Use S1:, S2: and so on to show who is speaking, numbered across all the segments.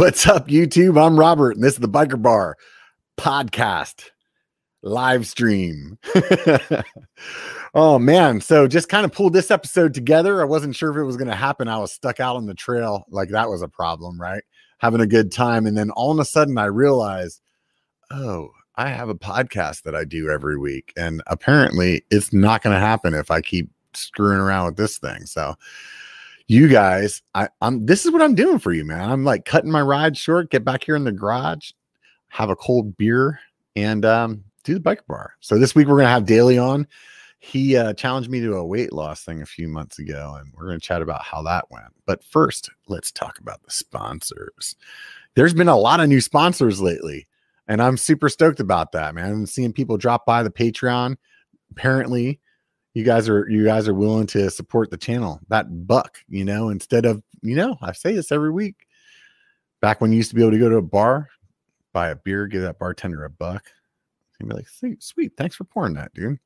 S1: What's up, YouTube? I'm Robert, and this is the Biker Bar podcast live stream. oh man, so just kind of pulled this episode together. I wasn't sure if it was going to happen. I was stuck out on the trail, like that was a problem, right? Having a good time, and then all of a sudden I realized, oh, I have a podcast that I do every week, and apparently it's not going to happen if I keep screwing around with this thing. So you guys, I, I'm this is what I'm doing for you, man. I'm like cutting my ride short, get back here in the garage, have a cold beer, and um, do the biker bar. So this week we're gonna have Daly on. He uh, challenged me to a weight loss thing a few months ago, and we're gonna chat about how that went. But first, let's talk about the sponsors. There's been a lot of new sponsors lately, and I'm super stoked about that, man. Seeing people drop by the Patreon. Apparently, you guys are you guys are willing to support the channel that buck you know instead of you know i say this every week. Back when you used to be able to go to a bar buy a beer give that bartender a buck and be like sweet thanks for pouring that dude.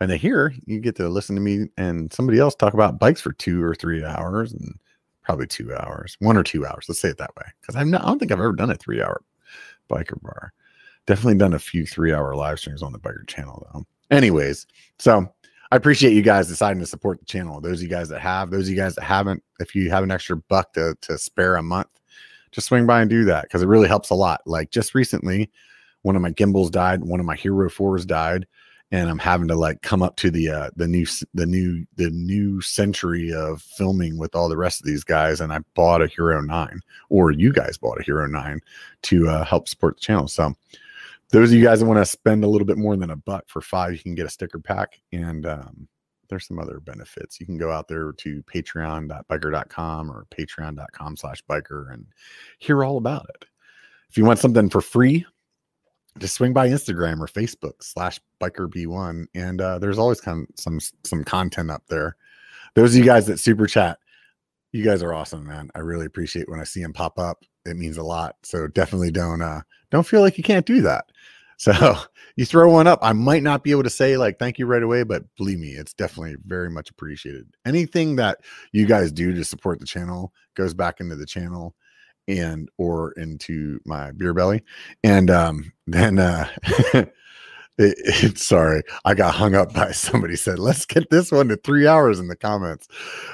S1: And then here you get to listen to me and somebody else talk about bikes for two or three hours and probably two hours one or two hours let's say it that way because i'm not i don't think i've ever done a three hour biker bar. Definitely done a few three hour live streams on the biker channel though. Anyways so I appreciate you guys deciding to support the channel. Those of you guys that have, those of you guys that haven't, if you have an extra buck to, to spare a month, just swing by and do that because it really helps a lot. Like just recently, one of my gimbals died, one of my Hero fours died, and I'm having to like come up to the uh, the new the new the new century of filming with all the rest of these guys. And I bought a Hero nine, or you guys bought a Hero nine to uh, help support the channel. So those of you guys that want to spend a little bit more than a buck for five, you can get a sticker pack. And um, there's some other benefits. You can go out there to patreon.biker.com or patreon.com slash biker and hear all about it. If you want something for free, just swing by Instagram or Facebook slash biker B1. And uh, there's always kind of some some content up there. Those of you guys that super chat, you guys are awesome, man. I really appreciate when I see them pop up. It means a lot. So definitely don't uh don't feel like you can't do that. So you throw one up. I might not be able to say like thank you right away, but believe me, it's definitely very much appreciated. Anything that you guys do to support the channel goes back into the channel and or into my beer belly. And um then uh It, sorry, I got hung up by somebody said, let's get this one to three hours in the comments.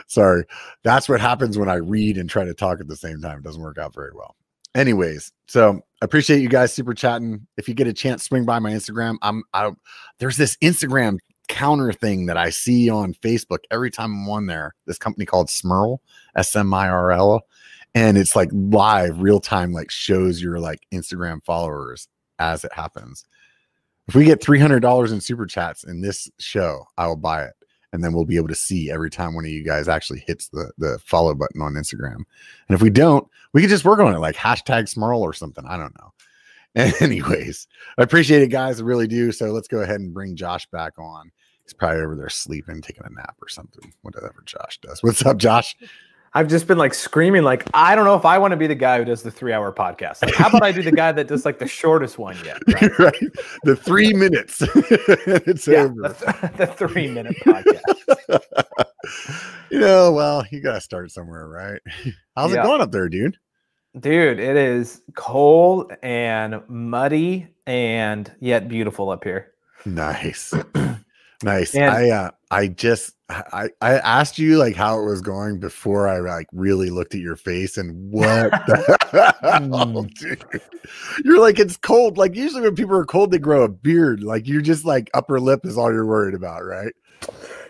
S1: Sorry. That's what happens when I read and try to talk at the same time. It doesn't work out very well. Anyways, so appreciate you guys super chatting. If you get a chance, swing by my Instagram. I'm I there's this Instagram counter thing that I see on Facebook every time I'm on there. This company called Smirl, S-M-I-R-L. And it's like live, real time, like shows your like Instagram followers as it happens. If we get $300 in super chats in this show, I will buy it. And then we'll be able to see every time one of you guys actually hits the, the follow button on Instagram. And if we don't, we could just work on it like hashtag Smirl or something. I don't know. Anyways, I appreciate it, guys. I really do. So let's go ahead and bring Josh back on. He's probably over there sleeping, taking a nap or something, whatever Josh does. What's up, Josh?
S2: I've just been like screaming, like, I don't know if I want to be the guy who does the three hour podcast. Like, how about I do the guy that does like the shortest one yet?
S1: Right. right. The three minutes. it's yeah, over.
S2: The, the three minute podcast.
S1: you know, well, you got to start somewhere, right? How's yeah. it going up there, dude?
S2: Dude, it is cold and muddy and yet beautiful up here.
S1: Nice. nice. And, I uh I just I, I asked you like how it was going before I like really looked at your face and what the hell, dude. You're like it's cold. Like usually when people are cold, they grow a beard. Like you're just like upper lip is all you're worried about, right?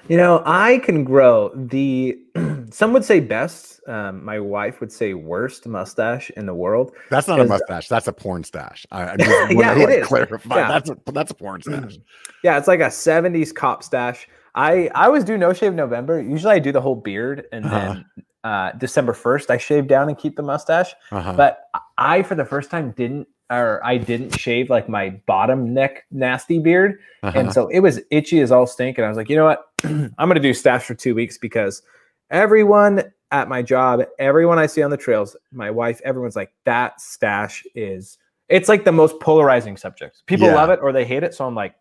S2: You know, I can grow the some would say best. Um, my wife would say worst mustache in the world.
S1: That's not a mustache. That's a porn stash. I, I just yeah, it is. clarify. Yeah. That's a that's a porn stash.
S2: Yeah, it's like a '70s cop stash. I I always do no shave November. Usually I do the whole beard and uh-huh. then uh, December 1st I shave down and keep the mustache. Uh-huh. But I for the first time didn't or I didn't shave like my bottom neck nasty beard. Uh-huh. And so it was itchy as all stink. And I was like, you know what? I'm gonna do stash for two weeks because everyone at my job, everyone I see on the trails, my wife, everyone's like, that stash is it's like the most polarizing subject. People yeah. love it or they hate it. So I'm like,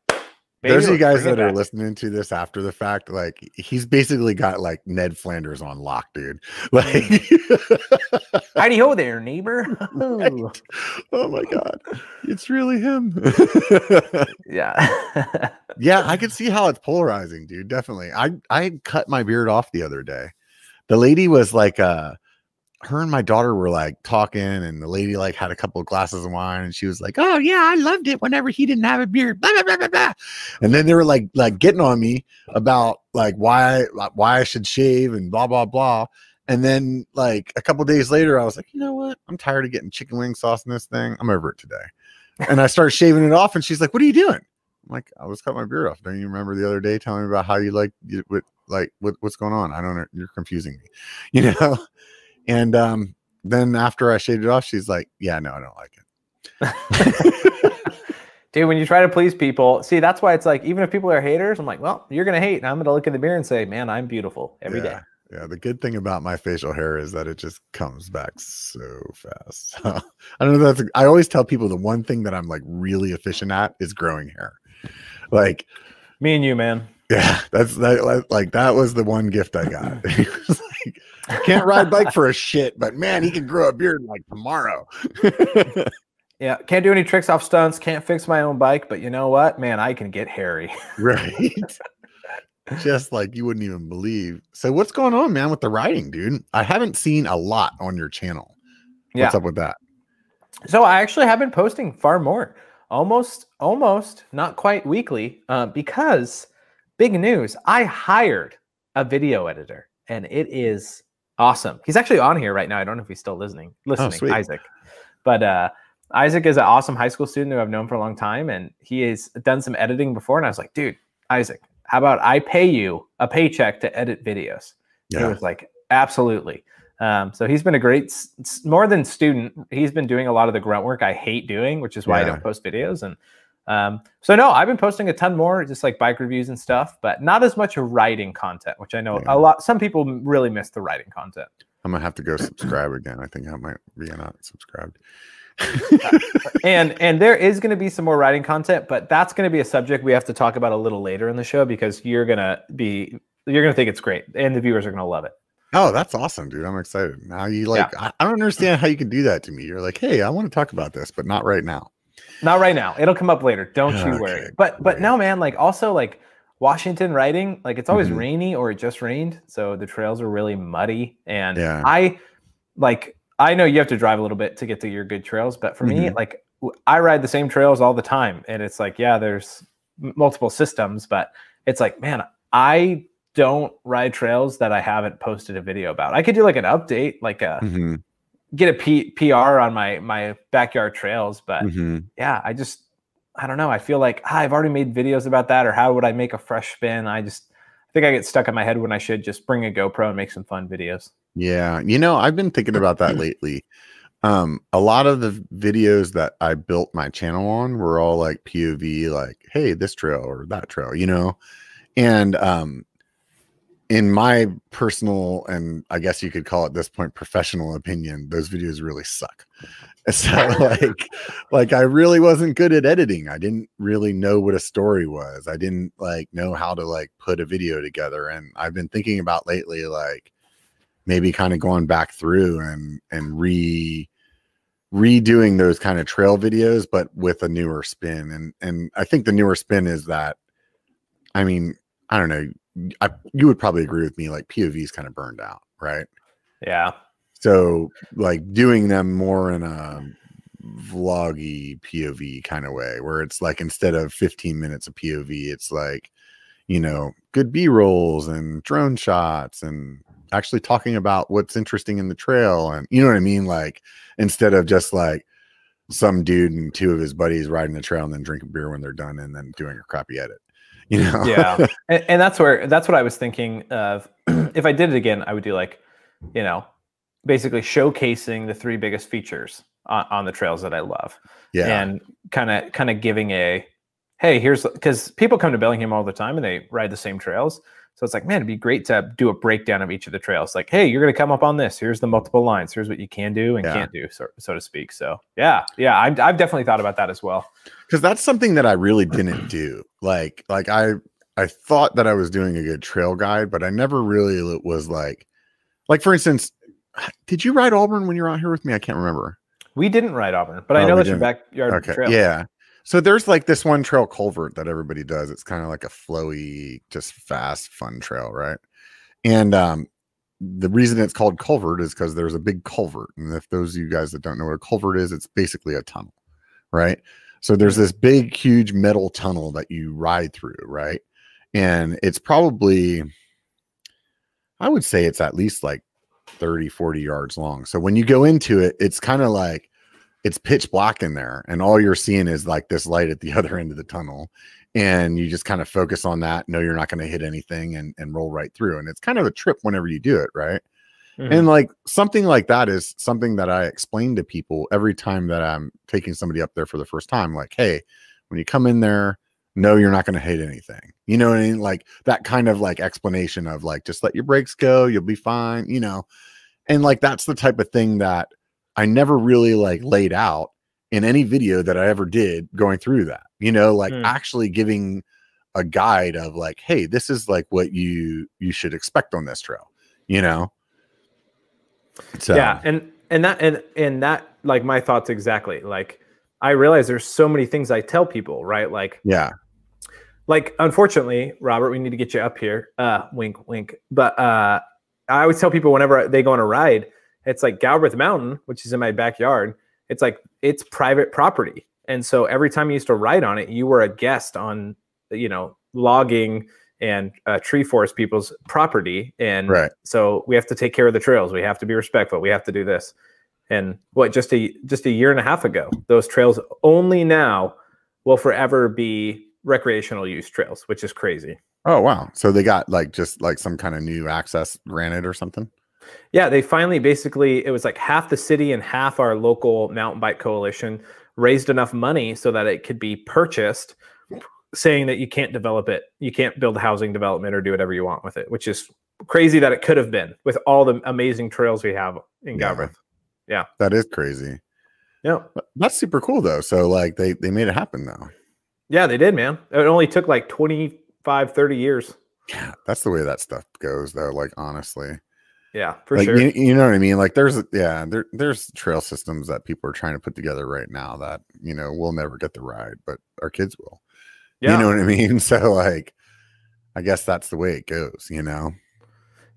S1: Those of you guys that are listening to this after the fact, like he's basically got like Ned Flanders on lock, dude. Like,
S2: howdy ho there, neighbor.
S1: right? Oh my god, it's really him.
S2: yeah,
S1: yeah, I can see how it's polarizing, dude. Definitely. I I cut my beard off the other day. The lady was like, uh, her and my daughter were like talking, and the lady like had a couple of glasses of wine, and she was like, "Oh yeah, I loved it whenever he didn't have a beard." Blah, blah, blah, blah, blah. And then they were like like getting on me about like why why I should shave and blah blah blah. And then like a couple days later, I was like, you know what? I'm tired of getting chicken wing sauce in this thing. I'm over it today. And I started shaving it off, and she's like, "What are you doing?" I'm like, "I was cutting my beard off." Don't you remember the other day telling me about how you like you, what like what, what's going on? I don't. You're confusing me, you know. And um, then after I shaved it off, she's like, "Yeah, no, I don't like
S2: it." Dude, when you try to please people, see that's why it's like even if people are haters, I'm like, well, you're gonna hate, and I'm gonna look in the mirror and say, man, I'm beautiful every
S1: yeah.
S2: day.
S1: Yeah, the good thing about my facial hair is that it just comes back so fast. I don't know. That's I always tell people the one thing that I'm like really efficient at is growing hair. Like
S2: me and you, man.
S1: Yeah, that's that. Like that was the one gift I got. can't ride bike for a shit, but man, he can grow a beard like tomorrow.
S2: yeah, can't do any tricks off stunts. Can't fix my own bike, but you know what, man, I can get hairy.
S1: right. Just like you wouldn't even believe. So what's going on, man, with the riding, dude? I haven't seen a lot on your channel. What's yeah. up with that?
S2: So I actually have been posting far more, almost, almost, not quite weekly, uh, because big news. I hired a video editor, and it is Awesome. He's actually on here right now. I don't know if he's still listening. Oh, listening, oh, Isaac. But uh, Isaac is an awesome high school student who I've known for a long time, and he has done some editing before. And I was like, dude, Isaac, how about I pay you a paycheck to edit videos? Yeah. He was like, absolutely. Um, so he's been a great, more than student. He's been doing a lot of the grunt work I hate doing, which is why yeah. I don't post videos. And um, so no, I've been posting a ton more, just like bike reviews and stuff, but not as much writing content, which I know yeah. a lot. Some people really miss the writing content.
S1: I'm gonna have to go subscribe again. I think I might be not subscribed.
S2: and and there is going to be some more writing content, but that's going to be a subject we have to talk about a little later in the show because you're gonna be you're gonna think it's great, and the viewers are gonna love it.
S1: Oh, that's awesome, dude! I'm excited. Now you like yeah. I, I don't understand how you can do that to me. You're like, hey, I want to talk about this, but not right now.
S2: Not right now. It'll come up later. Don't you okay. worry. But but no, man. Like also like Washington riding, like it's always mm-hmm. rainy or it just rained, so the trails are really muddy. And yeah. I like I know you have to drive a little bit to get to your good trails, but for mm-hmm. me, like I ride the same trails all the time, and it's like yeah, there's multiple systems, but it's like man, I don't ride trails that I haven't posted a video about. I could do like an update, like a mm-hmm get a P- PR on my my backyard trails. But mm-hmm. yeah, I just I don't know. I feel like ah, I've already made videos about that, or how would I make a fresh spin? I just I think I get stuck in my head when I should just bring a GoPro and make some fun videos.
S1: Yeah, you know, I've been thinking about that lately. Um, a lot of the videos that I built my channel on were all like POV, like, hey, this trail or that trail, you know. And um, in my personal and I guess you could call it this point professional opinion, those videos really suck. So like like I really wasn't good at editing. I didn't really know what a story was. I didn't like know how to like put a video together. And I've been thinking about lately like maybe kind of going back through and and re redoing those kind of trail videos but with a newer spin and and I think the newer spin is that I mean I don't know I, you would probably agree with me like POV is kind of burned out, right?
S2: Yeah.
S1: So like doing them more in a vloggy POV kind of way where it's like instead of 15 minutes of POV, it's like, you know, good B rolls and drone shots and actually talking about what's interesting in the trail and you know what I mean? Like instead of just like some dude and two of his buddies riding the trail and then drinking beer when they're done and then doing a crappy edit you know?
S2: Yeah. And, and, that's where that's what i was thinking of. If i did it again i would do like you know basically showcasing the three biggest features on, on the trails that i love. Yeah. And kind of kind of giving a hey here's because people come to bellingham all the time and they ride the same trails So it's like, man, it'd be great to do a breakdown of each of the trails. Like, hey, you're going to come up on this. Here's the multiple lines. Here's what you can do and yeah. can't do, so, so to speak. So yeah, yeah, I've, I've definitely thought about that as well.
S1: Because that's something that I really didn't do. Like, like I, I thought that I was doing a good trail guide, but I never really was like, like for instance, did you ride Auburn when you were out here with me? I can't remember.
S2: We didn't ride Auburn, but I oh, know that's your backyard okay. trail.
S1: Yeah. So there's like this one trail culvert that everybody does. It's kind of like a flowy, just fast, fun trail, right? And um, the reason it's called culvert is because there's a big culvert. And if those of you guys that don't know what a culvert is, it's basically a tunnel, right? So there's this big, huge metal tunnel that you ride through, right? And it's probably, I would say it's at least like 30, 40 yards long. So when you go into it, it's kind of like it's pitch black in there and all you're seeing is like this light at the other end of the tunnel and you just kind of focus on that know you're not going to hit anything and, and roll right through and it's kind of a trip whenever you do it right? Mm-hmm. and like something like that is something that i explain to people every time that i'm taking somebody up there for the first time like hey when you come in there no you're not going to hit anything. You know what i mean? Like that kind of like explanation of like just let your brakes go you'll be fine you know? And like that's the type of thing that I never really like laid out in any video that I ever did going through that, you know, like mm. actually giving a guide of like, hey, this is like what you you should expect on this trail, you know.
S2: So yeah, and and that and and that like my thoughts exactly. Like I realize there's so many things I tell people, right? Like
S1: yeah.
S2: Like unfortunately, Robert, we need to get you up here. Uh wink wink. But uh I always tell people whenever they go on a ride, it's like Galbraith Mountain, which is in my backyard. It's like it's private property. And so every time you used to ride on it, you were a guest on, you know, logging and uh, tree forest people's property. And
S1: right.
S2: so we have to take care of the trails. We have to be respectful. We have to do this. And what just a just a year and a half ago, those trails only now will forever be recreational use trails, which is crazy.
S1: Oh wow! So they got like just like some kind of new access granted or something.
S2: Yeah, they finally basically it was like half the city and half our local mountain bike coalition raised enough money so that it could be purchased saying that you can't develop it. You can't build housing development or do whatever you want with it, which is crazy that it could have been with all the amazing trails we have in Galbraith. Yeah. yeah.
S1: That is crazy.
S2: Yeah.
S1: That's super cool though. So like they they made it happen though.
S2: Yeah, they did, man. It only took like 25 30 years.
S1: Yeah, that's the way that stuff goes though, like honestly.
S2: Yeah, for
S1: like,
S2: sure.
S1: You, you, know what I mean? Like there's yeah, there there's trail systems that people are trying to put together right now that, you know, we'll never get the ride, but our kids will. Yeah. You know what I mean? So like I guess that's the way it goes, you know.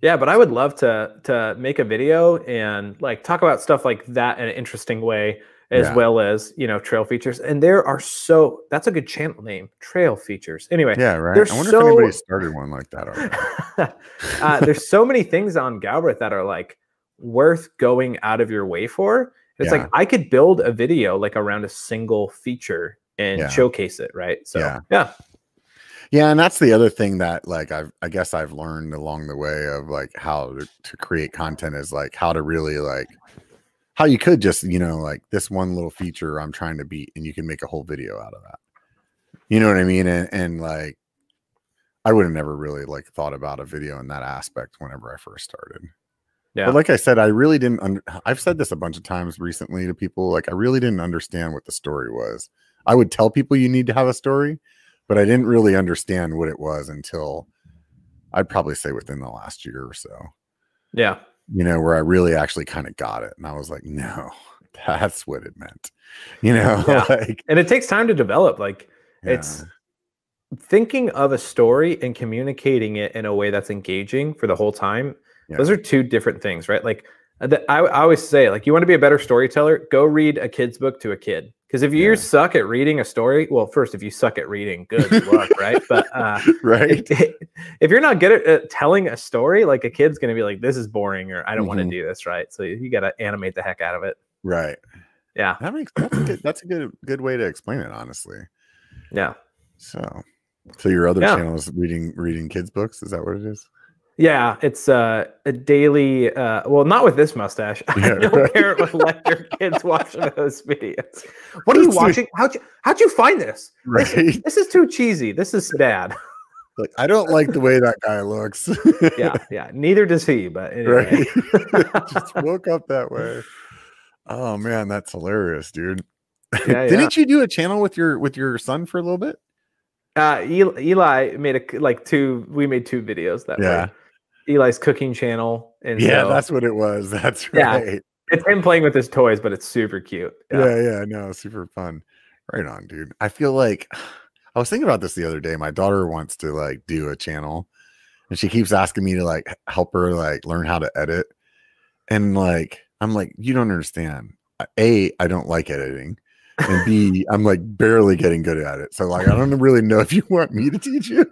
S2: Yeah, but I would love to to make a video and like talk about stuff like that in an interesting way as yeah. well as you know trail features and there are so that's a good channel name trail features. Anyway
S1: yeah right. i wonder so, if anybody started one like that
S2: uh, there's so many things on galbraith that are like worth going out of your way for. It's yeah. like i could build a video like around a single feature and yeah. showcase it right? So yeah. yeah.
S1: Yeah and that's the other thing that like i've i guess i've learned along the way of like how to, to create content is like how to really like how you could just you know like this one little feature i'm trying to beat and you can make a whole video out of that. You know what i mean? And, and like i would have never really like thought about a video in that aspect whenever i first started. Yeah. but like i said i really didn't under i've said this a bunch of times recently to people like i really didn't understand what the story was. I would tell people you need to have a story but i didn't really understand what it was until i'd probably say within the last year or so.
S2: Yeah
S1: you know, where I really actually kind of got it. And I was like, no, that's what it meant, you know,
S2: yeah. like, and it takes time to develop. Like, yeah. it's thinking of a story and communicating it in a way that's engaging for the whole time. Yeah. Those are two different things, right? Like, I, I always say, like, you want to be a better storyteller, go read a kid's book to a kid because if you yeah. suck at reading a story, well, first, if you suck at reading, good luck, right? But uh,
S1: right,
S2: if, if, you're not good at, at, telling a story, like a kid's going to be like, "This is boring," or "I don't mm-hmm. want to do this," right? So you got to animate the heck out of it.
S1: Right.
S2: Yeah.
S1: That makes that's a good, that's a good good way to explain it, honestly.
S2: Yeah.
S1: So, so your other yeah. channel is reading reading kids books. Is that what it is?
S2: Yeah, it's uh, a daily. Uh, well, not with this mustache. Yeah, no right. parent would let your kids watch those videos. What are you watching? How'd you How'd you find this?
S1: Right.
S2: This, this is too cheesy. This is bad.
S1: like I don't like the way that guy looks.
S2: yeah, yeah. Neither does he, but anyway.
S1: right. Just woke up that way. Oh man, that's hilarious, dude.
S2: Yeah,
S1: Didn't you do a channel with your with your son for a little bit?
S2: Uh, Eli, Eli made a like two. We made two videos that
S1: Yeah.
S2: way. Eli's cooking channel, and
S1: Yeah,
S2: so
S1: that's what it was. That's right.
S2: Yeah.
S1: right.
S2: it's him playing with his toys, but it's super cute.
S1: Yeah, yeah, no, super fun. Right on, dude. I feel like I was thinking about this the other day. My daughter wants to like do a channel and she keeps asking me to like help her like learn how to edit. And like, I'm like, you don't understand. A, I don't like editing. And B, I'm like barely getting good at it. So like I don't really know if you want me to teach you.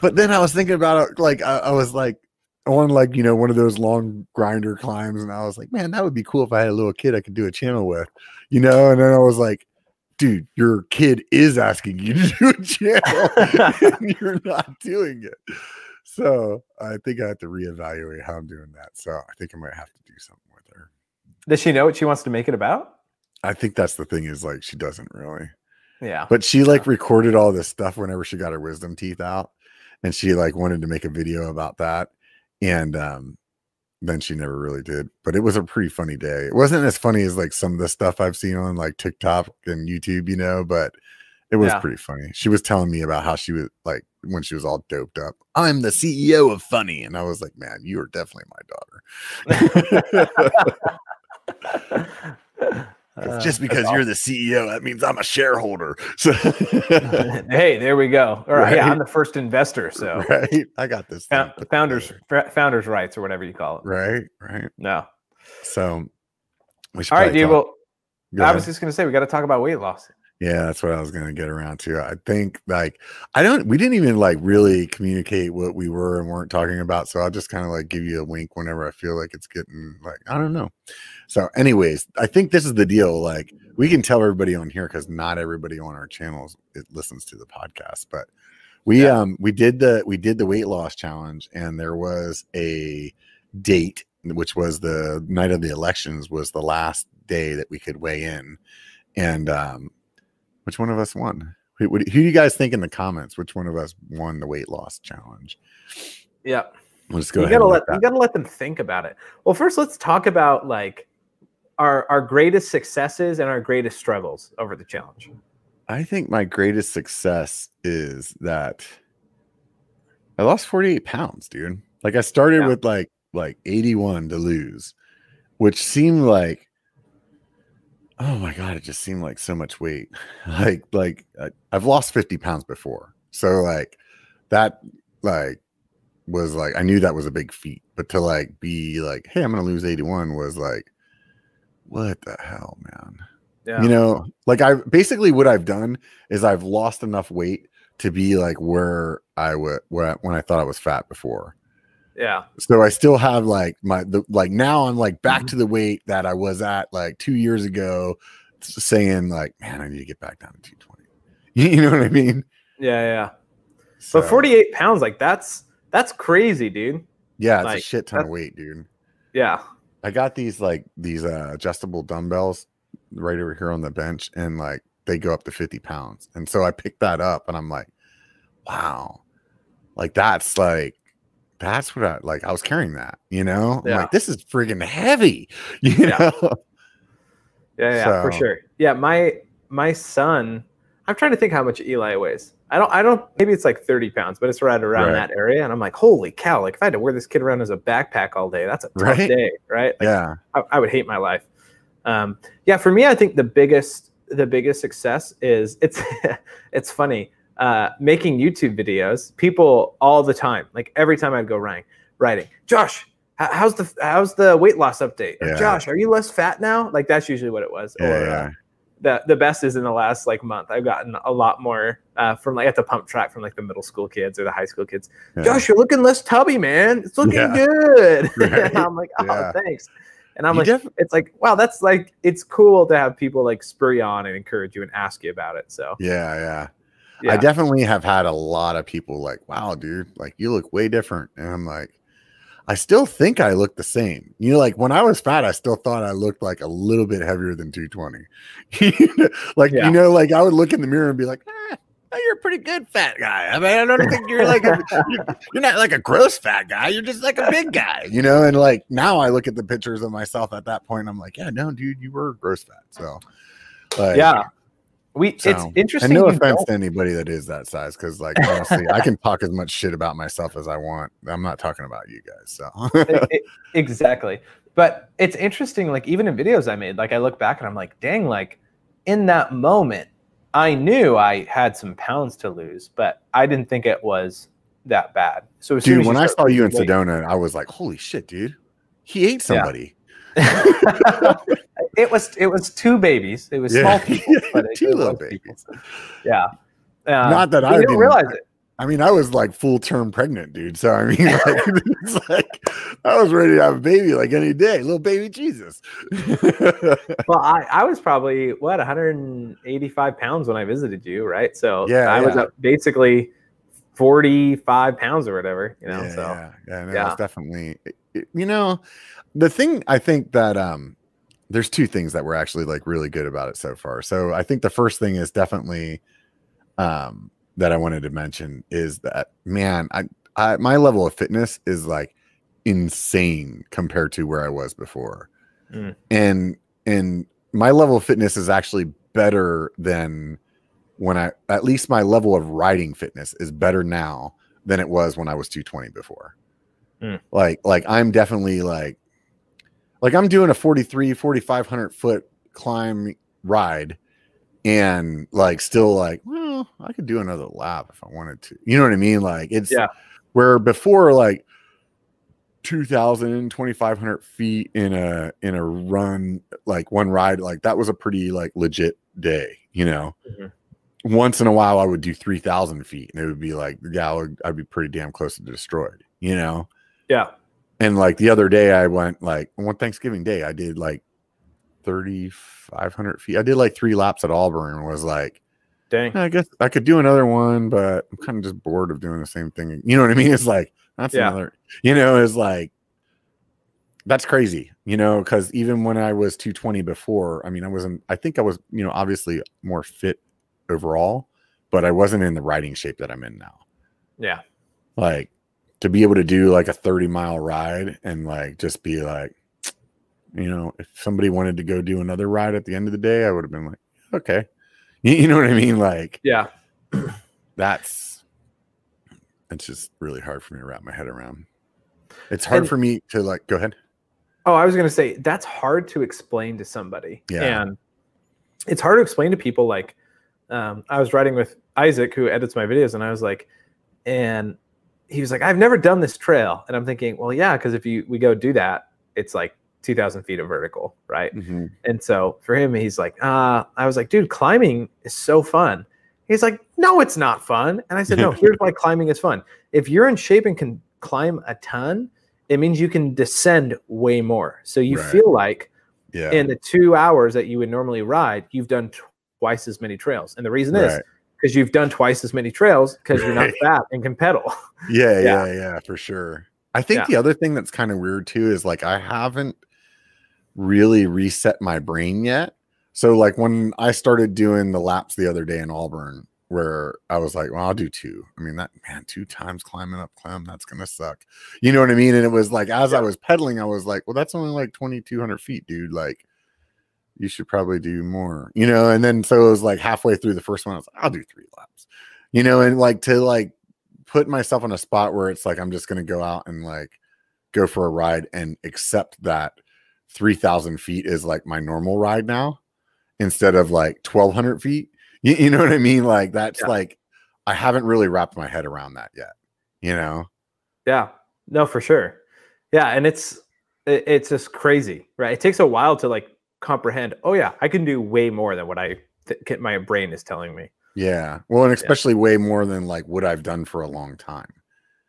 S1: But then I was thinking about it, like I, I was like on like you know one of those long grinder climbs and i was like man that would be cool if i had a little kid i could do a channel with you know? And then i was like dude your kid is asking you to do a channel and you're not doing it. So i think i have to reevaluate how i'm doing that so i think i might have to do something with her.
S2: Does she know what she wants to make it about?
S1: i think that's the thing is like she doesn't really.
S2: Yeah.
S1: but she like recorded all this stuff whenever she got her wisdom teeth out and she like wanted to make a video about that and um then she never really did but it was a pretty funny day. It wasn't as funny as like some of the stuff i've seen on like tiktok and youtube you know but it was
S2: Yeah.
S1: pretty funny. She was telling me about how she was like when she was all doped up i'm the ceo of funny and i was like man you are definitely my daughter
S2: Uh,
S1: just because you're the ceo that means i'm a shareholder so
S2: hey, there we go. All right. Yeah, I'm the first investor. So
S1: right i got this
S2: Found- founders f- founders rights or whatever you call it.
S1: right right
S2: No.
S1: So we should
S2: All right, dude.
S1: talk-
S2: Well, I was just gonna say we got to talk about weight loss.
S1: yeah, that's what I was gonna get around to. I think like I don't we didn't even like really communicate what we were and weren't talking about. So I'll just kind of like give you a wink whenever I feel like it's getting like I don't know. So, anyways, I think this is the deal. Like we can tell everybody on here because not everybody on our channels it listens to the podcast, but we
S2: Yeah.
S1: um we did the we did the weight loss challenge and there was a date which was the night of the elections was the last day that we could weigh in and um which one of us won who, who do you guys think in the comments which one of us won the weight loss challenge
S2: Yeah.
S1: Let's go
S2: you
S1: ahead
S2: gotta let
S1: let
S2: you gotta let them think about it. Well, first let's talk about like our our greatest successes and our greatest struggles over the challenge.
S1: i think my greatest success is that i lost 48 pounds dude like i started
S2: Yeah.
S1: with like like 81 to lose which seemed like oh my god it just seemed like so much weight like like I, i've lost 50 pounds before so like that like was like i knew that was a big feat but to like be like hey i'm gonna lose 81 was like what the hell man
S2: Yeah.
S1: you know like i basically what i've done is i've lost enough weight to be like where i would where I, when i thought i was fat before
S2: yeah.
S1: so I still have like my the like now I'm like back
S2: Mhm.
S1: to the weight that I was at like two years ago, saying like, man, I need to get back down to 220. You, you know what I mean?
S2: Yeah. Yeah.
S1: So,
S2: But 48 pounds, like that's that's crazy, dude.
S1: yeah, it's a shit ton of weight, dude.
S2: Yeah.
S1: I got these like these uh adjustable dumbbells right over here on the bench, and like they go up to 50 pounds. And so I picked that up and I'm like, wow, like that's like that's what I like. I was carrying that, you know.
S2: Yeah.
S1: like, this is friggin' heavy, you
S2: Yeah.
S1: know.
S2: Yeah, yeah, for
S1: So-
S2: sure. Yeah, my my son. I'm trying to think how much Eli weighs. I don't. I don't. Maybe it's like 30 pounds, but it's right around
S1: Right.
S2: that area. And I'm like, holy cow! Like if I had to wear this kid around as a backpack all day, that's a tough
S1: Right?
S2: day, right? Like,
S1: yeah.
S2: I, I would hate my life. Um, yeah, for me, I think the biggest the biggest success is it's it's funny uh, making YouTube videos. People all the time, like every time I'd go writing, writing, Josh, how's the how's the weight loss update?
S1: Yeah.
S2: Josh, are you less fat now? Like that's usually what it was.
S1: Yeah,
S2: or,
S1: yeah.
S2: The the best is in the last like month. I've gotten a lot more uh, from like at the pump track from like the middle school kids or the high school kids.
S1: yeah.
S2: Josh, you're looking less tubby, man. It's looking
S1: Yeah.
S2: good.
S1: Right.
S2: and I'm like, oh,
S1: Yeah.
S2: thanks. And I'm
S1: You
S2: like,
S1: def-
S2: it's like, wow, that's like, it's cool to have people like spur you on and encourage you and ask you about it. So,
S1: yeah. yeah, I definitely have had a lot of people like, wow, dude, like you look way different. And I'm like, I still think I look the same. You know, like when I was fat, I still thought I looked like a little bit heavier than 220. like,
S2: Yeah.
S1: you know, like I would look in the mirror and be like, oh, you're a pretty good fat guy. I mean, I don't think you're like a, you're, you're not like a gross fat guy. You're just like a big guy, you know. And like now, I look at the pictures of myself at that point. I'm like, yeah, no, dude, you were gross fat. So,
S2: like, yeah, we so, it's interesting.
S1: And no offense to anybody that is that size, because like honestly, I can talk as much shit about myself as I want. I'm not talking about you guys. So
S2: it, it, exactly, but it's interesting. Like even in videos I made, like I look back and I'm like, dang, like in that moment, I knew I had some pounds to lose, but I didn't think it was that bad. So
S1: dude, when I saw you in Sedona, I was like, holy shit, dude, he ate somebody.
S2: Yeah. it was it was two babies. It was yeah. small people, but two little babies. People. Yeah.
S1: Uh, Not that I didn't realize it. I mean, I was like full term pregnant, dude. So I mean, like, it's like I was ready to have a baby like any day, little baby Jesus.
S2: well, I, I was probably what 185 pounds when I visited you, right? So
S1: yeah,
S2: I
S1: yeah.
S2: was basically 45 pounds or whatever, you know.
S1: Yeah,
S2: so
S1: yeah, yeah, no, yeah. definitely, you know, the thing I think that um there's two things that were actually like really good about it so far. So I think the first thing is definitely um that I wanted to mention is that man, I, I my level of fitness is like insane compared to where I was before. Mm. And and my level of fitness is actually better than when I at least my level of riding fitness is better now than it was when I was 220 before. Mm. Like like I'm definitely like like I'm doing a 43 4500 foot climb ride and like still like well I could do another lap if I wanted to. You know what I mean? Like it's
S2: yeah.
S1: where before like 2000 2500 feet in a in a run like one ride like that was a pretty like legit day you know mm-hmm. once in a while i would do 3000 feet and it would be like yeah would, i'd be pretty damn close to destroyed you know
S2: yeah
S1: and like the other day i went like one thanksgiving day i did like 3500 feet i did like three laps at auburn was like
S2: dang
S1: i guess i could do another one but i'm kind of just bored of doing the same thing you know what i mean it's like that's yeah. another, you know, it's like, that's crazy, you know, because even when I was 220 before, I mean, I wasn't, I think I was, you know, obviously more fit overall, but I wasn't in the riding shape that I'm in now.
S2: Yeah.
S1: Like to be able to do like a 30 mile ride and like just be like, you know, if somebody wanted to go do another ride at the end of the day, I would have been like, okay. You, know what I mean? Like,
S2: yeah,
S1: that's, it's just really hard for me to wrap my head around. It's hard and, for me to like go ahead.
S2: Oh, I was going to say that's hard to explain to somebody.
S1: Yeah.
S2: And it's hard to explain to people like um, I was writing with Isaac who edits my videos and I was like and he was like I've never done this trail and I'm thinking, well yeah, cuz if you we go do that, it's like 2000 feet of vertical, right? Mm-hmm. And so for him he's like, uh I was like, dude, climbing is so fun. He's like, no, it's not fun. And I said, no, here's why climbing is fun. If you're in shape and can climb a ton, it means you can descend way more. So you right. feel like
S1: yeah.
S2: in the two hours that you would normally ride, you've done twice as many trails. And the reason right. is because you've done twice as many trails because right. you're not fat and can pedal.
S1: Yeah, yeah, yeah, yeah, for sure. I think yeah. the other thing that's kind of weird too is like I haven't really reset my brain yet so like when I started doing the laps the other day in Auburn, where I was like, well, I'll do two. I mean, that man, two times climbing up Clem, that's gonna suck. You know what I mean? And it was like as yeah. I was pedaling, I was like, well, that's only like 2200 feet, dude. Like you should probably do more, you know. And then so it was like halfway through the first one, I was like, I'll do three laps, you know, and like to like put myself on a spot where it's like I'm just gonna go out and like go for a ride and accept that 3000 feet is like my normal ride now instead of like 1200 feet. You, you know what I mean? Like that's yeah. like, I haven't really wrapped my head around that yet, you know?
S2: Yeah, no, for sure. Yeah. And it's, it, it's just crazy, right? It takes a while to like comprehend, oh yeah, I can do way more than what I, th- my brain is telling me.
S1: Yeah. Well, and especially yeah. way more than like what I've done for a long time.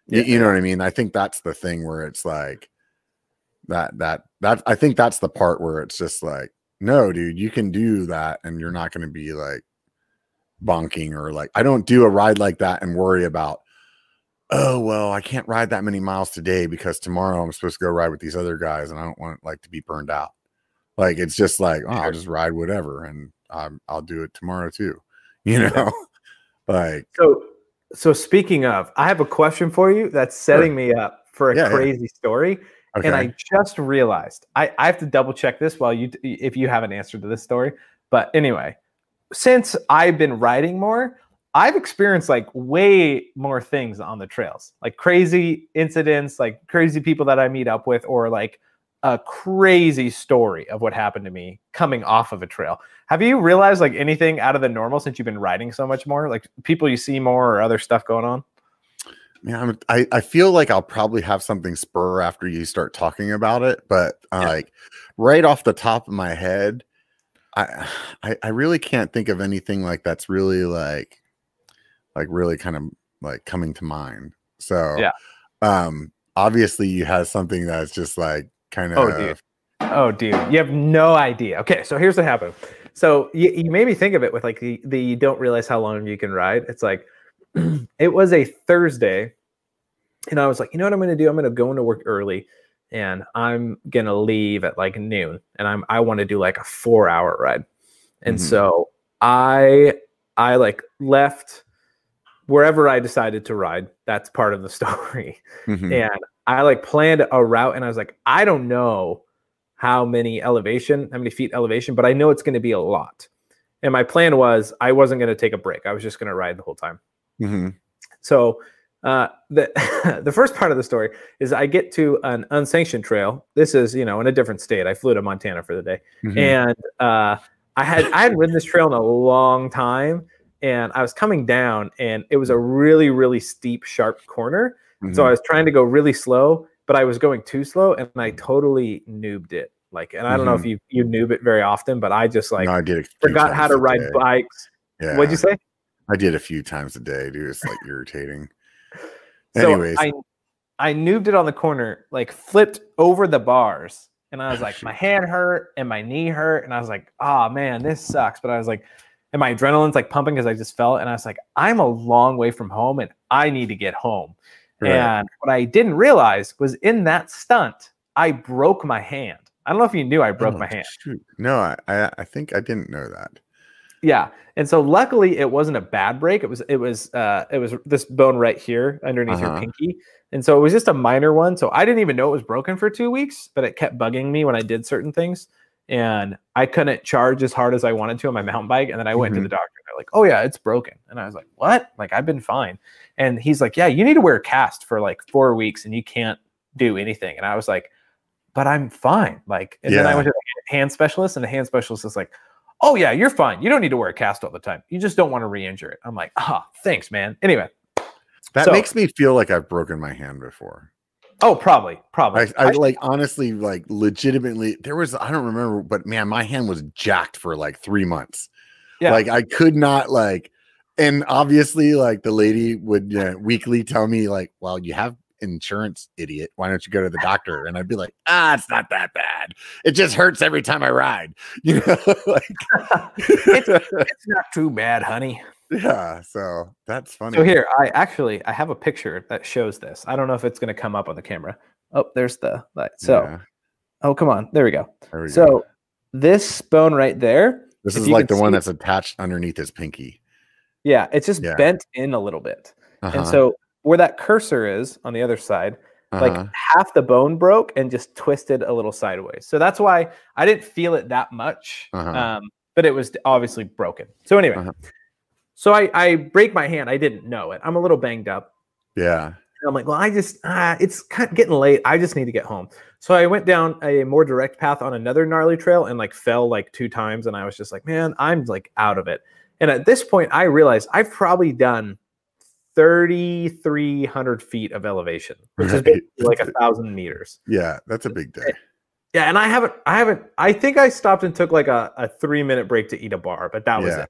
S1: You, you know what I mean? I think that's the thing where it's like that, that, that, I think that's the part where it's just like, no, dude, you can do that and you're not going to be like bonking or like, I don't do a ride like that and worry about, oh, well, I can't ride that many miles today because tomorrow I'm supposed to go ride with these other guys and I don't want like to be burned out. Like, it's just like, oh, I'll just ride whatever and i will do it tomorrow too, you know? Like
S2: so so speaking of, I have a question for you that's setting sure. me up for a yeah, crazy yeah. story. Okay. And I just realized I, I have to double check this while you if you have an answer to this story. But anyway, since I've been riding more, I've experienced like way more things on the trails, like crazy incidents, like crazy people that I meet up with, or like a crazy story of what happened to me coming off of a trail. Have you realized like anything out of the normal since you've been riding so much more? Like people you see more or other stuff going on?
S1: Yeah, I, I feel like I'll probably have something spur after you start talking about it, but uh, yeah. like right off the top of my head, I, I I really can't think of anything like that's really like like really kind of like coming to mind. So
S2: yeah,
S1: um, obviously you have something that's just like kind of.
S2: Oh, dude. Oh, dude, you have no idea. Okay, so here's what happened. So you, you made me think of it with like the, the you don't realize how long you can ride. It's like it was a Thursday, and I was like, you know what I'm going to do? I'm going to go into work early, and I'm going to leave at like noon, and I'm I want to do like a four hour ride, and mm-hmm. so I I like left wherever I decided to ride. That's part of the story, mm-hmm. and I like planned a route and I was like, I don't know how many elevation, how many feet elevation, but I know it's going to be a lot. And my plan was I wasn't going to take a break. I was just going to ride the whole time.
S1: Mm-hmm.
S2: So uh, the the first part of the story is I get to an unsanctioned trail. This is you know in a different state. I flew to Montana for the day, mm-hmm. and uh, I had I hadn't ridden this trail in a long time, and I was coming down, and it was a really really steep, sharp corner. Mm-hmm. So I was trying to go really slow, but I was going too slow and I totally noobed it. Like, and I don't mm-hmm. know if mm-hmm. you you noob it very often, but I just like no, I did forgot how to ride bikes. Yeah. What'd you say?
S1: I did a few times a day, dude. It's like irritating.
S2: so Anyways, I I noobed it on the corner, like flipped over the bars, and I was like, my hand hurt and my knee hurt, and I was like, oh man, this sucks. But I was like, and my adrenaline's like pumping because I just fell. and I was like, I'm a long way from home, and I need to get home. Right. And what I didn't realize was in that stunt, I broke my hand. I don't know if you knew I broke oh, my hand.
S1: Shoot. No, I, I, I think I didn't know that.
S2: Yeah, and so luckily it wasn't a bad break. It was it was uh it was this bone right here underneath uh-huh. your pinky, and so it was just a minor one. So I didn't even know it was broken for two weeks, but it kept bugging me when I did certain things, and I couldn't charge as hard as I wanted to on my mountain bike. And then I went mm-hmm. to the doctor. And they're like, "Oh yeah, it's broken," and I was like, "What?" Like I've been fine. And he's like, Yeah, you need to wear a cast for like four weeks and you can't do anything. And I was like, But I'm fine. Like, and yeah. then I went to the hand specialist, and the hand specialist is like, Oh, yeah, you're fine. You don't need to wear a cast all the time. You just don't want to re injure it. I'm like, Ah, oh, thanks, man. Anyway.
S1: That so, makes me feel like I've broken my hand before.
S2: Oh, probably, probably.
S1: I, I, like honestly, like legitimately. There was I don't remember, but man, my hand was jacked for like three months. Yeah, like I could not like and obviously like the lady would uh, weekly tell me like well you have insurance idiot why don't you go to the doctor and i'd be like ah it's not that bad it just hurts every time i ride you know like
S2: it's, it's not too bad honey
S1: yeah so that's funny
S2: so here i actually i have a picture that shows this i don't know if it's going to come up on the camera oh there's the light so yeah. oh come on there we go there we so go. this bone right there
S1: this is like the one that's attached underneath his pinky
S2: yeah, it's just yeah. bent in a little bit. Uh-huh. And so where that cursor is on the other side, uh-huh. like half the bone broke and just twisted a little sideways. So that's why I didn't feel it that much. Uh-huh. Um, but it was obviously broken. So anyway, uh-huh. So I, I break my hand. I didn't know it. I'm a little banged up.
S1: Yeah.
S2: And I'm like, well, I just, ah, it's kind of getting late. I just need to get home. So I went down a more direct path on another gnarly trail and like fell like two times. And I was just like, man, I'm like out of it. And at this point, I realized I've probably done 3,300 feet of elevation, which right. is like a thousand meters.
S1: Yeah, that's a big day.
S2: Yeah, and I haven't, I haven't, I think I stopped and took like a, a three minute break to eat a bar, but that was yeah. it.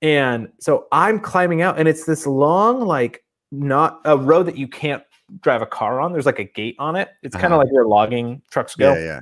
S2: And so I'm climbing out, and it's this long, like, not a road that you can't drive a car on. There's like a gate on it. It's uh-huh. kind of like where logging trucks go.
S1: Yeah, yeah.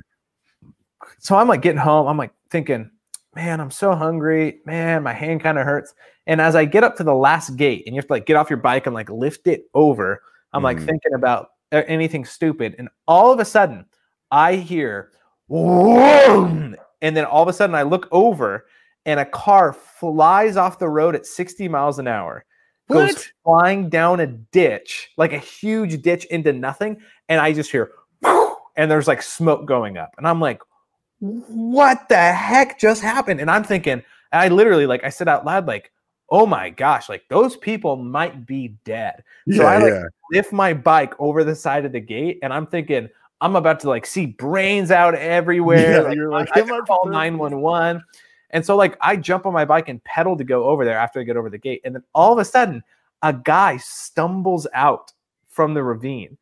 S2: So I'm like getting home. I'm like thinking, man, I'm so hungry. Man, my hand kind of hurts. And as I get up to the last gate and you have to like get off your bike and like lift it over, I'm mm. like thinking about anything stupid. And all of a sudden, I hear, Whoa! and then all of a sudden I look over and a car flies off the road at 60 miles an hour, goes
S1: What?
S2: flying down a ditch, like a huge ditch into nothing. And I just hear, and there's like smoke going up. And I'm like, what the heck just happened? And I'm thinking, I literally, like, I said out loud, like, oh my gosh, like those people might be dead. So
S1: Yeah,
S2: I like
S1: yeah.
S2: lift my bike over the side of the gate, and I'm thinking I'm about to like see brains out everywhere.
S1: Yeah,
S2: like,
S1: you're like,
S2: I,
S1: I
S2: call 911. And so like I jump on my bike and pedal to go over there after I get over the gate, and then all of a sudden a guy stumbles out from the ravine.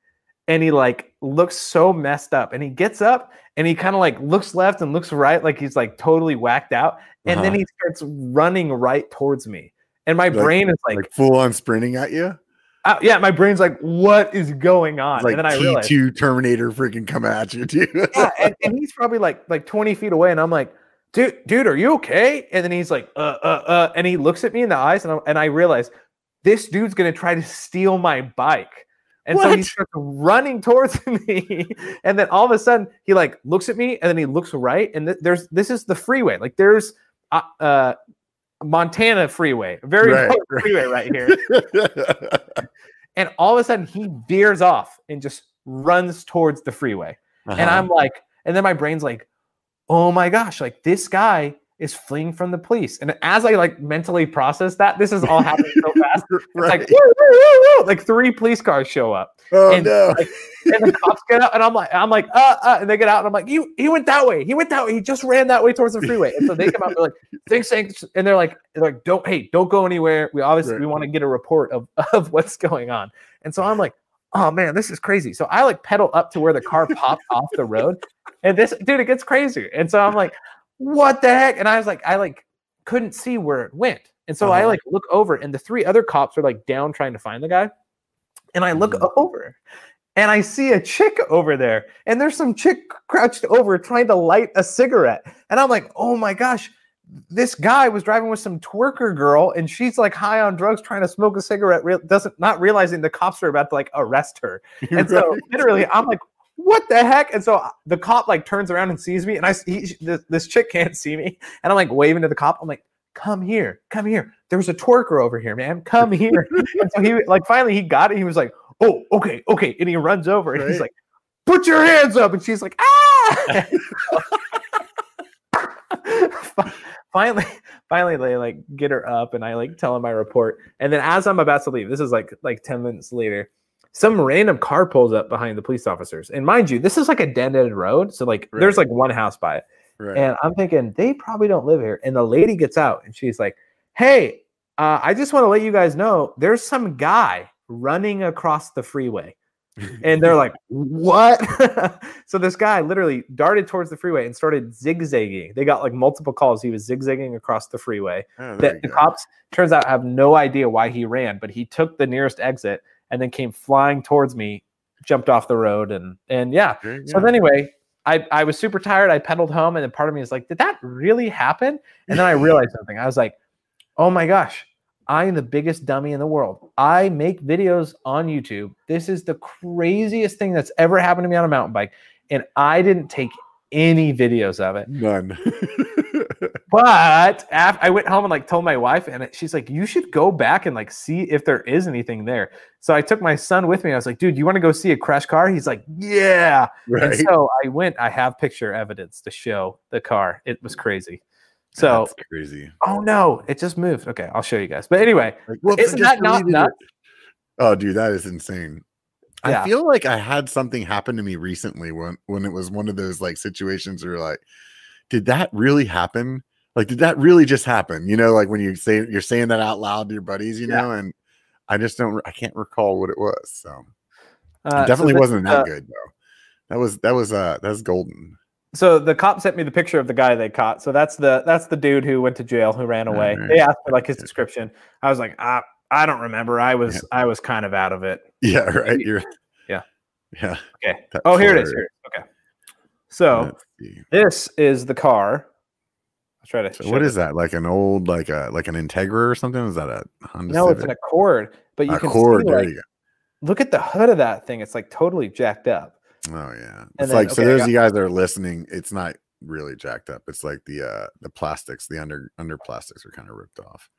S2: And he like looks so messed up, and he gets up and he kind of like looks left and looks right, like he's like totally whacked out. And then
S1: Uh-huh.
S2: he starts running right towards me, and my
S1: Like-
S2: brain is like,
S1: like full on sprinting at you.
S2: uh, yeah, my brain's like, what is going on?
S1: Like
S2: and then I
S1: T
S2: realized,
S1: two Terminator freaking coming at you too.
S2: yeah, and, and he's probably like like 20 feet away, and I'm like, dude, dude, are you okay? And then he's like, uh, uh, uh, and he looks at me in the eyes, and I, and I realize this dude's gonna try to steal my bike. And so he starts running towards me, and then all of a sudden he like looks at me, and then he looks right, and th- there's this is the freeway, like there's uh, uh Montana freeway, very
S1: Right, right.
S2: freeway right here. and all of a sudden he veers off and just runs towards the freeway and
S1: Uh-huh.
S2: i'm like and then my brain's like oh my gosh like this guy is fleeing from the police. And as i like mentally process that this is all happening so fast it's like woo, woo, woo, woo, like three police cars show up.
S1: Oh
S2: and,
S1: no.
S2: like, and the cops get out and i'm like i'm like uh, uh and they get out and i'm like you he went that way he went that way he just ran that way towards the freeway. And so they come out they're like thanks thanks. And they're like they're like don't hey don't go anywhere. We obviously
S1: Right.
S2: we want to get a report of of what's going on. And so i'm like oh man this is crazy. So i like pedal up to where the car popped off the road and this dude it gets crazy and so i'm like what the heck and i was like i like couldn't see where it went and so i
S1: Uh-huh.
S2: like look over and the three other cops are like down trying to find the guy and I look
S1: Mhm.
S2: over and I see a chick over there, and there's some chick crouched over trying to light a cigarette. And I'm like, oh my gosh, this guy was driving with some twerker girl, and she's like high on drugs trying to smoke a cigarette, real doesn't not realizing the cops are about to like arrest her. And so literally, I'm like, what the heck? And so uh, the cop like turns around and sees me, and I he, this, this chick can't see me, and I'm like waving to the cop. I'm like, come here, come here. There's a twerker over here, man. Come here. and so he like finally he got it. He was like, oh, okay, okay. And he runs over and he's like, put your hands up. And she's like, ah. Finally, finally they like get her up and I like tell him my report. And then as I'm about to leave, this is like like 10 minutes later, some random car pulls up behind the police officers. And mind you, this is like a dead end road. So like there's like one house by it.
S1: right.
S2: And I'm thinking they probably don't live here. And the lady gets out and she's like, "Hey, uh, I just want to let you guys know there's some guy running across the freeway." And they're like, "What?" so this guy literally darted towards the freeway and started zigzagging. They got like multiple calls. He was zigzagging across the freeway.
S1: Oh,
S2: The, the
S1: go.
S2: cops turns out have no idea why he ran, but he took the nearest exit and then came flying towards me, jumped off the road, and and yeah,
S1: you
S2: so anyway, I, I was super tired. I pedaled home, and then part of me is like, did that really happen? And then I realized something. I was like, oh my gosh, I am the biggest dummy in the world. I make videos on YouTube. This is the craziest thing that's ever happened to me on a mountain bike. And I didn't take any videos of it.
S1: None.
S2: But af- I went home and like told my wife, and she's like, "You should go back and like see if there is anything there." So I took my son with me. I was like, "Dude, you want to go see a crash car?" He's like, "Yeah."
S1: right.
S2: And so I went. I have picture evidence to show the car. It was crazy. So,
S1: That's crazy.
S2: oh no, it just moved. Okay, I'll show you guys. But anyway,
S1: Like,
S2: Isn't that not nuts?
S1: Oh, dude, that is insane.
S2: Yeah.
S1: I feel like I had something happen to me recently when when it was one of those like situations where like, did that really happen? Like, did that really just happen? You know, like when you say you're saying that out loud to your buddies, you
S2: Yeah.
S1: know, and I just don't, I can't recall what it was. So
S2: uh,
S1: it
S2: so
S1: definitely
S2: this
S1: wasn't that
S2: uh,
S1: good though. That was that was uh that's golden.
S2: So the cop sent me the picture of the guy they caught. So that's the that's the dude who went to jail who ran away.
S1: Alright.
S2: They asked for like his description. I was like, I I don't remember. I was
S1: Yeah.
S2: I was kind of out of it.
S1: Yeah, right. You're
S2: Yeah.
S1: yeah.
S2: Okay.
S1: that's
S2: Oh, here it is. Here. it is. Okay. So this is the car. I'll try to.
S1: So what
S2: this.
S1: is that? Like an old, like a like an Integra or something? Is that a Honda
S2: No, it's an Accord. But you can
S1: Accord.
S2: see
S1: there
S2: like,
S1: you
S2: look at the hood of that thing. It's like totally jacked up.
S1: Oh yeah.
S2: And
S1: It's
S2: then-
S1: like so.
S2: okay,
S1: Those
S2: got-
S1: you guys that are listening, it's not really jacked up. It's like the uh the plastics, the under under plastics are kind of ripped off.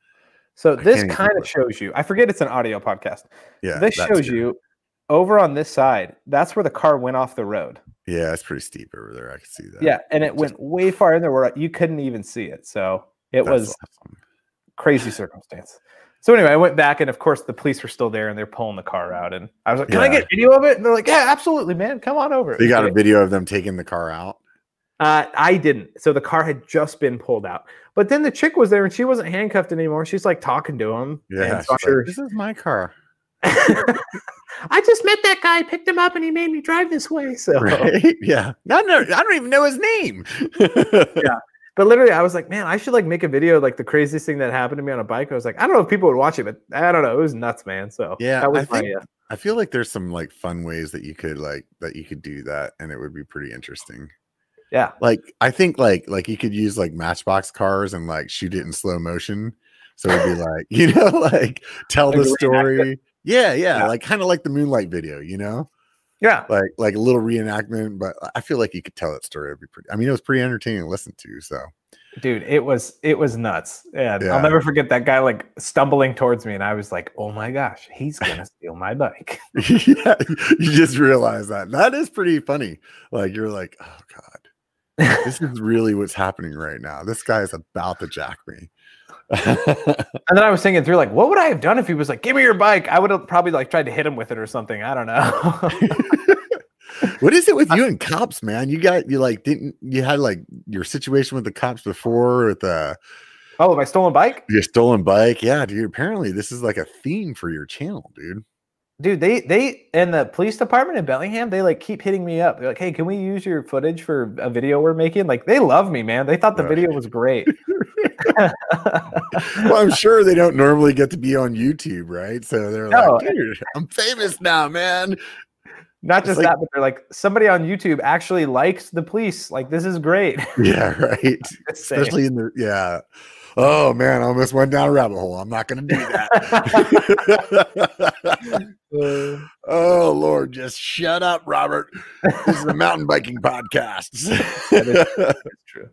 S2: So this kind of shows you. I forget it's an audio podcast.
S1: Yeah.
S2: This shows good. you over on this side. That's where the car went off the road.
S1: Yeah, it's pretty steep over there. I can see that.
S2: Yeah, and it Just, went way far in there where you couldn't even see it. So it was awesome. crazy circumstance. So anyway, I went back, and of course the police were still there, and they're pulling the car out. And I was like, "Can yeah. I get video of it?" And they're like, "Yeah, absolutely, man. Come on over."
S1: So you got a video of them taking the car out?
S2: Uh, I didn't. So the car had just been pulled out. But then the chick was there, and she wasn't handcuffed anymore. She's like talking to him.
S1: Yeah, so sure. Like, this is my car.
S2: I just met that guy, picked him up, and he made me drive this way. So
S1: right? yeah, I don't, I don't even know his name.
S2: yeah, but literally, I was like, man, I should like make a video like the craziest thing that happened to me on a bike. I was like, I don't know if people would watch it, but I don't know. It was nuts, man. So
S1: yeah, that was I think, uh, I feel like there's some like fun ways that you could like that you could do that, and it would be pretty interesting.
S2: Yeah,
S1: like I think like like you could use like Matchbox cars and like shoot it in slow motion. So it'd be like you know like tell like the story. Yeah, yeah, yeah, like kind of like the Moonlight video, you know.
S2: Yeah,
S1: like like a little reenactment, but I feel like you could tell that story. It'd be pretty. I mean, it was pretty entertaining to listen to. So,
S2: dude, it was it was nuts. And yeah. I'll never forget that guy like stumbling towards me, and I was like, "Oh my gosh, he's gonna steal my bike."
S1: yeah, you just realize that that is pretty funny. Like you're like, "Oh god, this is really what's happening right now. This guy is about to jack me."
S2: and then I was thinking through, like, what would I have done if he was like, "Give me your bike"? I would have probably like tried to hit him with it or something. I don't know.
S1: what is it with you and cops, man? You got you like didn't you had like your situation with the cops before with the
S2: oh my stolen bike?
S1: Your stolen bike, yeah, dude. Apparently, this is like a theme for your channel, dude
S2: dude they they and the police department in bellingham they like keep hitting me up. They're like hey can we use your footage for a video we're making? Like they love me man. They thought the right. video was great.
S1: Well i'm sure they don't normally get to be on youtube right? So they're no. like dude i'm famous now man.
S2: Not just like, that but they're like somebody on youtube actually likes the police. Like this is great.
S1: Yeah right. Especially in the yeah oh man, I almost went down a rabbit hole. I'm not going to do that. oh Lord, just shut up, Robert. This is a mountain biking podcast. That's true.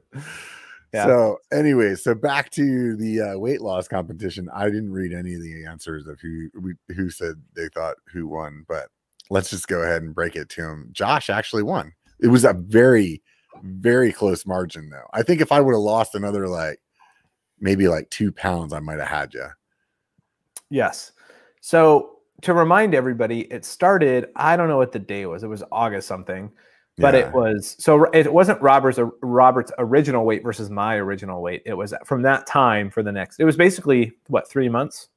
S1: Yeah. So, anyway, so back to the uh, weight loss competition. I didn't read any of the answers of who who said they thought who won, but let's just go ahead and break it to him. Josh actually won. It was a very, very close margin, though. I think if I would have lost another like maybe like two pounds, I might have had you.
S2: Yes. So to remind everybody, it started, I don't know what the day was. It was August something, but yeah. it was so it wasn't Robert's Robert's original weight versus my original weight. It was from that time for the next. It was basically what three months.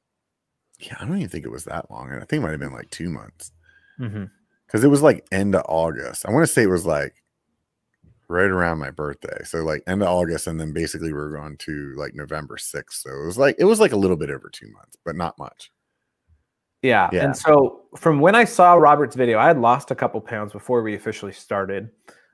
S1: Yeah, I don't even think it was that long. I think it might have been like two months. Because
S2: mm-hmm.
S1: it was like end of August. I want to say it was like right around my birthday. So like end of August, and then basically we are going to like November 6th. So it was like it was like a little bit over two months, but not much.
S2: Yeah. yeah. And so from when I saw Robert's video, I had lost a couple pounds before we officially started,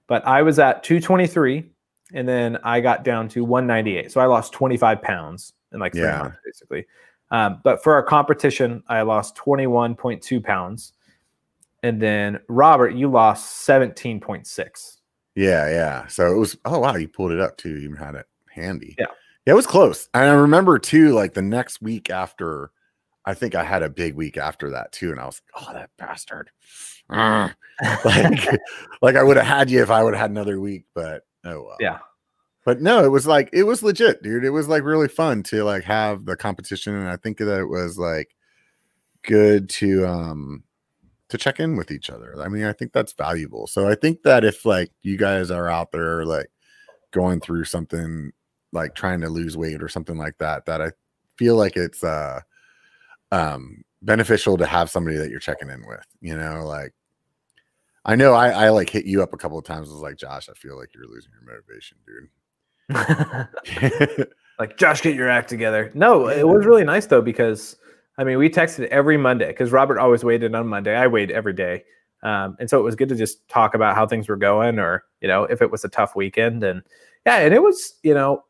S2: but I was at 223 and then I got down to 198. So I lost 25 pounds in like three yeah. months, basically. Um, but for our competition, I lost 21.2 pounds. And then Robert, you lost 17.6.
S1: Yeah, yeah. So it was. Oh wow, you pulled it up too. You even had it handy.
S2: Yeah,
S1: yeah. It was close. And I remember too, like the next week after. I think I had a big week after that too, and I was like, "Oh, that bastard!" Uh, like, like I would have had you if I would have had another week, but oh well.
S2: Yeah.
S1: But no, it was like it was legit, dude. It was like really fun to like have the competition, and I think that it was like good to um to check in with each other. I mean, I think that's valuable. So I think that if like you guys are out there like going through something like trying to lose weight or something like that, that I feel like it's uh um beneficial to have somebody that you're checking in with, you know, like I know I, I like hit you up a couple of times. I was like, Josh, I feel like you're losing your motivation,
S2: dude. like, Josh, get your act together. No, it was really nice though, because I mean, we texted every Monday because Robert always waited on Monday. I wait every day. Um, and so it was good to just talk about how things were going or, you know, if it was a tough weekend. And yeah, and it was, you know,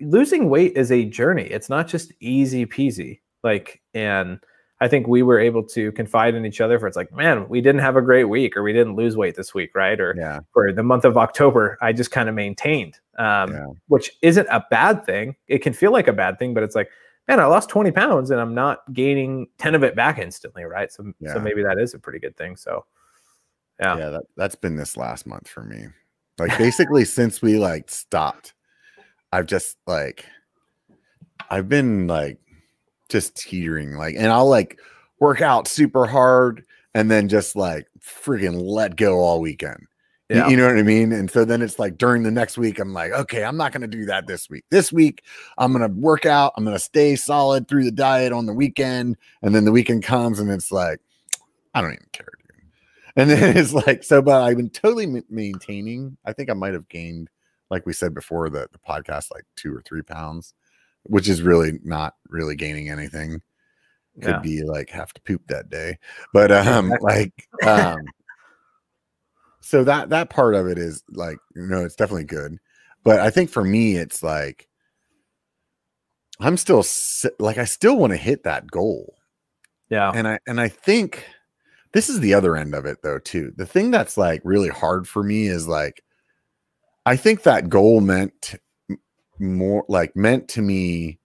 S2: losing weight is a journey. It's not just easy peasy. Like, and I think we were able to confide in each other for it's like, man, we didn't have a great week or we didn't lose weight this week, right? Or
S1: yeah.
S2: for the month of October, I just kind of maintained, um, yeah. which isn't a bad thing. It can feel like a bad thing, but it's like, man, I lost 20 pounds and I'm not gaining 10 of it back instantly, right? So, yeah. so maybe that is a pretty good thing. So, yeah,
S1: yeah, that, that's been this last month for me. Like basically since we like stopped, I've just like, I've been like just teetering like and I'll like work out super hard and then just like freaking let go all weekend. Yeah. You, know what I mean? And so then it's like during the next week, I'm like, okay, I'm not going to do that this week. This week, I'm going to work out. I'm going to stay solid through the diet on the weekend. And then the weekend comes and it's like, I don't even care, dude. And then it's like, so, but I've been totally m- maintaining. I think I might have gained, like we said before, the, the podcast, like two or three pounds which is really not really gaining anything. Could yeah. be like have to poop that day, but um, like um, so that that part of it is like you know it's definitely good, but I think for me it's like I'm still like I still want to hit that goal.
S2: Yeah,
S1: and I and I think this is the other end of it though too. The thing that's like really hard for me is like I think that goal meant more like meant to me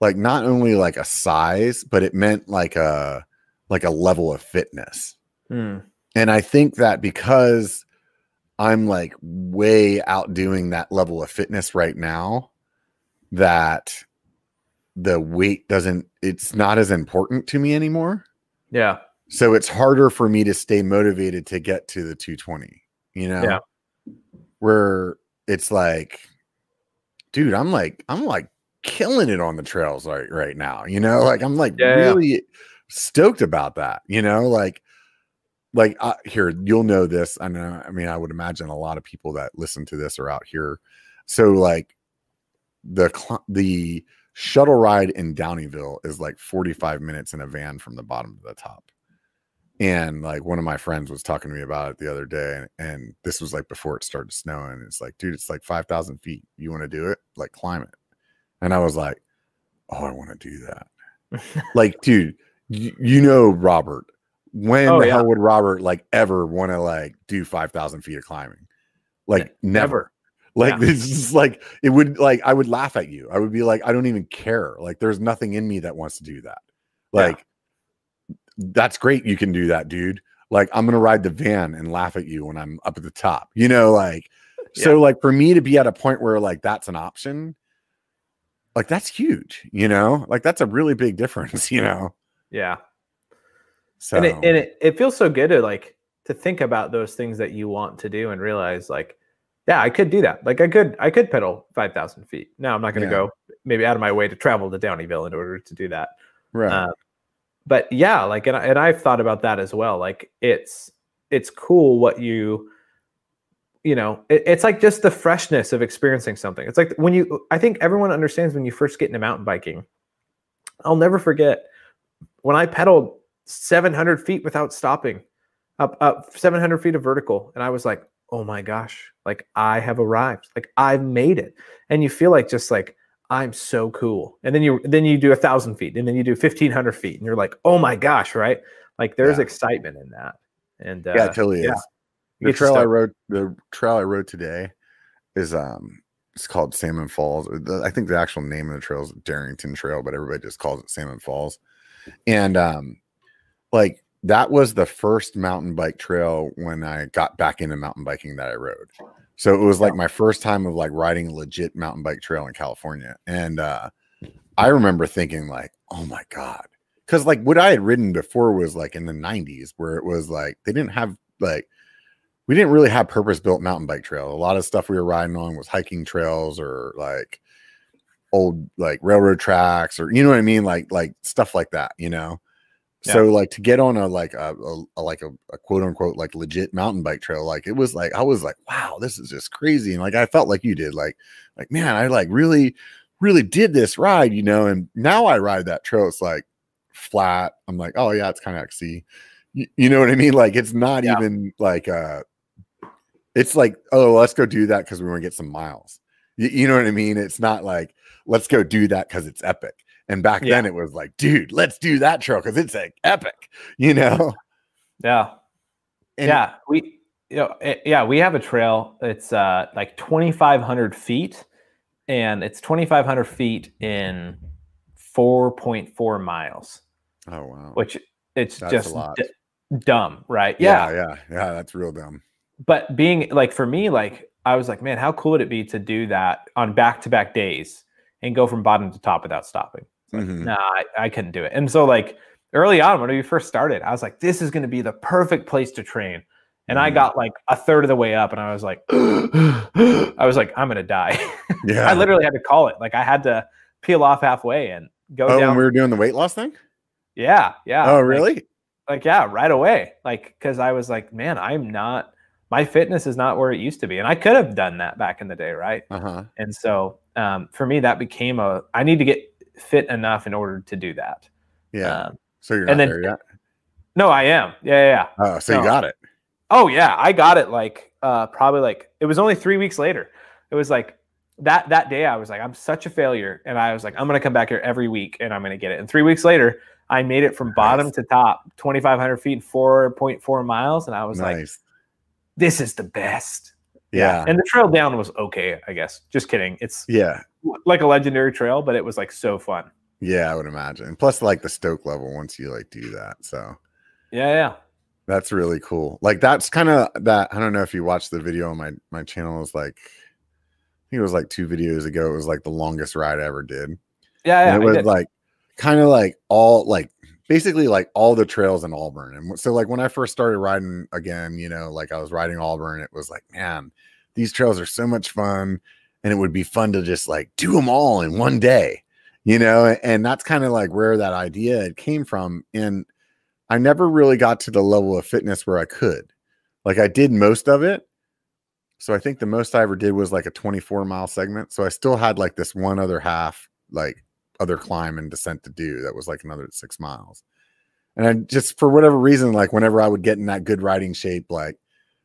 S1: like not only like a size but it meant like a like a level of fitness
S2: mm.
S1: And i think that because i'm like way outdoing that level of fitness right now that the weight doesn't it's not as important to me anymore.
S2: Yeah.
S1: So it's harder for me to stay motivated to get to the 220 you know?
S2: Yeah.
S1: Where it's like dude, I'm like, I'm like killing it on the trails like right now, you know, like I'm like yeah, really stoked about that, you know, like like uh, here you'll know this i know i mean i would imagine a lot of people that listen to this are out here so like the the shuttle ride in Downieville is like 45 minutes in a van from the bottom to the top and like one of my friends was talking to me about it the other day, and, and this was like before it started snowing. It's like, dude, it's like 5,000 feet. You want to do it? Like, climb it. And I was like, oh, I want to do that. like, dude, y- you know, Robert, when oh, the yeah. hell would Robert like ever want to like do 5,000 feet of climbing? Like, never. Like, yeah. this is like, it would like, I would laugh at you. I would be like, I don't even care. Like, there's nothing in me that wants to do that. Like, yeah that's great. You can do that, dude. Like, I'm going to ride the van and laugh at you when I'm up at the top, you know, like, yeah. so like for me to be at a point where like that's an option, like that's huge, you know, like that's a really big difference, you know?
S2: Yeah. So, and it, and it, it feels so good to like, to think about those things that you want to do and realize like, yeah, I could do that. Like I could, I could pedal 5,000 feet. Now I'm not going to yeah. go maybe out of my way to travel to Downieville in order to do that.
S1: Right. Uh,
S2: but yeah, like and, and I've thought about that as well. Like it's it's cool what you you know it, it's like just the freshness of experiencing something it's like when you i think everyone understands when you first get into mountain biking i'll never forget when i pedaled 700 feet without stopping up up 700 feet of vertical and i was like oh my gosh like i have arrived like i've made it and you feel like just like I'm so cool. And then you then you do a thousand feet, and then you do fifteen hundred feet, and you're like, oh my gosh, right? Like there's yeah. excitement in that. And uh,
S1: yeah, it totally yeah. is. The trail I rode, the trail I rode today, is um, it's called Salmon Falls. I think the actual name of the trail is Darrington Trail, but everybody just calls it Salmon Falls. And um, like that was the first mountain bike trail when I got back into mountain biking that I rode. So it was like my first time of like riding a legit mountain bike trail in California. And uh I remember thinking like, oh my God. Cause like what I had ridden before was like in the 90s where it was like they didn't have like we didn't really have purpose built mountain bike trail. A lot of stuff we were riding on was hiking trails or like old like railroad tracks or you know what I mean? Like like stuff like that, you know. So like to get on a like a, a, a like a, a, quote unquote like legit mountain bike trail, like it was like I was like, wow, this is just crazy. And like I felt like you did, like, like man, I like really, really did this ride, you know. And now I ride that trail, it's like flat. I'm like, oh yeah, it's kind of XC. You, you, know what I mean? Like it's not yeah. even like uh it's like, oh, let's go do that because we want to get some miles. You, you know what I mean? It's not like let's go do that because it's epic And back yeah. then it was like, dude, let's do that trail because it's like epic, you know?
S2: Yeah. And yeah. We, you know, it, eh, yeah, we have a trail. It's uh, like 2,500 feet and it's 2,500 feet in 4.4 miles.
S1: Oh, wow.
S2: Which it's that's just dumb, right? Yeah.
S1: Yeah. Yeah. Yeah. That's real dumb.
S2: But being like, for me, like, I was like, man, how cool would it be to do that on back to back days and go from bottom to top without stopping? Mm-hmm. Nah, I, I couldn't do it. And so, like, early on when we first started, I was like, this is going to be the perfect place to train. And mm-hmm. I got like a third of the way up and I was like, I was like, I'm going to die. Yeah. I literally had to call it. Like, I had to peel off halfway and go
S1: oh,
S2: down.
S1: When we were doing the weight loss thing?
S2: Yeah. Yeah.
S1: Oh, really?
S2: Like, like yeah, right away. Like, cause I was like, man, I'm not, my fitness is not where it used to be. And I could have done that back in the day. Right.
S1: Uh-huh.
S2: And so um, for me, that became a, I need to get fit enough in order to do that.
S1: Yeah. Um, so you're not then, there yet?
S2: No, I am. Yeah. Yeah. yeah.
S1: Oh, so
S2: no.
S1: you got it.
S2: Oh yeah. I got it. Like, uh, probably like, it was only three weeks later. It was like, that that day I was like, I'm such a failure. And I was like, I'm gonna come back here every week and I'm gonna get it. And three weeks later, I made it from bottom to top, 2,500 feet, 4.4 miles. And I was nice. like, this is the best.
S1: Yeah.
S2: And the trail down was okay, I guess. Just kidding. It's
S1: yeah,
S2: like a legendary trail, but it was like so fun.
S1: Yeah, I would imagine. Plus, like the stoke level once you like do that. So
S2: yeah, yeah.
S1: That's really cool. Like that's kind of that. I don't know if you watched the video on my my channel. It was like I think it was like two videos ago. It was like the longest ride I ever did.
S2: Yeah, yeah.
S1: And it was like kind of like all like basically like all the trails in Auburn. And so like when I first started riding again, you know, like I was riding Auburn, it was like, man, these trails are so much fun. And it would be fun to just like do them all in one day, you know, and that's kind of like where that idea came from. And I never really got to the level of fitness where I could. Like I did most of it. So I think the most I ever did was like a 24 mile segment. So I still had like this one other half, like other climb and descent to do that was like another six miles. And I just for whatever reason, like whenever I would get in that good riding shape, like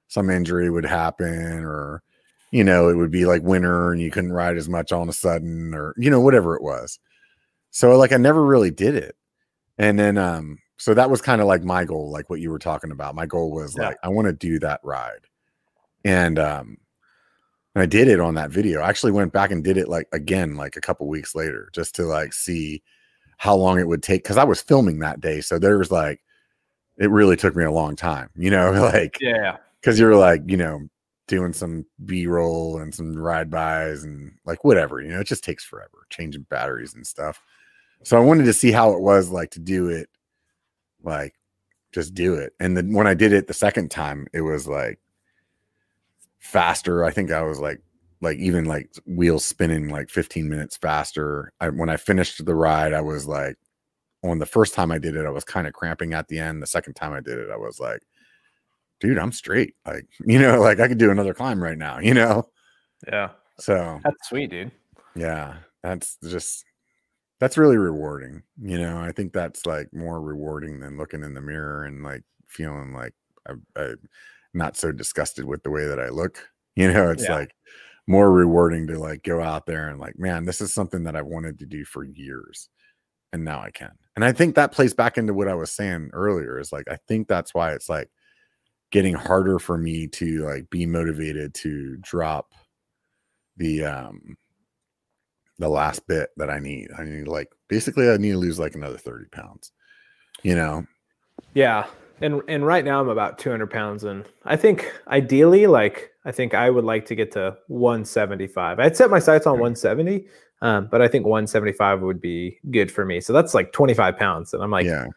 S1: some injury would happen, or you know, it would be like winter and you couldn't ride as much all of a sudden, or you know, whatever it was. So like I never really did it. And then um, so that was kind of like my goal, like what you were talking about. My goal was yeah. like, I want to do that ride. And um, and I did it on that video. I actually went back and did it like again, like a couple weeks later, just to like see how long it would take. Cause I was filming that day. So there was like, it really took me a long time, you know, like,
S2: yeah,
S1: cause you're like, you know, doing some B roll and some ride bys and like whatever, you know, it just takes forever changing batteries and stuff. So I wanted to see how it was like to do it, like just do it. And then when I did it the second time, it was like, faster. I think I was like like even like wheels spinning like 15 minutes faster. I, when I finished the ride, I was like on the first time I did it, I was kind of cramping at the end. The second time I did it, I was like, dude, I'm straight. Like, you know, like I could do another climb right now, you know?
S2: Yeah.
S1: So
S2: that's sweet, dude.
S1: Yeah. That's just that's really rewarding. You know, I think that's like more rewarding than looking in the mirror and like feeling like I, I not so disgusted with the way that I look. You know, it's yeah. like more rewarding to like go out there and like, man, this is something that I've wanted to do for years. And now I can. And I think that plays back into what I was saying earlier is like, I think that's why it's like getting harder for me to like be motivated to drop the, um, the last bit that I need. I need like basically I need to lose like another 30 pounds, you know?
S2: Yeah and and right now I'm about 200 pounds, and I think ideally, like I think I would like to get to 175. I'd set my sights on 170, um, but I think 175 would be good for me. So that's like 25 pounds, and I'm like,
S1: yeah.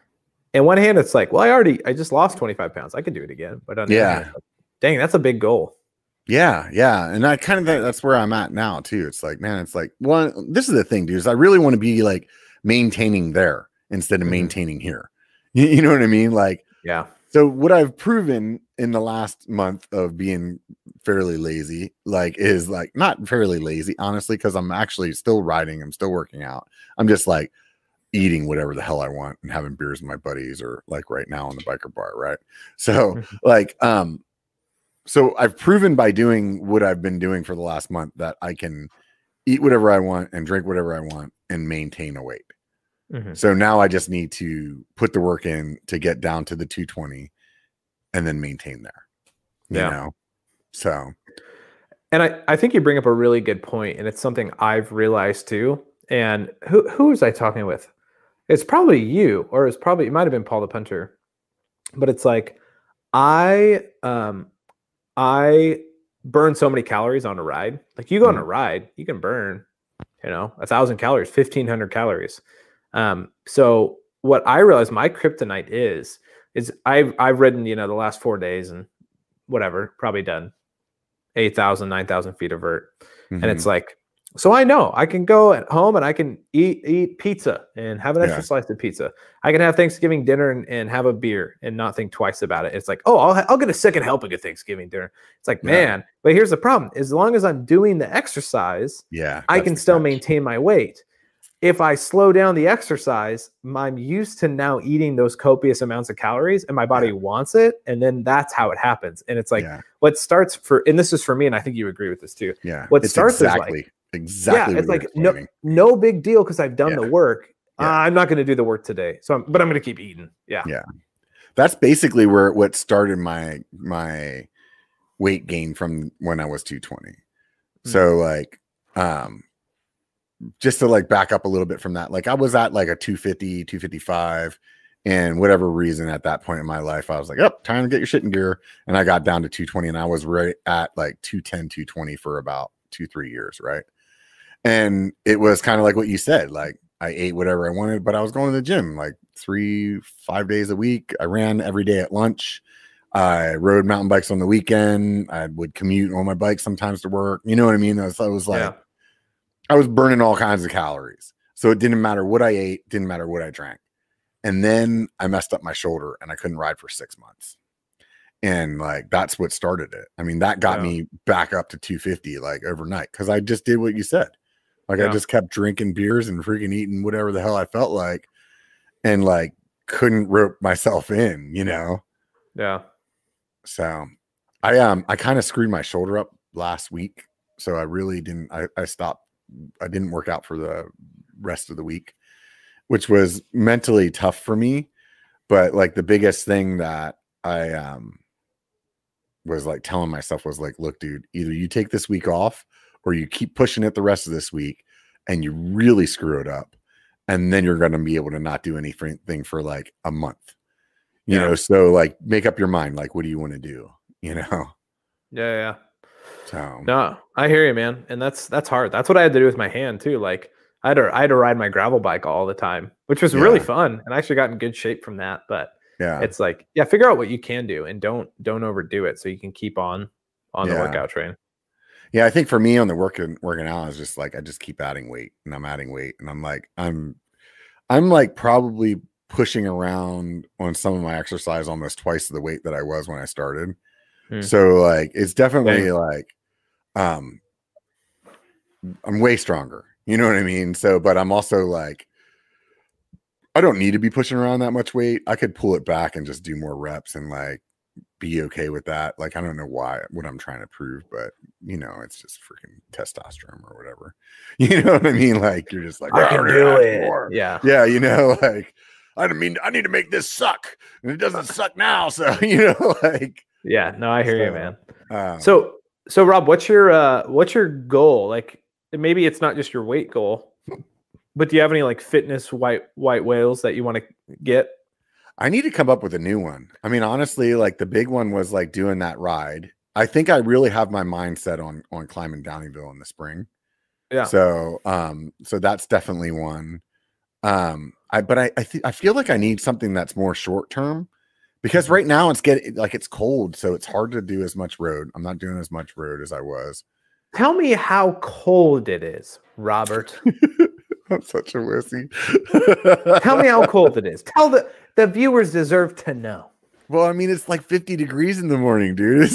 S2: In one hand, it's like, well, I already I just lost 25 pounds. I could do it again, but
S1: yeah,
S2: hand, dang, that's a big goal.
S1: Yeah, yeah, and I kind of think that's where I'm at now too. It's like, man, it's like one. This is the thing, dude. Is I really want to be like maintaining there instead of mm-hmm. maintaining here. You, you know what I mean? Like
S2: yeah.
S1: So what I've proven in the last month of being fairly lazy, like is like not fairly lazy, honestly, because I'm actually still riding, I'm still working out. I'm just like eating whatever the hell I want and having beers with my buddies or like right now in the biker bar, right? So like um so I've proven by doing what I've been doing for the last month that I can eat whatever I want and drink whatever I want and maintain a weight. Mm-hmm. So now I just need to put the work in to get down to the 220 and then maintain there. You yeah. know? So
S2: and I, I think you bring up a really good point, and it's something I've realized too. And who who was I talking with? It's probably you, or it's probably it might have been Paul the Punter. But it's like I um I burn so many calories on a ride. Like you go on a ride, you can burn, you know, a thousand calories, fifteen hundred calories. Um, so what I realize my kryptonite is is I've I've ridden, you know, the last four days and whatever, probably done 8,000, 9,000 feet of vert. Mm-hmm. And it's mm-hmm. like, so I know I can go at home and I can eat eat pizza and have an extra yeah. slice of pizza. I can have Thanksgiving dinner and, and have a beer and not think twice about it. It's like, oh, I'll, I'll get a second helping of Thanksgiving dinner. It's like, yeah. man, but here's the problem: as long as I'm doing the exercise,
S1: yeah,
S2: I can still catch. maintain my weight if I slow down the exercise, I'm used to now eating those copious amounts of calories and my body yeah. wants it. And then that's how it happens. And it's like what starts for, and this is for me, and I think you agree with this too.
S1: Yeah.
S2: What starts exactly,
S1: like, exactly.
S2: Yeah. It's like, no, no big deal because I've done yeah. the work. Uh, I'm not going to do the work today. So, I'm, but I'm going to keep eating. Yeah.
S1: Yeah. That's basically where what started my, my weight gain from when I was 220. Mm-hmm. So, like, um, just to like back up a little bit from that, like I was at like a 250, 255, and whatever reason at that point in my life, I was like, oh, time to get your shit in gear. And I got down to 220 and I was right at like 210, 220 for about two, three years, right? And it was kind of like what you said, like I ate whatever I wanted, but I was going to the gym like three, five days a week. I ran every day at lunch. I rode mountain bikes on the weekend. I would commute on my bike sometimes to work. You know what I mean? I was, I was like, yeah I was burning all kinds of calories. So it didn't matter what I ate, didn't matter what I drank. And then I messed up my shoulder and I couldn't ride for six months. And like that's what started it. I mean, that got yeah. me back up to 250 like overnight because I just did what you said. Like yeah. I just kept drinking beers and freaking eating whatever the hell I felt like and like couldn't rope myself in, you know?
S2: Yeah.
S1: So I um I kind of screwed my shoulder up last week. So I really didn't I, I stopped I didn't work out for the rest of the week, which was mentally tough for me. But like the biggest thing that I um was like telling myself was like, look, dude, either you take this week off or you keep pushing it the rest of this week and you really screw it up. And then you're going to be able to not do anything for like a month, you yeah. know? So, like, make up your mind. Like, what do you want to do? You know?
S2: Yeah. Yeah. So no, I hear you, man, and that's that's hard. That's what I had to do with my hand too. Like I had to I had to ride my gravel bike all the time, which was yeah. really fun, and I actually got in good shape from that. But
S1: yeah,
S2: it's like yeah, figure out what you can do and don't don't overdo it so you can keep on on yeah. the workout train.
S1: Yeah, I think for me on the working working out is just like I just keep adding weight and I'm adding weight and I'm like I'm I'm like probably pushing around on some of my exercise almost twice the weight that I was when I started. Hmm. So like it's definitely like um I'm way stronger. You know what I mean? So, but I'm also like, I don't need to be pushing around that much weight. I could pull it back and just do more reps and like be okay with that. Like, I don't know why, what I'm trying to prove, but you know, it's just freaking testosterone or whatever. You know what I mean? Like, you're just like,
S2: I can do it. More. Yeah.
S1: Yeah. You know, like, I don't mean, I need to make this suck and it doesn't suck now. So, you know, like,
S2: yeah, no, I hear so, you, man. Um, so, so Rob, what's your uh what's your goal? Like maybe it's not just your weight goal, but do you have any like fitness white white whales that you want to get?
S1: I need to come up with a new one. I mean, honestly, like the big one was like doing that ride. I think I really have my mindset on on climbing Downieville in the spring.
S2: Yeah.
S1: So um so that's definitely one. Um I but I I, th- I feel like I need something that's more short term because right now it's getting like it's cold, so it's hard to do as much road. I'm not doing as much road as I was.
S2: Tell me how cold it is, Robert.
S1: I'm such a wussy.
S2: Tell me how cold it is. Tell the the viewers deserve to know.
S1: Well, I mean, it's like 50 degrees in the morning, dude.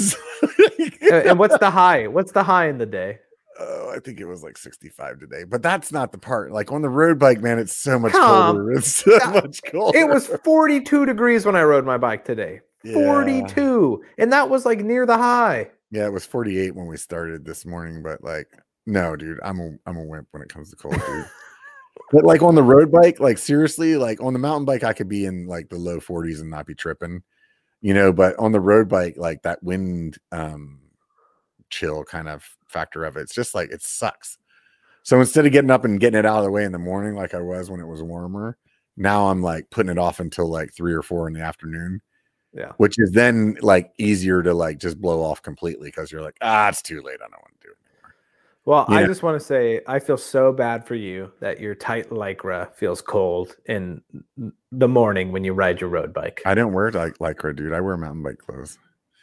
S2: and what's the high? What's the high in the day?
S1: Oh, I think it was like 65 today, but that's not the part. Like on the road bike, man, it's so much Come, colder. It's so much colder.
S2: It was 42 degrees when I rode my bike today. Yeah. 42. And that was like near the high.
S1: Yeah, it was 48 when we started this morning, but like, no, dude, I'm a I'm a wimp when it comes to cold, dude. but like on the road bike, like seriously, like on the mountain bike, I could be in like the low 40s and not be tripping, you know. But on the road bike, like that wind um chill kind of factor of it, it's just like it sucks. So instead of getting up and getting it out of the way in the morning, like I was when it was warmer, now I'm like putting it off until like three or four in the afternoon.
S2: Yeah.
S1: Which is then like easier to like just blow off completely because you're like, ah, it's too late. I don't want to do
S2: Well, I just want to say I feel so bad for you that your tight lycra feels cold in the morning when you ride your road bike.
S1: I don't wear like lycra, dude. I wear mountain bike clothes.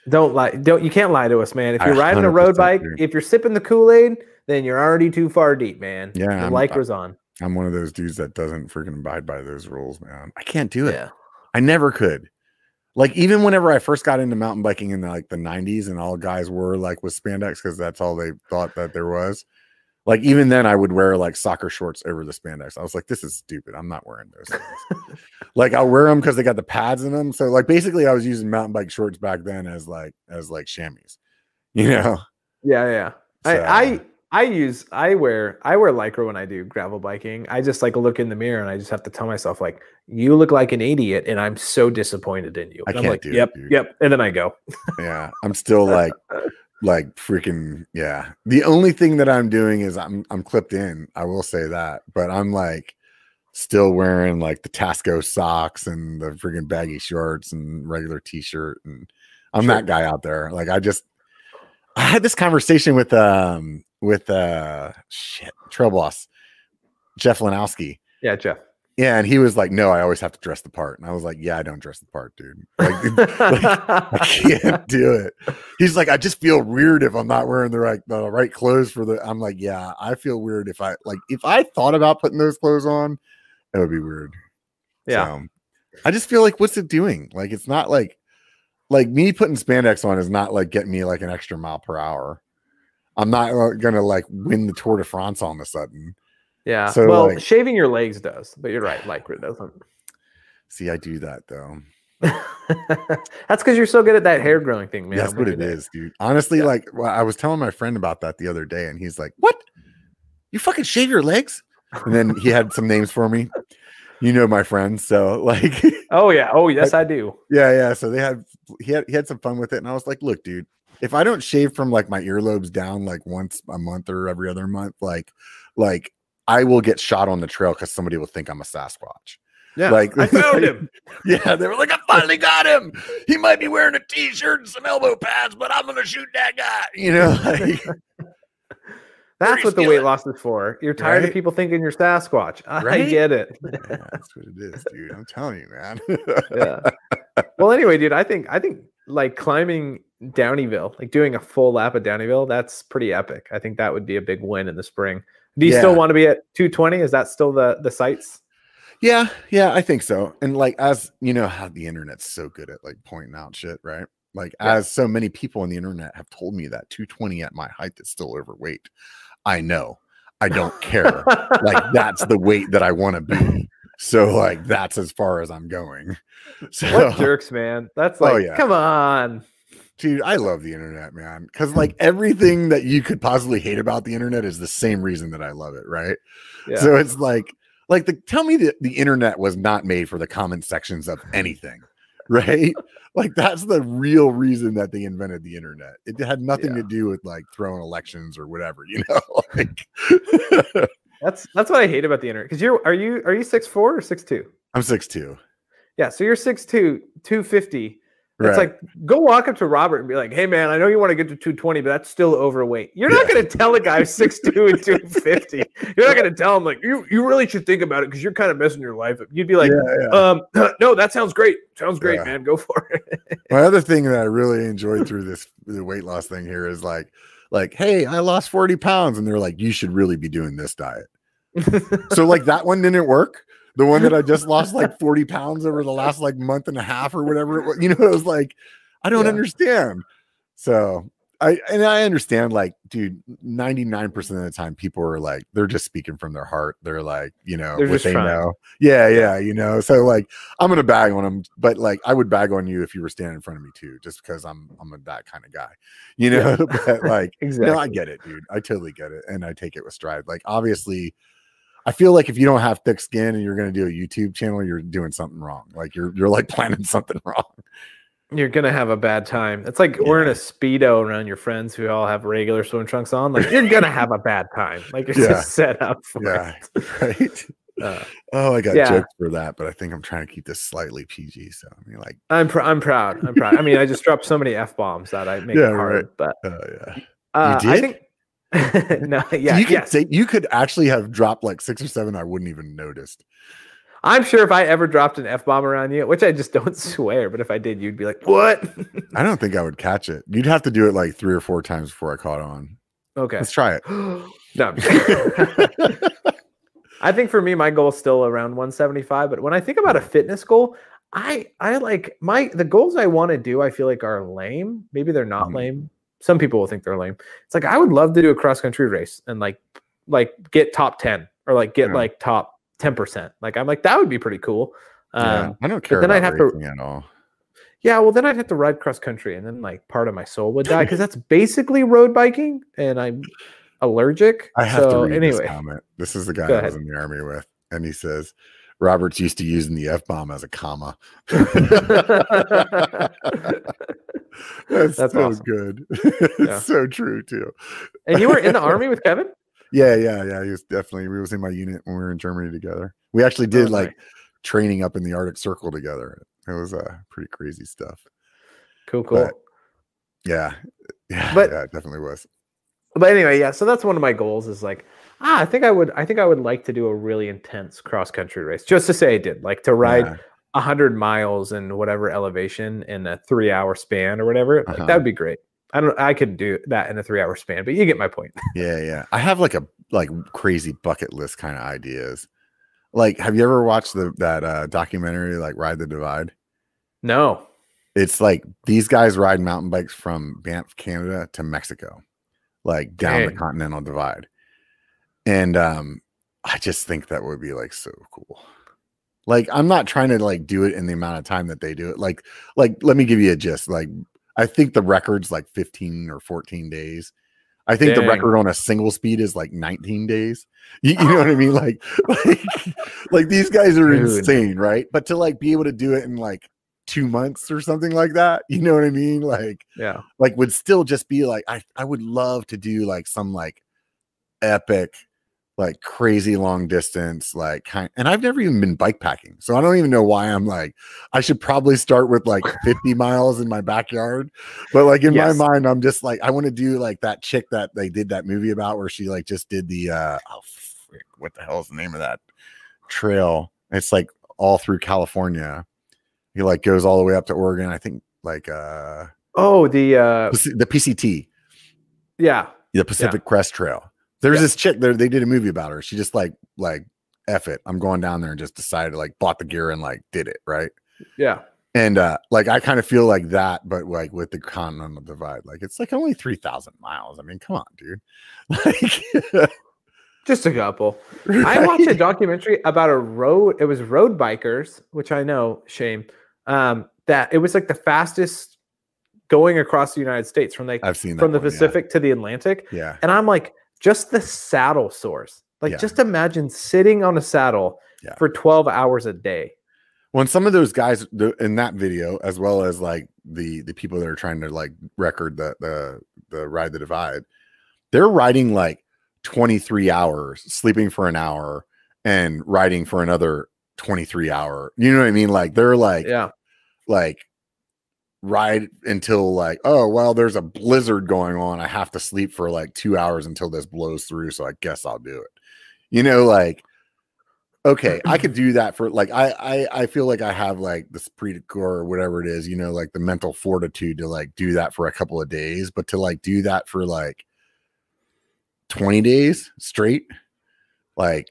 S2: Don't lie. Don't you can't lie to us, man. If you're riding a road bike, if you're sipping the Kool Aid, then you're already too far deep, man.
S1: Yeah,
S2: the I'm, lycra's on.
S1: I'm one of those dudes that doesn't freaking abide by those rules, man. I can't do it. Yeah. I never could. Like even whenever I first got into mountain biking in the, like the 90s, and all guys were like with spandex because that's all they thought that there was. Like even then, I would wear like soccer shorts over the spandex. I was like, "This is stupid. I'm not wearing those things." like I'll wear them because they got the pads in them. So like basically, I was using mountain bike shorts back then as like as like chamois. You know?
S2: Yeah, yeah. So, I I I use I wear I wear lycra when I do gravel biking. I just like look in the mirror and I just have to tell myself like you look like an idiot and I'm so disappointed in you.
S1: I
S2: can't
S1: I'm like, do
S2: yep,
S1: it,
S2: yep, and then I go.
S1: yeah, I'm still like like freaking yeah. The only thing that I'm doing is I'm I'm clipped in. I will say that, but I'm like still wearing like the Tasco socks and the freaking baggy shorts and regular t-shirt and I'm sure. that guy out there. Like I just I had this conversation with um with uh shit trail boss Jeff Lanowski.
S2: Yeah, Jeff.
S1: Yeah, and he was like, "No, I always have to dress the part." And I was like, "Yeah, I don't dress the part, dude. Like, like I can't do it." He's like, "I just feel weird if I'm not wearing the right the right clothes for the." I'm like, "Yeah, I feel weird if I like if I thought about putting those clothes on, it would be weird."
S2: Yeah, so,
S1: I just feel like, what's it doing? Like, it's not like like me putting spandex on is not like getting me like an extra mile per hour. I'm not uh, gonna like win the Tour de France all of a sudden.
S2: Yeah. So well, like, shaving your legs does, but you're right, lycra doesn't.
S1: See, I do that though.
S2: That's because you're so good at that hair growing thing, man.
S1: That's what it is, dude. Honestly, yeah. like well, I was telling my friend about that the other day, and he's like, "What? You fucking shave your legs?" And then he had some names for me. You know my friends, so like,
S2: oh yeah, oh yes, I do.
S1: Yeah, yeah. So they had he had he had some fun with it, and I was like, "Look, dude, if I don't shave from like my earlobes down like once a month or every other month, like, like I will get shot on the trail because somebody will think I'm a Sasquatch."
S2: Yeah, like I found him.
S1: yeah, they were like, I finally got him. He might be wearing a t-shirt and some elbow pads, but I'm gonna shoot that guy. You know, like,
S2: that's what the weight loss is for. You're tired right? of people thinking you're Sasquatch. I right? get it.
S1: yeah, that's what it is, dude. I'm telling you, man.
S2: yeah. Well, anyway, dude, I think I think like climbing Downieville, like doing a full lap of Downieville, that's pretty epic. I think that would be a big win in the spring. Do you yeah. still want to be at 220? Is that still the the sights?
S1: Yeah, yeah, I think so. And like as you know how the internet's so good at like pointing out shit, right? Like yeah. as so many people on the internet have told me that 220 at my height is still overweight. I know. I don't care. like that's the weight that I want to be. So like that's as far as I'm going. So
S2: what jerks, man. That's oh, like, oh, yeah. come on.
S1: Dude, I love the internet, man. Cause hmm. like everything that you could possibly hate about the internet is the same reason that I love it, right? Yeah. So it's like like the tell me that the internet was not made for the comment sections of anything, right? like that's the real reason that they invented the internet. It had nothing yeah. to do with like throwing elections or whatever, you know. like
S2: that's that's what I hate about the internet. Because you're are you are you six four or six two?
S1: I'm six two.
S2: Yeah, so you're six two, two fifty. It's like go walk up to Robert and be like, "Hey man, I know you want to get to 220, but that's still overweight." You're not going to tell a guy 6'2 and 250. You're not going to tell him like, "You you really should think about it because you're kind of messing your life up." You'd be like, yeah, yeah. "Um, no, that sounds great. Sounds great, man. Go for it."
S1: My other thing that I really enjoyed through this the weight loss thing here is like, like, "Hey, I lost 40 pounds," and they're like, "You should really be doing this diet." so like that one didn't work the one that I just lost like 40 pounds over the last like month and a half or whatever it was. You know, it was like, I don't yeah. understand. So I and I understand, like, dude, 99% of the time people are like, they're just speaking from their heart. They're like, you know, they're what they trying. know. Yeah, yeah, you know. So like I'm gonna bag on them, but like I would bag on you if you were standing in front of me too, just because I'm I'm a, that kind of guy, you know. Yeah. but like exactly. no, I get it, dude. I totally get it. And I take it with stride. Like obviously I feel like if you don't have thick skin and you're going to do a YouTube channel, you're doing something wrong. Like you're you're like planning something wrong.
S2: You're gonna have a bad time. It's like yeah. wearing a speedo around your friends who all have regular swim trunks on. Like you're gonna have a bad time. Like you're yeah. just set up for yeah.
S1: it. Right. Uh, oh, I got yeah. jokes for that, but I think I'm trying to keep this slightly PG. So I mean, like,
S2: I'm pr- I'm proud. I'm proud. I mean, I just dropped so many f bombs that I make yeah, it hard. Right. But
S1: oh yeah,
S2: uh, I think no, yeah,
S1: you could
S2: yes.
S1: say you could actually have dropped like six or seven. I wouldn't even noticed.
S2: I'm sure if I ever dropped an f bomb around you, which I just don't swear, but if I did, you'd be like, "What?"
S1: I don't think I would catch it. You'd have to do it like three or four times before I caught on.
S2: Okay,
S1: let's try it.
S2: no, I think for me, my goal is still around 175. But when I think about a fitness goal, I I like my the goals I want to do. I feel like are lame. Maybe they're not mm-hmm. lame. Some people will think they're lame. It's like I would love to do a cross country race and like like get top 10 or like get yeah. like top 10%. Like I'm like that would be pretty cool.
S1: Um, yeah, I don't care. then I'd have to at all.
S2: Yeah, well, then I'd have to ride cross country, and then like part of my soul would die because that's basically road biking, and I'm allergic.
S1: I have so, to read anyway. this comment. This is the guy I was in the army with, and he says, "Robert's used to using the f bomb as a comma." That's, That's so awesome. good. it's yeah. so true too.
S2: And you were in the army with Kevin?
S1: Yeah, yeah, yeah. He was definitely. We was in my unit when we were in Germany together. We actually did oh, like nice. training up in the Arctic Circle together. It was uh pretty crazy stuff.
S2: Cool, cool. But,
S1: yeah, yeah, but yeah, it definitely was.
S2: But anyway, yeah. So that's one of my goals. Is like, ah, I think I would. I think I would like to do a really intense cross country race, just to say I did, like to ride. Yeah 100 miles in whatever elevation in a three hour span or whatever uh-huh. like, that would be great i don't i could do that in a three hour span but you get my point
S1: yeah yeah i have like a like crazy bucket list kind of ideas like have you ever watched the that uh documentary like ride the divide
S2: no
S1: it's like these guys ride mountain bikes from banff canada to mexico like down Dang. the continental divide and um i just think that would be like so cool like I'm not trying to like do it in the amount of time that they do it. Like like let me give you a gist. Like I think the record's like 15 or 14 days. I think Dang. the record on a single speed is like 19 days. You, you know what I mean? Like, like, like these guys are Dude. insane, right? But to like be able to do it in like two months or something like that, you know what I mean? Like,
S2: yeah,
S1: like would still just be like, I, I would love to do like some like epic like crazy long distance, like kind and I've never even been bike packing. So I don't even know why I'm like, I should probably start with like 50 miles in my backyard. But like in yes. my mind, I'm just like, I want to do like that chick that they did that movie about where she like just did the uh oh frick, what the hell is the name of that trail? It's like all through California. He like goes all the way up to Oregon. I think like uh
S2: oh the uh
S1: the PCT.
S2: Yeah.
S1: The Pacific
S2: yeah.
S1: Crest Trail. There's yeah. this chick there. They did a movie about her. She just like like F it. I'm going down there and just decided like bought the gear and like did it right.
S2: Yeah.
S1: And uh like I kind of feel like that, but like with the continental divide, like it's like only three thousand miles. I mean, come on, dude. Like
S2: just a couple. Right? I watched a documentary about a road. It was road bikers, which I know, shame. Um, that it was like the fastest going across the United States from like
S1: I've seen
S2: from the
S1: one,
S2: Pacific
S1: yeah.
S2: to the Atlantic.
S1: Yeah.
S2: And I'm like, just the saddle source. Like, yeah. just imagine sitting on a saddle yeah. for 12 hours a day.
S1: When some of those guys in that video, as well as like the the people that are trying to like record the the the ride the divide, they're riding like 23 hours, sleeping for an hour, and riding for another 23 hour. You know what I mean? Like they're like,
S2: yeah,
S1: like ride until like oh well there's a blizzard going on. I have to sleep for like two hours until this blows through so i guess i'll do it. You know like okay i could do that for like i i, I feel like i have like the spirit or whatever it is you know like the mental fortitude to like do that for a couple of days but to like do that for like 20 days straight like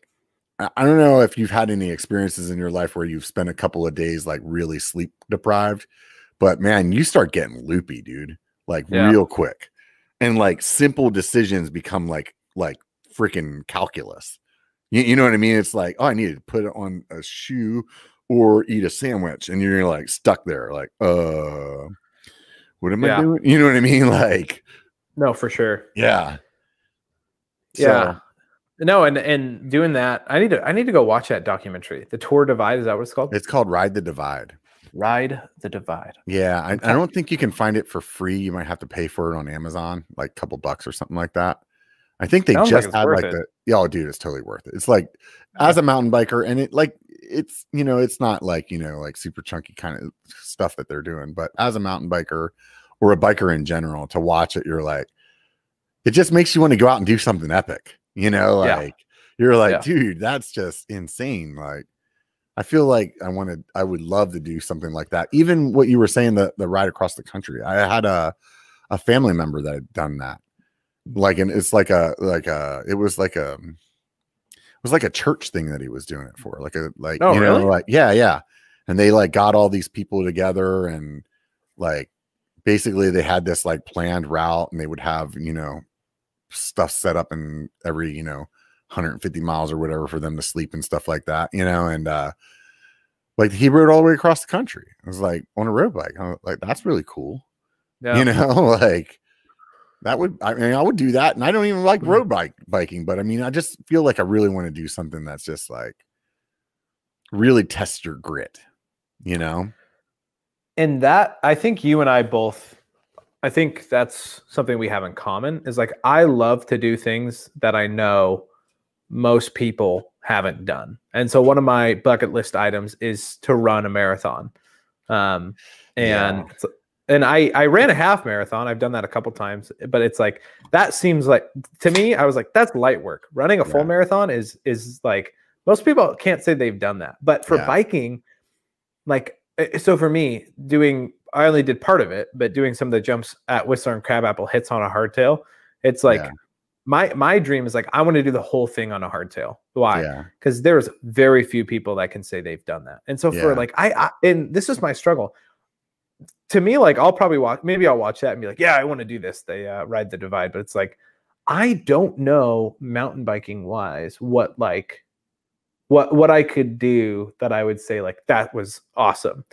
S1: I don't know if you've had any experiences in your life where you've spent a couple of days like really sleep deprived but man, you start getting loopy, dude, like yeah. real quick. And like simple decisions become like like freaking calculus. You, you know what I mean? It's like, oh, I need to put it on a shoe or eat a sandwich. And you're like stuck there, like, uh, what am yeah. I doing? You know what I mean? Like,
S2: no, for sure.
S1: Yeah.
S2: Yeah. So, No, and and doing that, I need to I need to go watch that documentary. The Tour Divide is that what it's called?
S1: It's called Ride the Divide.
S2: Ride the Divide.
S1: Yeah, I, I don't think you can find it for free. You might have to pay for it on Amazon, like a couple bucks or something like that. I think they
S2: Sounds
S1: just
S2: like
S1: had like
S2: it.
S1: the oh dude, it's totally worth it. It's like as a mountain biker, and it like it's you know, it's not like you know, like super chunky kind of stuff that they're doing, but as a mountain biker or a biker in general, to watch it, you're like, it just makes you want to go out and do something epic, you know,
S2: Yeah.
S1: like you're like,
S2: Yeah.
S1: dude, that's just insane. Like I feel like I wanted, I would love to do something like that. Even what you were saying, the the ride across the country. I had a a family member that had done that. Like, and it's like a like a it was like a it was like a church thing that he was doing it for. Like a like
S2: Oh,
S1: you know,
S2: really?
S1: like yeah, yeah. And they like got all these people together and like basically they had this like planned route and they would have you know stuff set up in every you know 150 miles or whatever for them to sleep and stuff like that you know and uh like he rode all the way across the country i was like on a road bike I'm like that's really cool
S2: Yeah.
S1: you know like that would i mean i would do that and i don't even like
S2: Mhm.
S1: road bike biking but i mean i just feel like i really want to do something that's just like really test your grit you know
S2: and that I think you and I both I think that's something we have in common is like I love to do things that I know most people haven't done. And so one of my bucket list items is to run a marathon. Um and
S1: Yeah.
S2: and I I ran a half marathon. I've done that a couple times, but it's like that seems like to me I was like that's light work. Running a full
S1: Yeah.
S2: marathon is is like most people can't say they've done that. But for
S1: Yeah.
S2: biking like uh, so for me doing i only did part of it but doing some of the jumps at whistler and crabapple hits on a hardtail it's like. My my dream is like i want to do the whole thing on a hardtail. Why?
S1: Yeah.
S2: Because there's very few people that can say they've done that. And so for
S1: Yeah.
S2: like I, I and this is my struggle. To me like i'll probably watch maybe i'll watch that and be like yeah i want to do this. They uh, ride the divide. But it's like i don't know mountain biking wise what like what what i could do that i would say like that was awesome.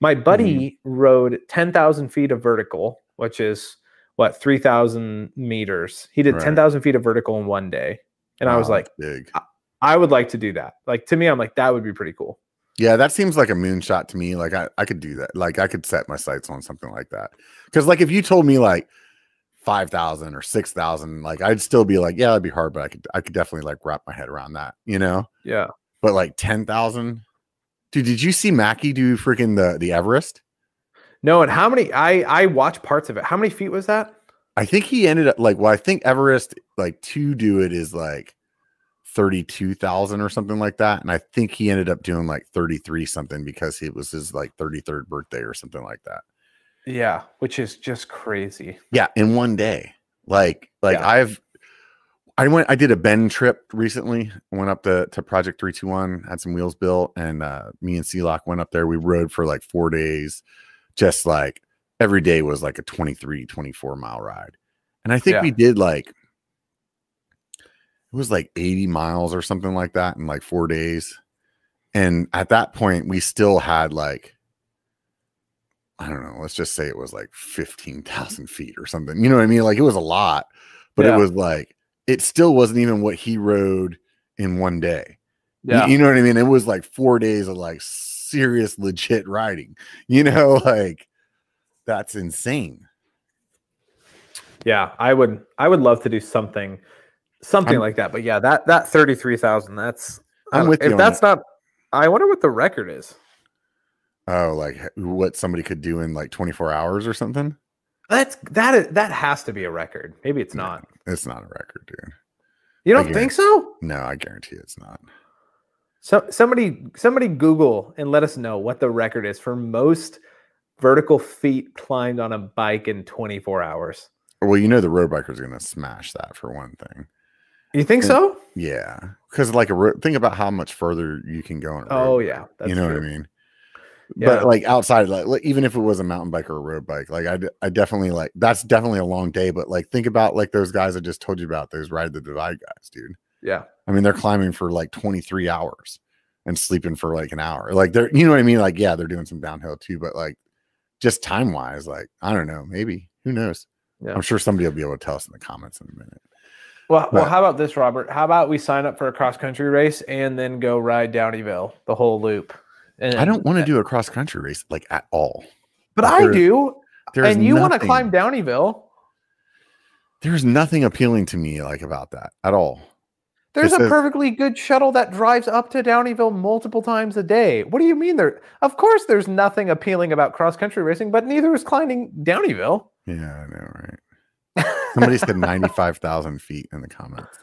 S2: My buddy rode 10000 feet of vertical which is what 3000 meters he did
S1: Right.
S2: 10000 feet of vertical in one day and i was like
S1: big
S2: I would like to do that. Like to me, I'm like that would be pretty cool.
S1: Yeah, that seems like a moonshot to me. Like I, I could do that. Like I could set my sights on something like that. Because like if you told me like five thousand or six thousand, like I'd still be like, yeah, that'd be hard, but I could I could definitely like wrap my head around that, you know.
S2: Yeah.
S1: But like ten thousand, dude, did you see Mackie do freaking the the Everest?
S2: No, and how many? I I watched parts of it. How many feet was that?
S1: I think he ended up like well, I think Everest like to do it is like thirty two thousand or something like that, and I think he ended up doing like thirty three something because it was his like thirty third birthday or something like that.
S2: Yeah, which is just crazy.
S1: Yeah, in one day. Like like
S2: Yeah.
S1: I've I went I did a bend trip recently. I went up to to Project 321, had some wheels built and uh me and Sealock went up there. We rode for like 4 days. Just like every day was like a 23 24 mile ride. And I think
S2: Yeah.
S1: we did like it was like 80 miles or something like that in like 4 days. And at that point we still had like I don't know, let's just say it was like 15,000 feet or something. You know what I mean? Like it was a lot, but
S2: Yeah.
S1: it was like, it still wasn't even what he rode in one day. You-
S2: Yeah,
S1: You, know what I mean? It was like four days of like serious, legit riding, you know, like that's insane.
S2: yeah. I would I would love to do something something
S1: I'm-
S2: like that. But yeah, that that thirty three thousand. That's I
S1: I'm
S2: don't-
S1: with you
S2: If that's not, I wonder what the record is.
S1: Oh, like what somebody could do in like 24 hours or something?
S2: That's that is that has to be a record. Maybe it's
S1: No,
S2: not.
S1: It's not a record, dude.
S2: You don't think so?
S1: No, I guarantee it's not.
S2: So somebody somebody Google and let us know what the record is for most vertical feet climbed on a bike in 24 hours.
S1: Well, you know, the road biker's going to smash that for one thing.
S2: You think
S1: Yeah.
S2: so?
S1: Yeah, because like a ro- think about how much further you can go on. A road
S2: Oh
S1: bike,
S2: yeah, that's
S1: you know
S2: true.
S1: what I mean.
S2: Yeah.
S1: But like outside, like, like, even if it was a mountain bike or a road bike, like I, I definitely like that's definitely a long day. But like think about like those guys I just told you about, those ride the divide guys, dude.
S2: Yeah,
S1: I mean, they're climbing for like 23 hours and sleeping for like an hour. Like they're, you know what I mean? Like, yeah, they're doing some downhill too, but like just time wise, like, I don't know, maybe who knows?
S2: Yeah.
S1: I'm sure somebody will be able to tell us in the comments in a minute.
S2: Well, well, how about this, Robert? How about we sign up for a cross country race and then go ride Downieville the whole loop? And
S1: I don't want to uh, do a cross country race like at all.
S2: But
S1: Like,
S2: I
S1: there-
S2: do.
S1: There's
S2: And you want to climb Downieville.
S1: There's nothing appealing to me like about that at all.
S2: There's a perfectly good shuttle that drives up to Downieville multiple times a day. What do you mean there? Of course, there's nothing appealing about cross country racing, but neither is climbing Downieville.
S1: Yeah, I know, right? Somebody said 95,000 feet in the comments.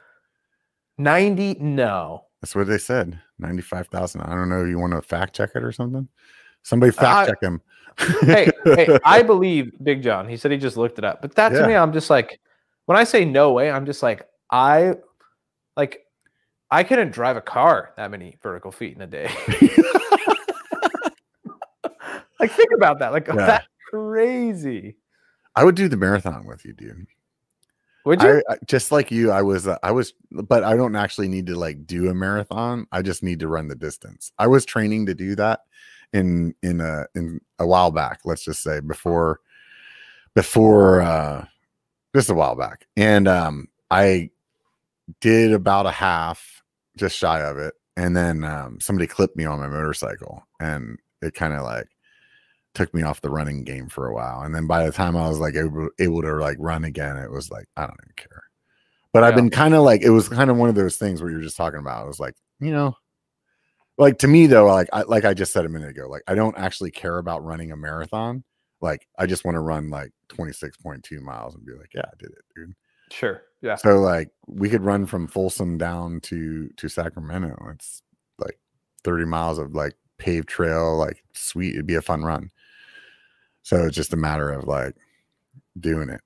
S2: 90, no.
S1: That's what they said. 95,000. I don't know. You want to fact check it or something? Somebody fact
S2: I-
S1: check him.
S2: hey, hey, I believe Big John. He said he just looked it up. But that to
S1: Yeah.
S2: me, I'm just like, when I say no way, I'm just like, I like I couldn't drive a car that many vertical feet in a day. like think about that. Like
S1: Yeah.
S2: that's crazy.
S1: I would do the marathon with you, dude.
S2: Would you?
S1: I, I- just like you, I was, uh, I was, but I don't actually need to like do a marathon. I just need to run the distance. I was training to do that in in a in a while back. Let's just say before before uh just a while back, and um I did about a half, just shy of it, and then um somebody clipped me on my motorcycle, and it kind of like took me off the running game for a while. And then by the time I was like able, able to like run again, it was like, I don't even care. But I've been kind of like, it was kind of one of those things where you're just talking about. It was like, you know, like to me though, like I like I just said a minute ago, like I don't actually care about running a marathon. Like I just want to run like 26.2 miles and be like, yeah, I did it, dude.
S2: Sure. Yeah.
S1: So like we could run from Folsom down to to Sacramento. It's like 30 miles of like paved trail, like sweet. It'd be a fun run. So it's just a matter of like doing it.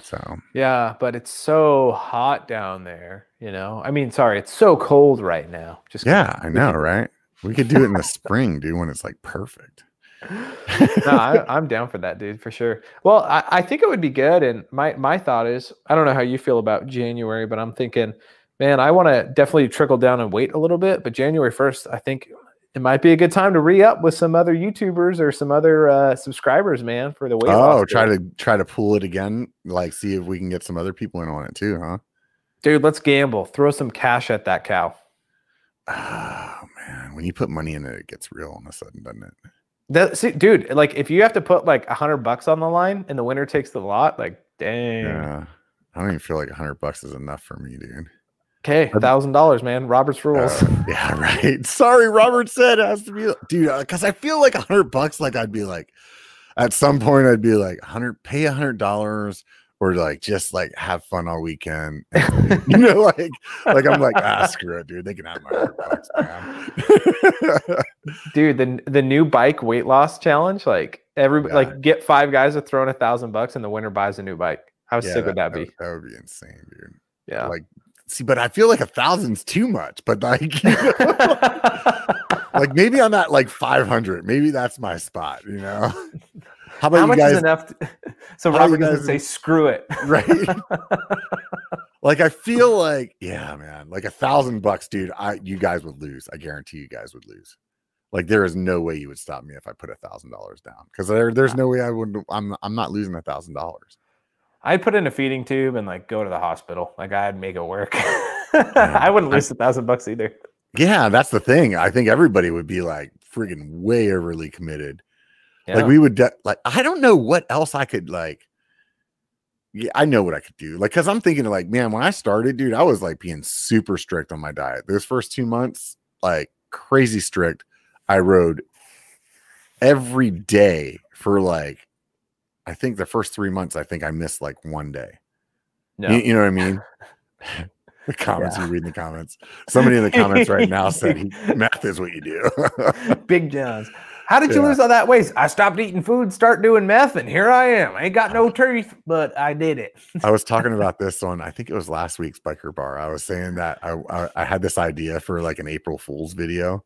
S1: So
S2: Yeah, but it's so hot down there, you know. I mean, sorry, it's so cold right now. Just
S1: yeah, I know, right? We could do it in the spring, dude, when it's like perfect.
S2: No, I, I'm down for that, dude, for sure. Well, I, I think it would be good. And my my thought is, I don't know how you feel about January, but I'm thinking, man, I want to definitely trickle down and wait a little bit. But January 1st, I think it might be a good time to re up with some other YouTubers or some other uh, subscribers, man, for the weight.
S1: Oh, try to try to pull it again, like see if we can get some other people in on it too, huh?
S2: dude, let's gamble. Throw some cash at that cow.
S1: Oh man, when you put money in it, it gets real all of a sudden, doesn't it?
S2: That, see, dude, like if you have to put like a hundred bucks on the line and the winner takes the lot, like dang.
S1: Yeah. I don't even feel like a hundred bucks is enough for me, dude.
S2: Okay, a thousand dollars, man. Robert's rules.
S1: Uh, yeah, right. Sorry, Robert said it has to be, dude. Because I feel like a hundred bucks. Like I'd be like, at some point, I'd be like, hundred, pay a hundred dollars, or like just like have fun all weekend. and, you know, like, like I'm like, ah, screw it, dude. They can have my bucks, man.
S2: dude the the new bike weight loss challenge like every
S1: Yeah.
S2: like get five guys to throw in a thousand bucks and the winner buys a new bike how
S1: Yeah,
S2: sick would that be
S1: That would be insane, dude.
S2: yeah
S1: Like, see, but I feel like a thousand's too much. But like, you know, like maybe I'm at like 500. Maybe that's my spot. You know. How about
S2: how
S1: you
S2: much
S1: guys?
S2: is enough to- so robert doesn't
S1: guys-
S2: say screw it
S1: right? like I feel like, yeah, man, like a thousand bucks, dude. I you guys would lose. I guarantee you guys would lose. Like there is no way you would stop me if I put a thousand dollars down because there, there's no way I would. I'm I'm not losing a thousand dollars.
S2: i'd put in a feeding tube and like go to the hospital like i'd make it work i wouldn't lose a thousand bucks either
S1: Yeah, that's the thing. I think everybody would be like friggin' way overly committed.
S2: Yeah.
S1: Like we would de- like I don't know what else I could like. Yeah, I know what I could do. Like, cause I'm thinking like, man, when I started, dude, I was like being super strict on my diet. Those first two months, like crazy strict. I rode every day for like, I think the first three months, I think I missed like one day.
S2: no.
S1: You, you know what I mean? the comments, you read in the comments. Somebody in the comments right now said math is what you do.
S2: big johns how did you
S1: Yeah.
S2: lose all that weight i stopped eating food start doing meth and here i am i ain't got no teeth but i did it
S1: I was talking about this on I think it was last week's biker bar. I was saying that I, I I had this idea for like an April Fool's video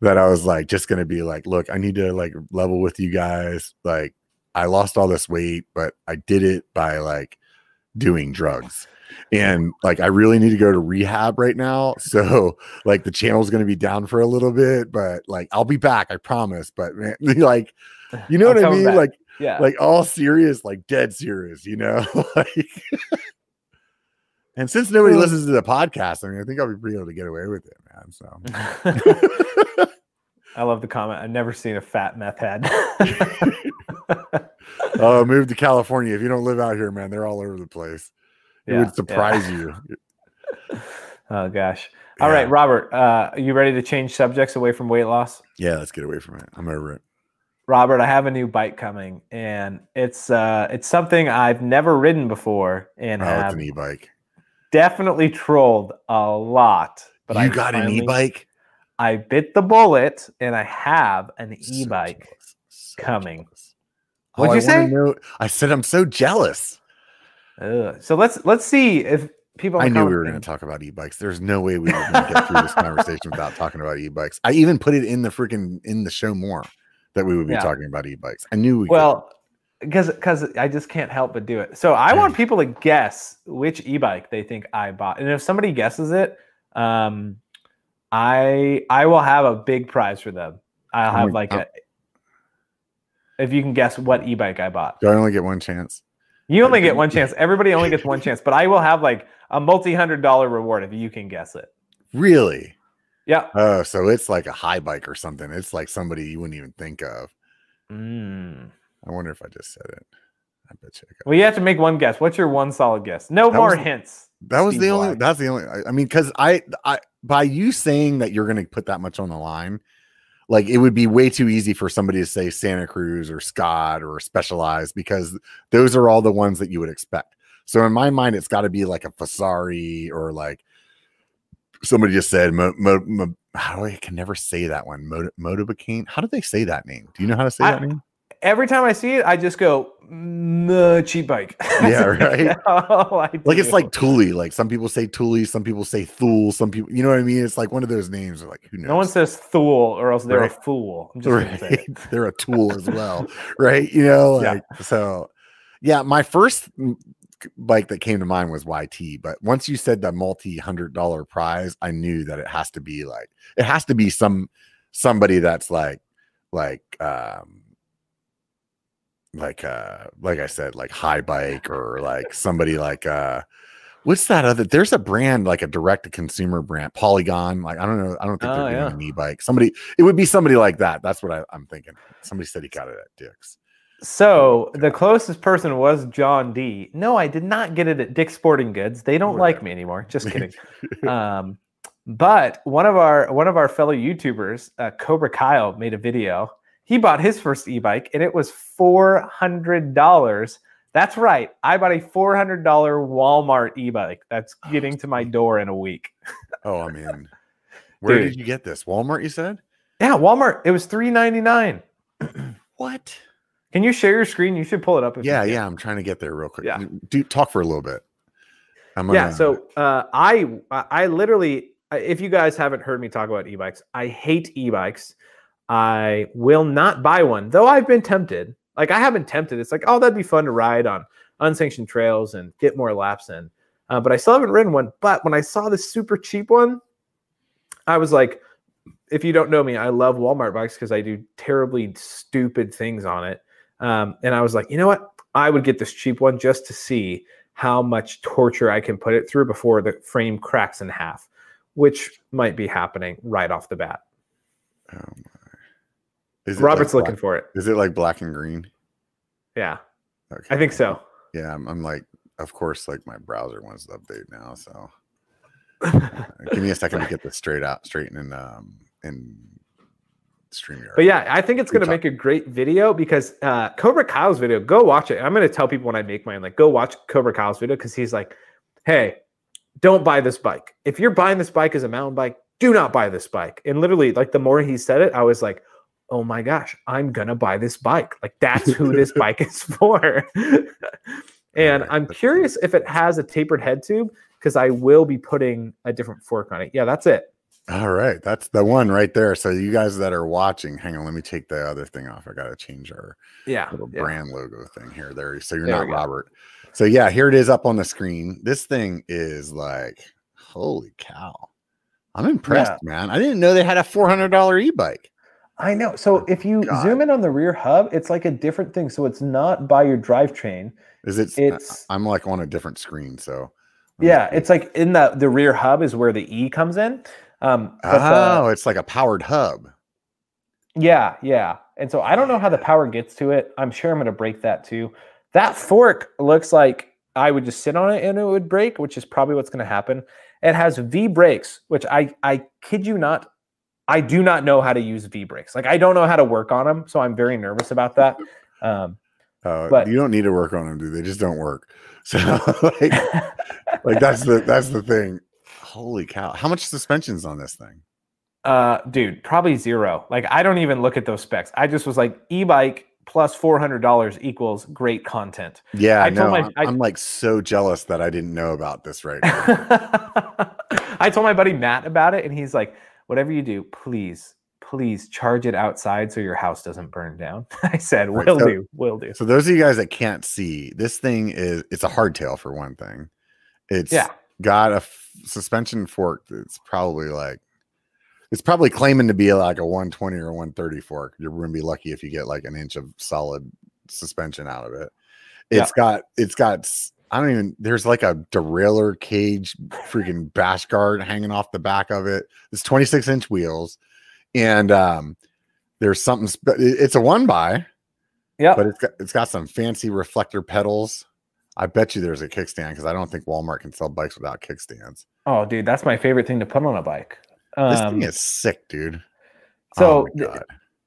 S1: that I was like just gonna be like, look, I need to like level with you guys. Like I lost all this weight, but I did it by like doing drugs. And like I really need to go to rehab right now. So like the channel's gonna be down for a little bit, but like I'll be back, I promise. But man, like you know
S2: I'm
S1: what I mean?
S2: back.
S1: Like
S2: yeah
S1: like all serious, like dead serious, you know? like And since nobody listens to the podcast, I mean, I think I'll be able to get away with it, man. So
S2: I love the comment. I've never seen a fat meth head.
S1: oh, move to California. If you don't live out here, man, they're all over the place. It yeah, would surprise yeah. you.
S2: oh gosh. All yeah. right, Robert. Uh, are you ready to change subjects away from weight loss?
S1: Yeah, let's get away from it. I'm over it.
S2: Robert, I have a new bike coming, and it's uh, it's something I've never ridden before, and
S1: oh,
S2: have
S1: it's an e-bike.
S2: Definitely trolled a lot.
S1: But you I got finally, an e-bike.
S2: I bit the bullet, and I have an so e-bike coming. What'd oh, you
S1: I say? Know, I said I'm so jealous.
S2: Ugh. So let's let's see if people.
S1: I knew we were going to talk about e-bikes. There's no way we were going to get through this conversation without talking about e-bikes. I even put it in the freaking in the show more that we would be yeah. talking about e-bikes. I knew we
S2: well because because I just can't help but do it. So I want people to guess which e-bike they think I bought, and if somebody guesses it, um, I I will have a big prize for them. I'll have like a if you can guess what e-bike I bought.
S1: Do I only get one chance?
S2: You only get one chance. Everybody only gets one chance, but I will have like a multi-hundred dollar reward if you can guess it.
S1: Really?
S2: Yeah.
S1: Oh, so it's like a Haibike or something. It's like somebody you wouldn't even think of.
S2: Mm.
S1: I wonder if I just said it. I bet you.
S2: well, you have to make one guess. What's your one solid guess? No that more
S1: was,
S2: hints.
S1: That was Steve the only. That's the only. I, I mean, because I, I by you saying that you're going to put that much on the line, like it would be way too easy for somebody to say Santa Cruz or Scott or Specialized because those are all the ones that you would expect. So in my mind, it's got to be like a Fezzari or like somebody just said mo, mo, mo, how do I, I can never say that one Motobecane. How do they say that name? Do you know how to say I, that name?
S2: Every time I see it, I just go the cheap bike.
S1: yeah, right. like it's like Thule. Like some people say Thule, some people say Thule, some people, you know what I mean? It's like one of those names. Like who knows?
S2: No one says Thule, or else they're right. a fool.
S1: right. they're a tool as well, right? You know, like yeah. so. Yeah, my first bike that came to mind was YT, but once you said the multi hundred dollar prize, I knew that it has to be like it has to be some somebody that's like like um like uh like I said, like Haibike or like somebody like uh what's that other there's a brand like a direct to consumer brand polygon like i don't know i don't think oh, they're doing an e-bike somebody it would be somebody like that that's what I, am thinking somebody said he got it at dick's
S2: so the closest person was John D. No, I did not get it at Dick's Sporting Goods. They don't right. like me anymore. Just kidding. um, but one of our one of our fellow YouTubers, uh, Cobra Kyle, made a video. He bought his first e-bike, and it was four hundred dollars. That's right. I bought a four hundred dollar Walmart e-bike. That's getting to my door in a week.
S1: oh, I'm in. Where Dude. did you get this? Walmart, you said?
S2: Yeah, Walmart. It was three ninety nine.
S1: what?
S2: Can you share your screen? You should pull it up.
S1: yeah, yeah. I'm trying to get there real quick. Yeah. Do talk for a little bit.
S2: Gonna... Yeah. So uh, I I literally, if you guys haven't heard me talk about e-bikes, I hate e-bikes. I will not buy one, though I've been tempted. Like I haven't tempted. It's like, oh, that'd be fun to ride on unsanctioned trails and get more laps in. Uh, but I still haven't ridden one. But when I saw this super cheap one, I was like, if you don't know me, I love Walmart bikes because I do terribly stupid things on it. Um, and I was like, you know what? I would get this cheap one just to see how much torture I can put it through before the frame cracks in half, which might be happening right off the bat. Oh my. Robert's like looking for it.
S1: Is it like black and green?
S2: Yeah. Okay. I think so.
S1: Yeah, I'm, I'm like, of course, like my browser wants to update now. So uh, give me a second to get this straight out, straighten and um and StreamYard.
S2: But yeah, I think it's going to make a great video because uh, Cobra Kyle's video, go watch it. I'm going to tell people when I make mine, like, go watch Cobra Kyle's video because he's like, hey, don't buy this bike. If you're buying this bike as a mountain bike, do not buy this bike. And literally, like, the more he said it, I was like, oh my gosh, I'm to buy this bike. Like, that's who this bike is for. and I'm curious if it has a tapered head tube because I will be putting a different fork on it. Yeah, that's it.
S1: All right, that's the one right there. So you guys that are watching, hang on, let me take the other thing off. I got to change our
S2: yeah
S1: little
S2: yeah.
S1: brand logo thing here. There, so you're there not Robert. So yeah, here it is up on the screen. This thing is like, holy cow! I'm impressed, yeah. man. I didn't know they had a four hundred dollar e-bike.
S2: I know. So if you God. zoom in on the rear hub, it's like a different thing. So it's not by your drivetrain.
S1: Is it? It's. I'm like on a different screen, so
S2: Yeah, it's like in the the rear hub is where the E comes in. Um,
S1: oh, the, it's like a powered hub.
S2: Yeah, yeah. And so I don't know how the power gets to it. I'm sure I'm going to break that too. That fork looks like I would just sit on it and it would break, which is probably what's going to happen. It has V brakes, which I I kid you not, I do not know how to use V brakes. Like I don't know how to work on them, so I'm very nervous about that. Um,
S1: uh, but you don't need to work on them, dude. They just don't work. So like, like that's the that's the thing. Holy cow! How much suspension's on this thing?
S2: Uh, dude, probably zero. Like I don't even look at those specs. I just was like, e-bike plus four hundred dollars equals great content.
S1: Yeah, I no, my, I, am like so jealous that I didn't know about this right
S2: now. I told my buddy Matt about it, and he's like, "Whatever you do, please, please charge it outside so your house doesn't burn down." I said, "Will so, do, will do."
S1: So those of you guys that can't see, this thing is it's a hardtail for one thing. It's yeah. got a f- suspension fork that's probably like it's probably claiming to be like a 120 or 130 fork. You're going to be lucky if you get like an inch of solid suspension out of it. It's yeah. got it's got I don't even there's like a derailleur cage freaking bash guard hanging off the back of it. It's 26 inch wheels and um there's something it's a one by
S2: yeah
S1: but it's got it's got some fancy reflector pedals i bet you there's a kickstand because i don't think walmart can sell bikes without kickstands
S2: oh dude that's my favorite thing to put on a bike
S1: um, this thing um, is sick, dude.
S2: So oh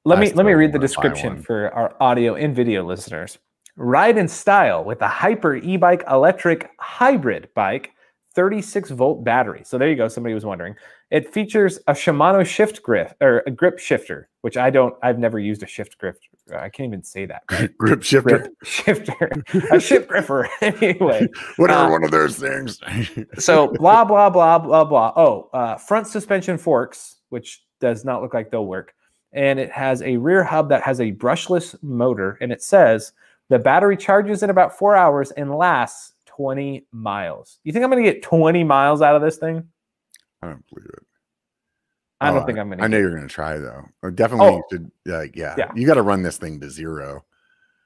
S2: let me let me read the description for our audio and video listeners. Ride in style with a Hyper e-bike electric hybrid bike, 36 volt battery. So there you go. Somebody was wondering. It features a Shimano shift grip or a grip shifter, which I don't. I've never used a shift grip. I can't even say that.
S1: Right? grip shifter.
S2: Grip shifter. a shift gripper. anyway.
S1: Whatever uh, one of those things.
S2: so blah blah blah blah blah. Oh, uh, front suspension forks, which does not look like they'll work, and it has a rear hub that has a brushless motor, and it says the battery charges in about four hours and lasts 20 miles. You think I'm going to get 20 miles out of this thing?
S1: I don't believe it.
S2: I don't oh, think I'm gonna.
S1: I know you're gonna try though. Or definitely, oh, should, like, yeah,
S2: yeah.
S1: you got to run this thing to zero.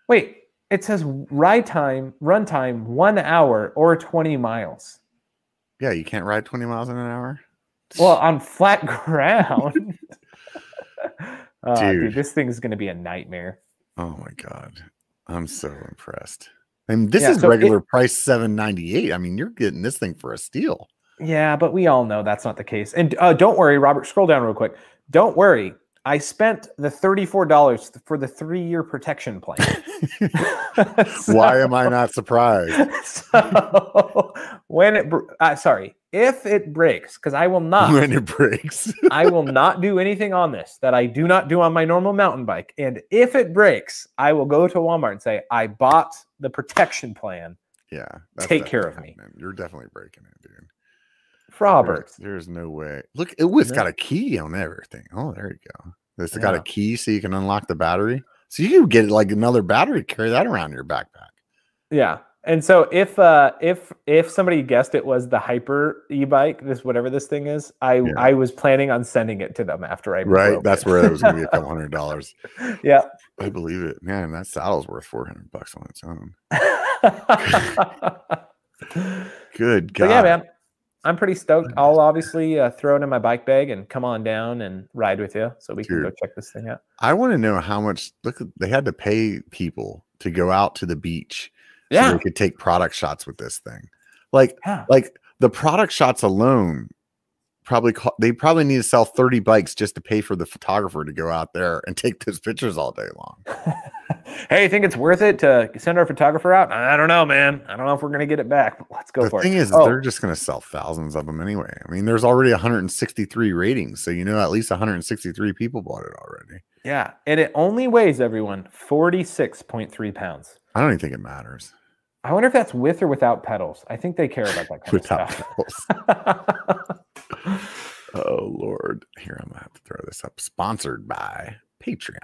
S2: Wait, it says ride time, run time, one hour or 20 miles.
S1: Yeah, you can't ride 20 miles in an hour.
S2: Well, on flat ground. uh, dude. dude, this thing is gonna be a nightmare.
S1: Oh my god, I'm so impressed. I mean, this yeah, is so regular it, price 798. I mean, you're getting this thing for a steal.
S2: Yeah, but we all know that's not the case. And uh, don't worry, Robert, scroll down real quick. Don't worry. I spent the $34 for the three year protection plan.
S1: so, Why am I not surprised?
S2: So when it, uh, sorry, if it breaks, because I will not,
S1: when it breaks,
S2: I will not do anything on this that I do not do on my normal mountain bike. And if it breaks, I will go to Walmart and say, I bought the protection plan.
S1: Yeah.
S2: Take care of me.
S1: You're definitely breaking it, dude.
S2: Robert.
S1: There's, there's no way. Look, it was got a key on everything. Oh, there you go. It's yeah. got a key so you can unlock the battery. So you can get like another battery, carry that around in your backpack.
S2: Yeah. And so if uh if if somebody guessed it was the hyper e-bike, this whatever this thing is, I yeah. I was planning on sending it to them after I
S1: right. That's it. where it was gonna be a couple hundred dollars.
S2: Yeah.
S1: I believe it. Man, that saddle's worth four hundred bucks on its own. Good God.
S2: But yeah, man. I'm pretty stoked. I'll obviously uh, throw it in my bike bag and come on down and ride with you, so we Dude, can go check this thing out.
S1: I want to know how much. Look, they had to pay people to go out to the beach,
S2: yeah,
S1: so they could take product shots with this thing. Like, yeah. like the product shots alone probably they probably need to sell 30 bikes just to pay for the photographer to go out there and take those pictures all day long.
S2: hey, you think it's worth it to send our photographer out? I don't know, man. I don't know if we're going to get it back. let's go
S1: the
S2: for
S1: it. The thing is, oh. they're just going to sell thousands of them anyway. I mean, there's already 163 ratings, so you know at least 163 people bought it already.
S2: Yeah, and it only weighs everyone 46.3 pounds.
S1: I don't even think it matters.
S2: I wonder if that's with or without pedals. I think they care about that kind without
S1: pedals. oh Lord, here I'm gonna have to throw this up. Sponsored by Patreon.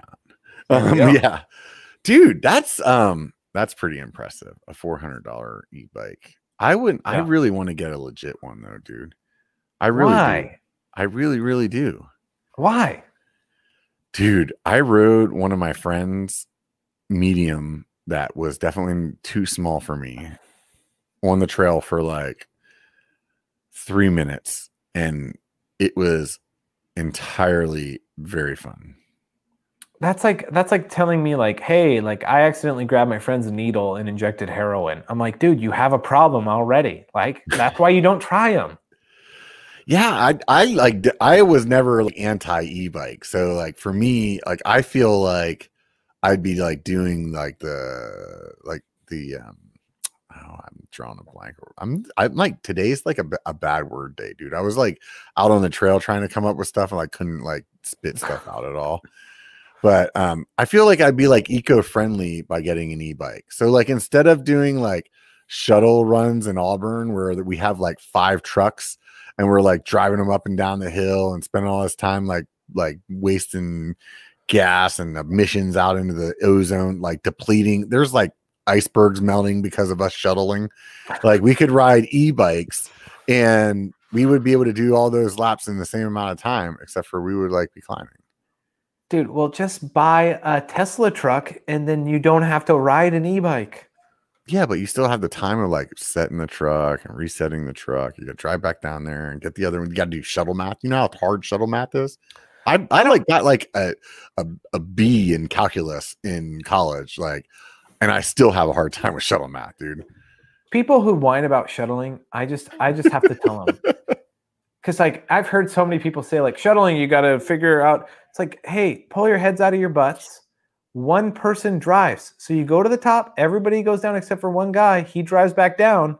S1: Um, yeah, dude, that's um, that's pretty impressive. A four hundred dollar e bike. I wouldn't. Yeah. I really want to get a legit one though, dude. I really Why? do. I really, really do.
S2: Why?
S1: Dude, I rode one of my friends' medium that was definitely too small for me on the trail for like three minutes, and it was entirely very fun.
S2: That's like that's like telling me like, hey, like I accidentally grabbed my friend's needle and injected heroin. I'm like, dude, you have a problem already. Like that's why you don't try them.
S1: Yeah, I I like I was never like anti e-bike. So like for me, like I feel like I'd be like doing like the like the um oh I'm drawing a blank. I'm I'm like today's like a, a bad word day, dude. I was like out on the trail trying to come up with stuff and like couldn't like spit stuff out at all. But um I feel like I'd be like eco-friendly by getting an e-bike. So like instead of doing like shuttle runs in Auburn where we have like five trucks and we're like driving them up and down the hill and spending all this time like like wasting gas and emissions out into the ozone like depleting there's like icebergs melting because of us shuttling like we could ride e-bikes and we would be able to do all those laps in the same amount of time except for we would like be climbing
S2: dude well just buy a tesla truck and then you don't have to ride an e-bike
S1: yeah, but you still have the time of like setting the truck and resetting the truck. You got to drive back down there and get the other one. You got to do shuttle math. You know how hard shuttle math is. I I like got like a, a a B in calculus in college, like, and I still have a hard time with shuttle math, dude.
S2: People who whine about shuttling, I just I just have to tell them because like I've heard so many people say like shuttling, you got to figure out. It's like, hey, pull your heads out of your butts one person drives. So you go to the top, everybody goes down except for one guy. He drives back down,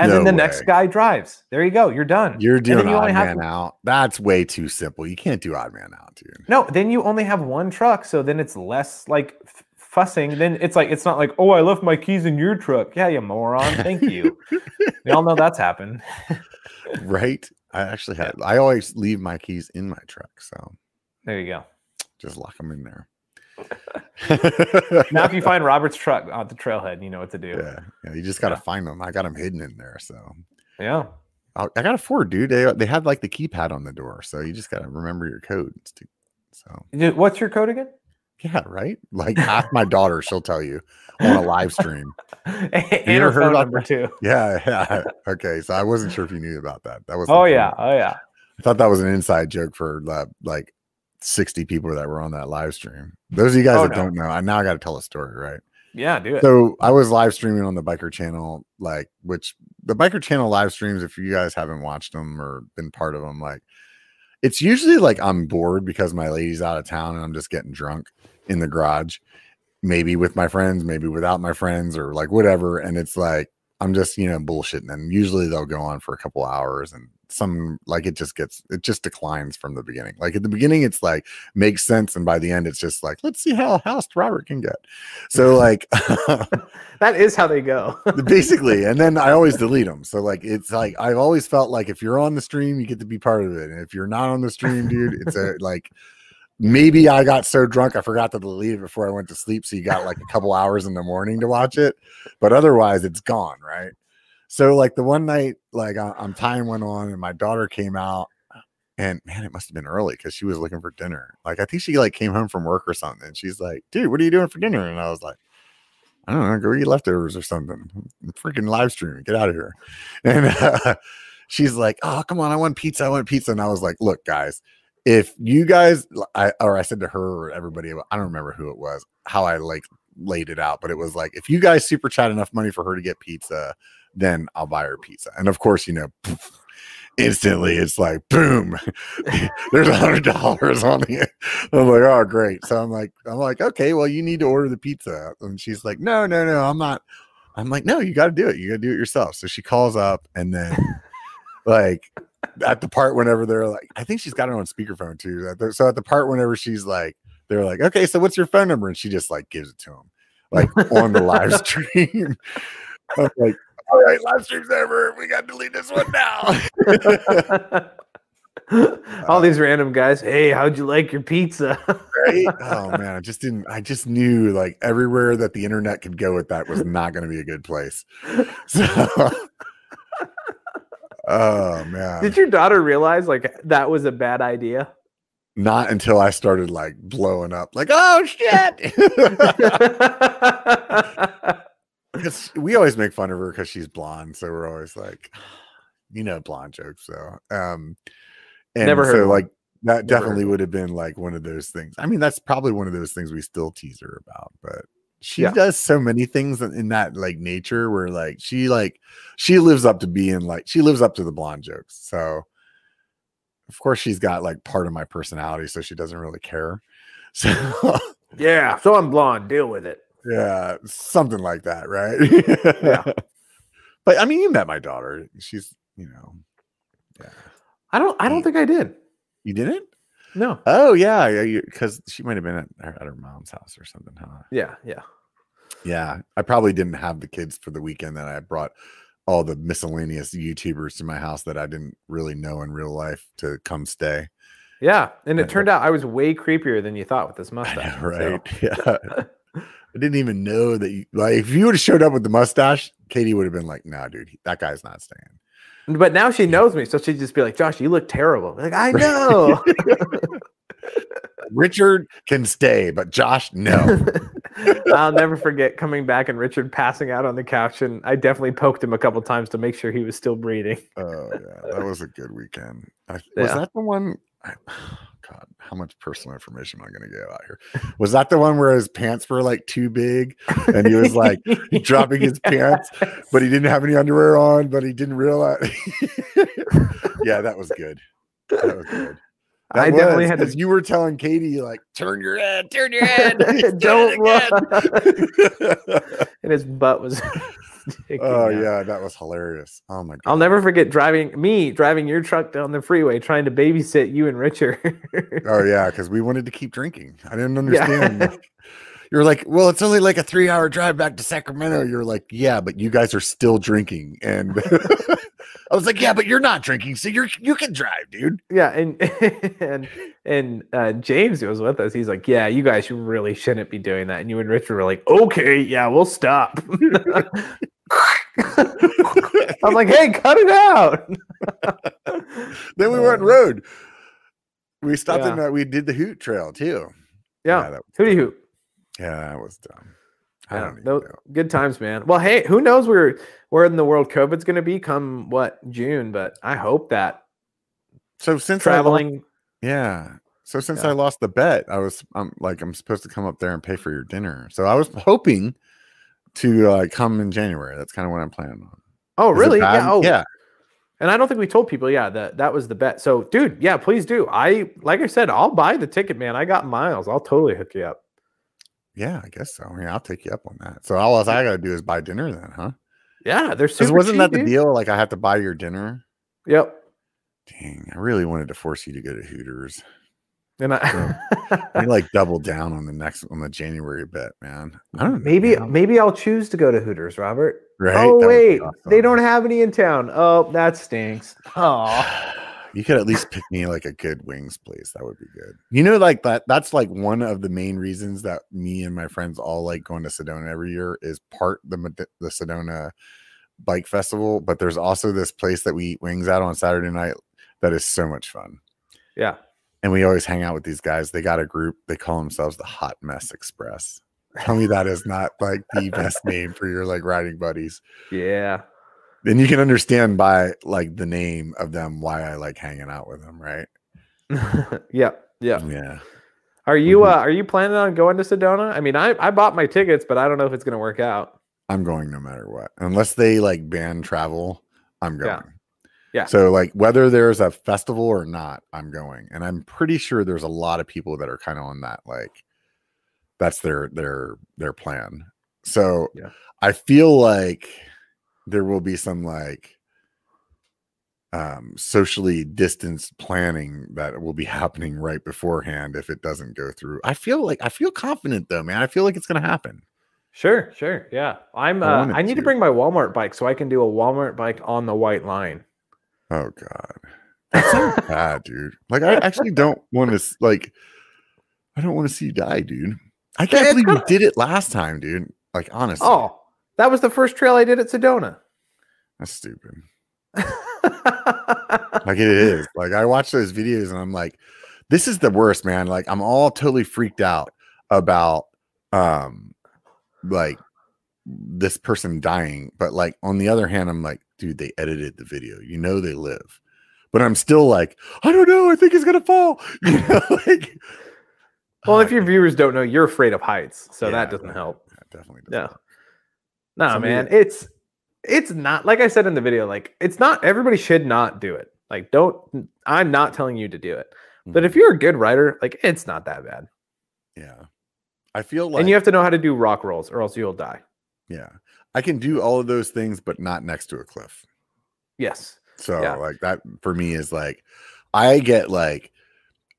S2: and no then the way. next guy drives. There you go. You're done.
S1: You're doing you odd man out. That's way too simple. You can't do odd man out, dude.
S2: No, then you only have one truck, so then it's less like f- fussing. Then it's like it's not like, oh, I left my keys in your truck. Yeah, you moron. Thank you. we all know that's happened.
S1: right. I actually had. I always leave my keys in my truck, so
S2: there you go.
S1: Just lock them in there
S2: now, if you find Robert's truck on the trailhead, you know what to do.
S1: Yeah, yeah you just got to yeah. find them. I got them hidden in there, so
S2: yeah.
S1: I, I got a Ford, dude. They they had like the keypad on the door, so you just got to remember your code. So
S2: what's your code again?
S1: Yeah, right. Like ask my daughter; she'll tell you on a live stream.
S2: and you her phone number too.
S1: Yeah, yeah. Okay, so I wasn't sure if you knew about that. That was.
S2: Oh yeah, oh yeah.
S1: I thought that was an inside joke for uh, like 60 people that were on that live stream. Those of you guys oh, that no. don't know, I now I got to tell a story, right?
S2: Yeah, do it.
S1: So I was live streaming on the biker channel, like which the biker channel live streams, if you guys haven't watched them or been part of them, like it's usually like I'm bored because my lady's out of town and I'm just getting drunk in the garage, maybe with my friends, maybe without my friends, or like whatever. And it's like I'm just, you know, bullshitting. And usually they'll go on for a couple hours and some like it just gets it just declines from the beginning. Like at the beginning, it's like makes sense, and by the end, it's just like let's see how housed Robert can get. So like
S2: that is how they go
S1: basically, and then I always delete them. So like it's like I've always felt like if you're on the stream, you get to be part of it, and if you're not on the stream, dude, it's a like maybe I got so drunk I forgot to delete it before I went to sleep. So you got like a couple hours in the morning to watch it, but otherwise it's gone, right? So like the one night, like I, am time went on and my daughter came out and man, it must have been early because she was looking for dinner. Like I think she like came home from work or something. And she's like, dude, what are you doing for dinner? And I was like, I don't know, go eat leftovers or something. I'm freaking live streaming, get out of here. And uh, she's like, oh, come on, I want pizza. I want pizza. And I was like, look, guys, if you guys, I, or I said to her or everybody, I don't remember who it was, how I like laid it out, but it was like, if you guys super chat enough money for her to get pizza, then I'll buy her pizza. And of course, you know, instantly it's like boom, there's a hundred dollars on the. I'm like, oh great. So I'm like, I'm like, okay, well you need to order the pizza. And she's like, no, no, no, I'm not. I'm like, no, you got to do it. You got to do it yourself. So she calls up and then like at the part whenever they're like, I think she's got it on speakerphone too. So at the part whenever she's like, they're like, okay, so what's your phone number? And she just like gives it to him like on the live stream. I'm like, all right, live stream's over. We got to delete this one now.
S2: all these random guys. Hey, how'd you like your pizza?
S1: right? Oh man, I just didn't. I just knew like everywhere that the internet could go with that was not going to be a good place. So, oh man,
S2: did your daughter realize like that was a bad idea?
S1: Not until I started like blowing up, like, oh shit because we always make fun of her because she's blonde. So we're always like, you know blonde jokes. So um, and
S2: Never heard
S1: so like that
S2: Never
S1: definitely would have been like one of those things. I mean, that's probably one of those things we still tease her about, but she
S2: Yeah.
S1: does so many things in in that like nature where like she like she lives up to being like she lives up to the blonde jokes. So of course she's got like part of my personality, so she doesn't really care. So
S2: Yeah. So I'm blonde. Deal with it.
S1: Yeah, something like that, right?
S2: Yeah.
S1: But I mean, you met my daughter. She's, you know, yeah.
S2: I don't. I don't think I did.
S1: You didn't?
S2: No.
S1: Oh yeah, yeah. Because she might have been at her, at her mom's house or something, huh?
S2: Yeah. Yeah.
S1: Yeah, I probably didn't have the kids for the weekend. That I brought all the miscellaneous YouTubers to my house that I didn't really know in real life to come stay.
S2: Yeah. And it turned out I was way creepier than you thought with this mustache.
S1: know,
S2: so-
S1: right? Yeah. I didn't even know that. You, like, if you would have showed up with the mustache, Katie would have been like, "Nah, dude, that guy's not staying."
S2: But now she knows me, so she'd just be like, "Josh, you look terrible." I'm like I know.
S1: Richard can stay, but Josh, no.
S2: I'll never forget coming back and Richard passing out on the couch, and I definitely poked him a couple times to make sure he was still breathing.
S1: Oh yeah, that was a good weekend. I, Was
S2: Yeah.
S1: that the one? I, God, how much personal information am I going to get out here? Was that the one where his pants were like too big and he was like dropping his pants, but he didn't have any underwear on, but he didn't realize? yeah, that was good. That was good.
S2: I definitely had to-
S1: because you were telling Katie like, turn your head, turn your head,
S2: Don't
S1: look.
S2: and his butt was.
S1: oh
S2: out.
S1: yeah, that was hilarious. Oh my god.
S2: I'll never forget driving me driving your truck down the freeway trying to babysit you and Richard.
S1: Oh yeah, because we wanted to keep drinking. I didn't understand. like, you're like, well, it's only like a three hour drive back to Sacramento. You're like, yeah, but you guys are still drinking. And I was like, yeah, but you're not drinking, so you're you can drive, dude.
S2: yeah, and and and uh, James who was with us. He's like, "Yeah, you guys really shouldn't be doing that." And you and Richard were like, "Okay, yeah, we'll stop." I'm like, "Hey, cut it out."
S1: then we went
S2: Uh,
S1: road. We stopped in
S2: yeah.
S1: uh, we did the Hoot Trail too.
S2: Yeah,
S1: that,
S2: hootie hoop.
S1: yeah, that was dumb. I don't know.
S2: good times, man. Well, hey, who knows where where in the world COVID's going to be come what June? But I hope that
S1: So since I lost,
S2: traveling.
S1: yeah. So since
S2: Yeah.
S1: I lost the bet, I was I'm like I'm supposed to come up there and pay for your dinner. So I was hoping to uh, come in January. That's kind of what I'm planning on.
S2: Oh, really? Yeah. Oh,
S1: yeah.
S2: And I don't think we told people, yeah, that that was the bet. So, dude, yeah, please do. I like I said, I'll buy the ticket, man. I got miles. I'll totally hook you up.
S1: Yeah, I guess so. Yeah, I'll take you up on that. So all else I gotta do is buy dinner then, huh?
S2: Yeah, they're super
S1: wasn't
S2: cheap,
S1: that the
S2: dude.
S1: deal? Like I have to buy your dinner.
S2: Yep.
S1: Dang, I really wanted to force you to go to Hooters.
S2: And I
S1: We like double down on the next on the January bet, man. I don't know,
S2: maybe
S1: man.
S2: maybe I'll choose to go to Hooters, Robert.
S1: right.
S2: Oh
S1: That
S2: wait, they don't have any in town. Oh, that stinks. Oh,
S1: You could at least pick me like a good wings place. That would be good. You know, like that. That's like one of the main reasons that me and my friends all like going to Sedona every year is part the the Sedona bike festival, but there's also this place that we eat wings at on Saturday night that is so much fun.
S2: yeah.
S1: And we always hang out with these guys. They got a group. They call themselves the Hot Mess Express. Tell me that is not like the best name for your like riding buddies.
S2: Yeah.
S1: Then you can understand by like the name of them why I like hanging out with them, right?
S2: yep. Yeah.
S1: Yeah.
S2: Are you
S1: Mhm.
S2: uh are you planning on going to Sedona? I mean, I I bought my tickets, but I don't know if it's going to work out.
S1: I'm going no matter what. Unless they like ban travel, I'm going.
S2: Yeah. Yeah.
S1: So like whether there's a festival or not, I'm going. And I'm pretty sure there's a lot of people that are kind of on that like that's their their their plan. So
S2: Yeah.
S1: I feel like there will be some like um socially distanced planning that will be happening right beforehand if it doesn't go through. I feel like I feel confident though, man. I feel like it's going to happen.
S2: Sure, sure. Yeah. I'm
S1: I
S2: uh, I need to
S1: to.
S2: bring my Walmart bike so I can do a Walmart bike on the white line.
S1: Oh god. that's sounds bad, dude. Like I actually don't want to like I don't want to see you die, dude. I can't
S2: it's
S1: believe you
S2: gonna-
S1: did it last time, dude. Like honestly.
S2: Oh, that was the first trail I did at Sedona.
S1: That's stupid. Like it is. Like I watch those videos and I'm like, this is the worst, man. Like I'm all totally freaked out about um like this person dying. But like on the other hand, I'm like, dude, they edited the video. You know they live. But I'm still like, I don't know. I think he's gonna fall. You know, like
S2: well, if your viewers don't know, you're afraid of heights, so
S1: Yeah,
S2: that doesn't help.
S1: that definitely
S2: Yeah.
S1: does.
S2: No,
S1: Somebody-
S2: man, it's it's not like I said in the video. Like, it's not everybody should not do it. Like, don't. I'm not telling you to do it, but
S1: Mhm.
S2: if you're a good writer, like, it's not that bad.
S1: yeah. I feel like
S2: and you have to know how to do rock rolls, or else you'll die.
S1: yeah. I can do all of those things, but not next to a cliff.
S2: Yes.
S1: So
S2: Yeah.
S1: like that for me is like I get like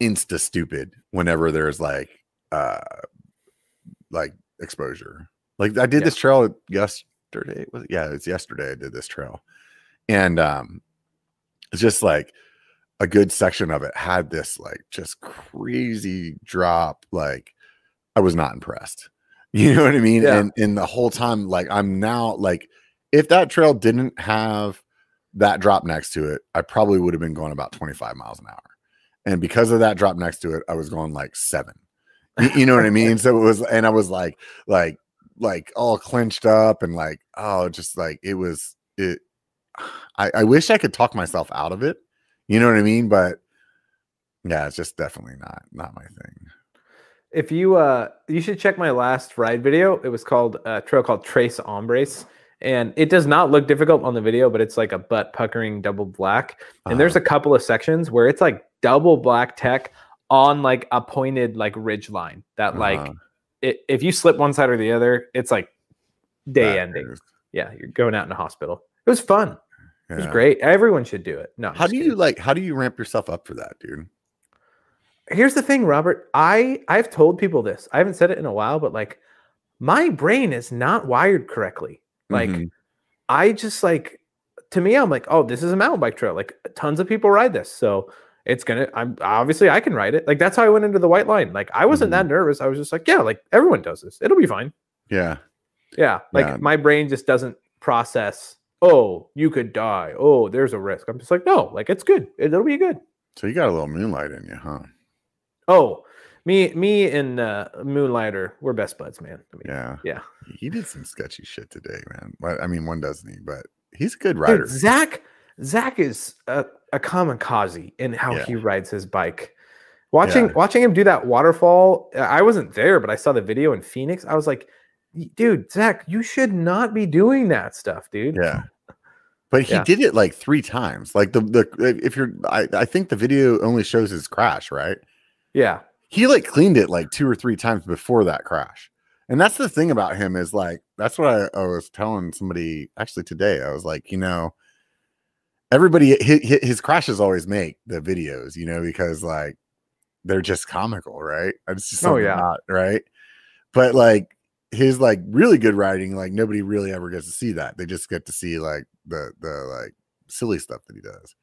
S1: insta stupid whenever there's like uh like exposure. Like I did
S2: Yeah.
S1: this trail yesterday. Was it? Yeah, it's yesterday I did this trail. And um it's just like a good section of it had this like just crazy drop. Like I was not impressed. You know what I mean?
S2: Yeah.
S1: And and the whole time, like I'm now like if that trail didn't have that drop next to it, I probably would have been going about 25 miles an hour. And because of that drop next to it, I was going like seven. You, you know what I mean? So it was, and I was like, like, like all clenched up and like, oh, just like it was, it. I, I wish I could talk myself out of it. You know what I mean? But yeah, it's just definitely not, not my thing.
S2: If you uh, you should check my last ride video. It was called a trail called Tres Hombres. And it does not look difficult on the video, but it's like a butt puckering double black. And there's a couple of sections where it's like double black tech on like a pointed like ridge line that like
S1: Uh-huh.
S2: It, if you slip one side or the other, it's like day
S1: That
S2: ending.
S1: is-
S2: Yeah, you're going out in a hospital. It was fun. It was great. Everyone should do it. No, I'm
S1: How do you like, how do you ramp yourself up for that, dude?
S2: Here's the thing, Robert. I I've told people this. I haven't said it in a while, but like my brain is not wired correctly. Like
S1: Mhm.
S2: I just like to me, I'm like, oh, this is a mountain bike trail. Like tons of people ride this, so it's gonna. I'm obviously I can write it. Like that's how I went into the white line. Like I wasn't that nervous. I was just like, yeah, like everyone does this. It'll be fine.
S1: yeah.
S2: Yeah, like
S1: Yeah.
S2: my brain just doesn't process. Oh, you could die. Oh, there's a risk. I'm just like, no, like it's good. It'll be good.
S1: So you got a little moonlight in you, huh?
S2: Oh, me, me and uh, Moonlighter, we're best buds, man. I mean,
S1: Yeah.
S2: Yeah.
S1: He did some sketchy shit today, man. I mean, one doesn't he? But he's a good
S2: Dude. Zach, Zach is a, a kamikaze in how
S1: Yeah.
S2: he rides his bike. Watching
S1: Yeah.
S2: watching him do that waterfall, I wasn't there, but I saw the video in Phoenix. I was like, dude, Zach, you should not be doing that stuff, dude.
S1: Yeah. But he
S2: Yeah.
S1: did it like three times. Like the the if you're I, I think the video only shows his crash, right?
S2: Yeah.
S1: He like cleaned it like two or three times before that crash. And that's the thing about him is like that's what I, I was telling somebody actually today. I was like, you know, everybody his, his crashes always make the videos, you know, because like they're just comical, right? It's just
S2: Oh, yeah.
S1: not, right? But like his like really good writing, like nobody really ever gets to see that. They just get to see like the the like silly stuff that he does.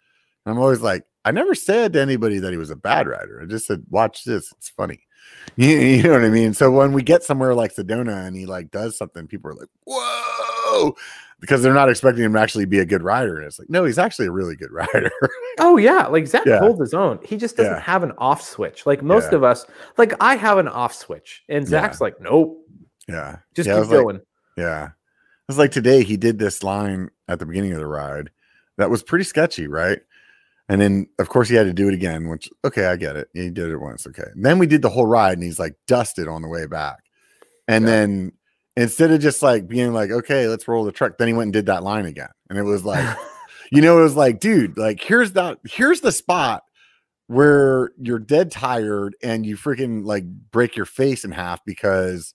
S1: And I'm always like, I never said to anybody that he was a bad writer. I just said, watch this, it's funny. You, you know what I mean? So when we get somewhere like Sedona and he like does something, people are like, whoa, because they're not expecting him to actually be a good rider. And it's like, no, he's actually a really good rider.
S2: Oh yeah, like Zach
S1: Yeah.
S2: holds his own. He just doesn't
S1: Yeah.
S2: have an off switch. Like most
S1: Yeah.
S2: of us, like I have an off switch, and. Zach's like, nope,
S1: yeah.
S2: just keep
S1: was like-
S2: going.
S1: Yeah. It was like today he did this line at the beginning of the ride that was pretty sketchy, right? And then of course he had to do it again, which okay, I get it. He did it once, okay. And then we did the whole ride and he's like dusted on the way back. And
S2: Yeah.
S1: then instead of just like being like, okay, let's roll the truck, then he went and did that line again. And it was like, you know, it was like, dude, like here's that here's the spot where you're dead tired and you freaking like break your face in half because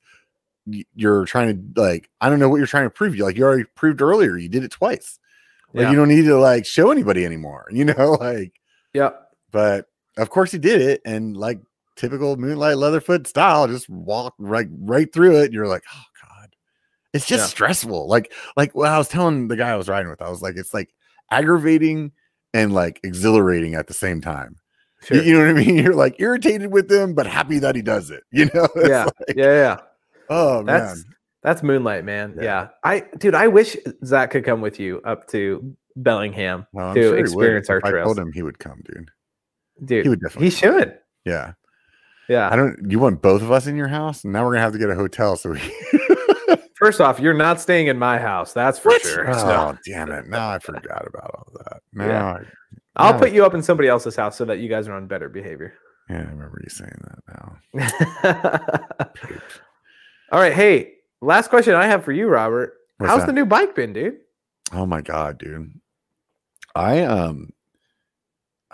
S1: you're trying to like I don't know what you're trying to prove. You like you already proved earlier. You did it twice. Like
S2: Yeah.
S1: you don't need to like show anybody anymore. You know, like
S2: yeah,
S1: but of course he did it and like typical moonlight leatherfoot style, just walk right right through it. And you're like, oh it's just
S2: Yeah.
S1: stressful. Like like what I was telling the guy I was riding with, I was like, it's like aggravating and like exhilarating at the same time. You-
S2: sure.
S1: You, know what I mean? You're like irritated with him, but happy that he does it. You know? It's
S2: yeah,
S1: like,
S2: yeah, yeah.
S1: oh
S2: That's
S1: man.
S2: that's Moonlight, man.
S1: Yeah.
S2: Yeah. I dude, I wish Zach could come with you up to Bellingham,
S1: Well,
S2: to
S1: sure
S2: experience our
S1: If I told him he would come, dude.
S2: dude.
S1: He would definitely.
S2: He should.
S1: Yeah.
S2: Yeah.
S1: I don't. You want both of us in your house? And now we're gonna have to get a hotel. So we.
S2: First off, you're not staying in my house. That's for
S1: What?
S2: sure.
S1: Oh, damn it. Now I forgot about all that. Now
S2: Yeah.
S1: I,
S2: I'll
S1: now
S2: put you up in somebody else's house so that you guys are on better behavior.
S1: Yeah, I remember you saying that now.
S2: All right. Hey, last question I have for you, Robert.
S1: What's
S2: How's
S1: that?
S2: the new bike been, dude?
S1: Oh my god, dude. I um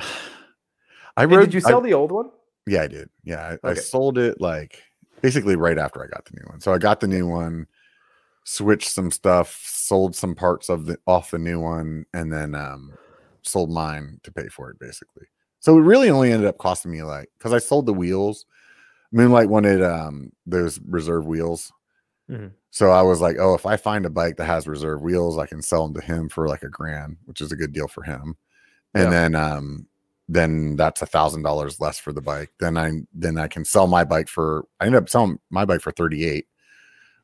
S1: I rode
S2: did you
S1: I-
S2: sell the old one?
S1: Yeah, I did. Yeah, I, I sold it like basically right after I got the new one. So I got the new one, switched some stuff, sold some parts of the off the new one, and then um sold mine to pay for it basically. So it really only ended up costing me like because I sold the wheels. Moonlight wanted um those reserve wheels.
S2: Mhm.
S1: So I was like, oh, if I find a bike that has reserve wheels, I can sell them to him for like a grand, which is a good deal for him. And
S2: Yeah.
S1: then um then that's a thousand dollars less for the bike. Then I then I can sell my bike for I ended up selling my bike for 38.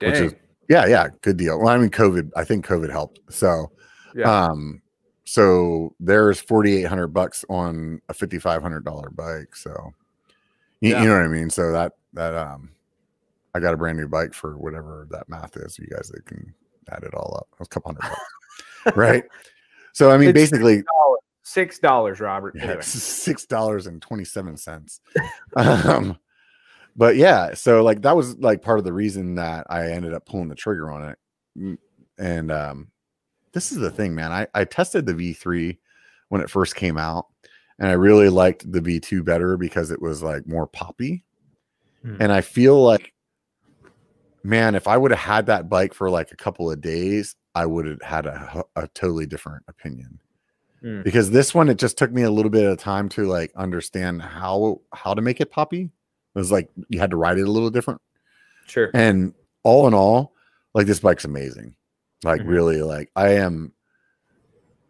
S1: Which is-
S2: Dang.
S1: Yeah, yeah, good deal. Well, I mean COVID, I think COVID helped. So
S2: Yeah.
S1: um so there's 4800 bucks on a $5500 bike. So you,
S2: Yeah.
S1: you know what I mean? So that that um I got a brand new bike for whatever that math is. You guys that can add it all up. It a couple hundred bucks. right. So I mean
S2: It's
S1: basically
S2: Six dollars, Robert.
S1: yeah,
S2: Anyway.
S1: six dollars and twenty seven cents. um, but yeah, so like that was like part of the reason that I ended up pulling the trigger on it. Mm, And um, this is the thing, man. I I tested the V three when it first came out, and I really liked the V two better because it was like more poppy.
S2: Hmm.
S1: And I feel like, man, if I would have had that bike for like a couple of days, I would have had a, a totally different opinion
S2: Hmm.
S1: because this one it just took me a little bit of time to like understand how how to make it poppy. It was like you had to ride it a little different.
S2: Sure.
S1: And all in all, like this bike's amazing. Like
S2: Mhm.
S1: really, like I am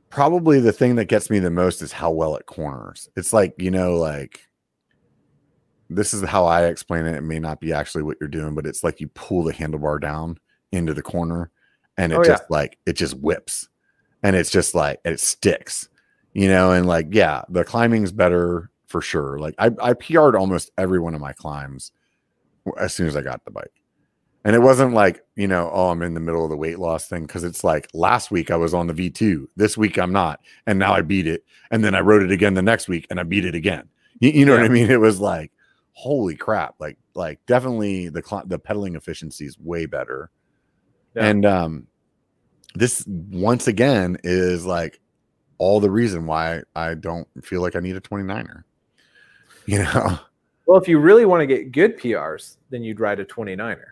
S1: probably the thing that gets me the most is how well it corners. It's like, you know, like this is how I explain it. It may not be actually what you're doing, but it's like you pull the handlebar down into the corner and it
S2: Oh, yeah.
S1: just like it just whips and it's just like it sticks, you know, and like, yeah, the climbing's better for sure. Like I, I PR'd almost every one of my climbs as soon as I got the bike. And it wasn't like, you know, oh, I'm in the middle of the weight loss thing because it's like last week I was on the V2. This week I'm not. And now I beat it. And then I rode it again the next week and I beat it again. You, you know what I mean? It was like, holy crap. Like, like definitely the the pedaling efficiency is way better.
S2: Yeah.
S1: And um this once again is like all the reason why I don't feel like I need a 29er. You know?
S2: Well, if you really want to get good PRs, then you'd ride a 29er.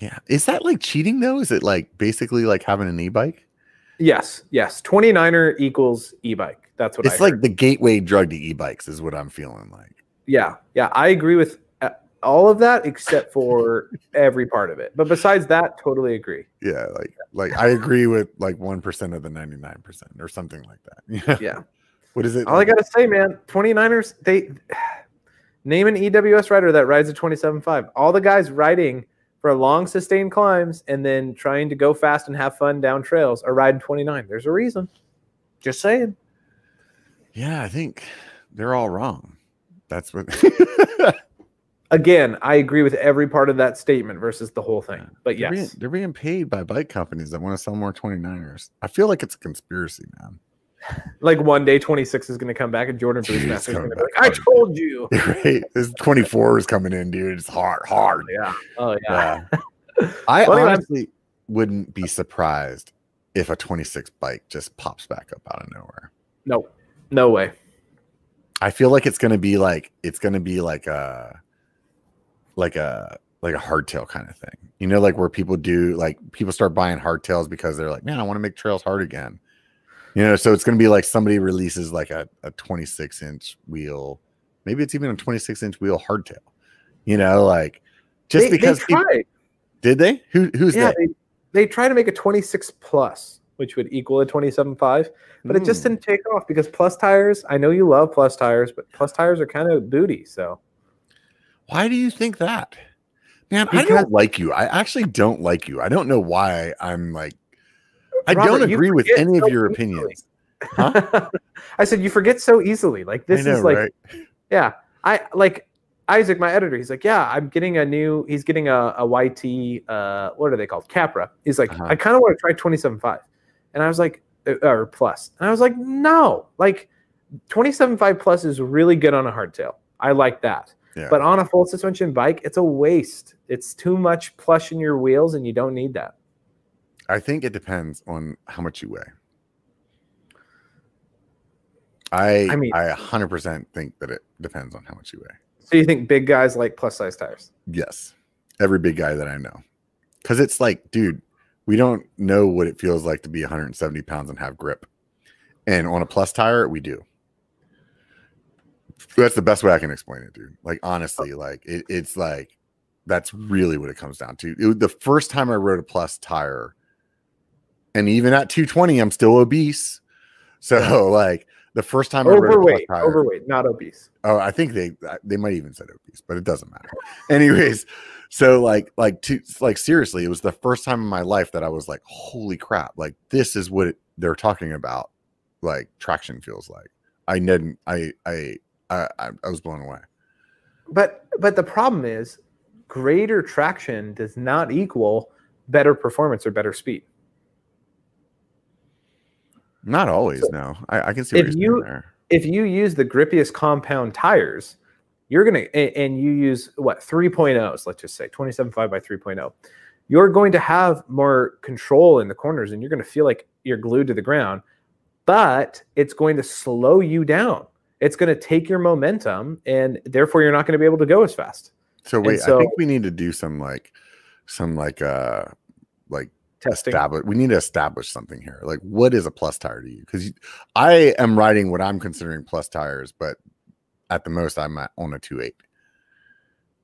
S1: Yeah. Is that like cheating though? Is it like basically like having an e-bike?
S2: Yes, yes. 29er equals e-bike. That's what
S1: It's
S2: I
S1: like
S2: heard.
S1: the gateway drug to e-bikes is what I'm feeling like.
S2: Yeah, yeah. I agree with uh, all of that except for every part of it. But besides that, totally agree.
S1: Yeah, like like I agree with like 1% of the 99% or something like that. Yeah.
S2: Yeah.
S1: What is it?
S2: All I gotta say, man, 29ers, they name an EWS rider that rides a 27.5. All the guys riding for long sustained climbs and then trying to go fast and have fun down trails are riding 29. There's a reason. Just saying.
S1: Yeah, I think they're all wrong. That's what
S2: Again, I agree with every part of that statement versus the whole thing. But
S1: they're, being,
S2: yes,
S1: they're being paid by bike companies that want to sell more 29ers. I feel like it's a conspiracy, man.
S2: Like one day 26 is going to come back and Jordan Bruce is going to be like, I told you.
S1: right? This 24 is coming in, dude. It's hard, hard.
S2: Oh, yeah. Oh, yeah.
S1: Yeah. I
S2: Well,
S1: honestly wouldn't be surprised if a 26 bike just pops back up out of nowhere.
S2: No, no way.
S1: I feel like it's gonna be like it's gonna be like a like a like a hardtail kind of thing. You know, like where people do like people start buying hardtails because they're like, man, I want to make trails hard again. You know, so it's gonna be like somebody releases like a, a 26 inch wheel, maybe it's even a 26 inch wheel hardtail. You know, like just
S2: they,
S1: because
S2: they
S1: people-
S2: tried.
S1: did they? Who who's
S2: yeah,
S1: that?
S2: they, they try to make a 26 plus, which would equal a 27.5, but it just
S1: Mm.
S2: didn't take off because plus tires. I know you love plus tires, but plus tires are kind of booty. So
S1: Why do you think that? Man, I don't like you. I actually don't like you. I don't know why I'm like I
S2: Robert,
S1: don't agree with any of
S2: so
S1: your opinions. Huh?
S2: I said you forget so easily. Like this
S1: know,
S2: is like
S1: right?
S2: yeah. I like Isaac, my editor, he's like, yeah, I'm getting a new. He's getting a, a YT. Uh, what are they called? Capra. He's like, uh-huh. I kind of want to try 27.5, and I was like, uh, or plus, and I was like, no, like 27.5 plus is really good on a hardtail. I like that. Yeah. But on a full suspension bike, it's a waste. It's too much plush in your wheels, and you don't need that.
S1: I think it depends on how much you weigh. I I mean I 100% think that it depends on how much you weigh.
S2: So you think big guys like plus size tires?
S1: Yes. Every big guy that I know. Cuz it's like, dude, we don't know what it feels like to be 170 pounds and have grip. And on a plus tire, we do. That's the best way I can explain it, dude. Like honestly, like it, it's like that's really what it comes down to. It, the first time I rode a plus tire, and even at 220, I'm still obese. So like the first time
S2: overweight, I overweight, not obese.
S1: Oh, I think they they might even said obese, but it doesn't matter. Anyways, so like like to like seriously, it was the first time in my life that I was like, holy crap, like this is what it, they're talking about. Like traction feels like. I didn't. I I I I was blown away.
S2: But but the problem is, greater traction does not equal better performance or better speed.
S1: Not always. So no, I, I, can see if you
S2: if you use the grippiest compound tires, you're gonna and you use what 3.0s. Let's just say 27.5 by 3.0. You're going to have more control in the corners, and you're going to feel like you're glued to the ground. But it's going to slow you down. It's going to take your momentum, and therefore you're not going to be able to go as fast.
S1: So wait, so, I think we need to do some like some like uh testing. Establish, we need to establish something here. Like, what is a plus tire to you? Because I am riding what I'm considering plus tires, but at the most, I'm at, on a two eight.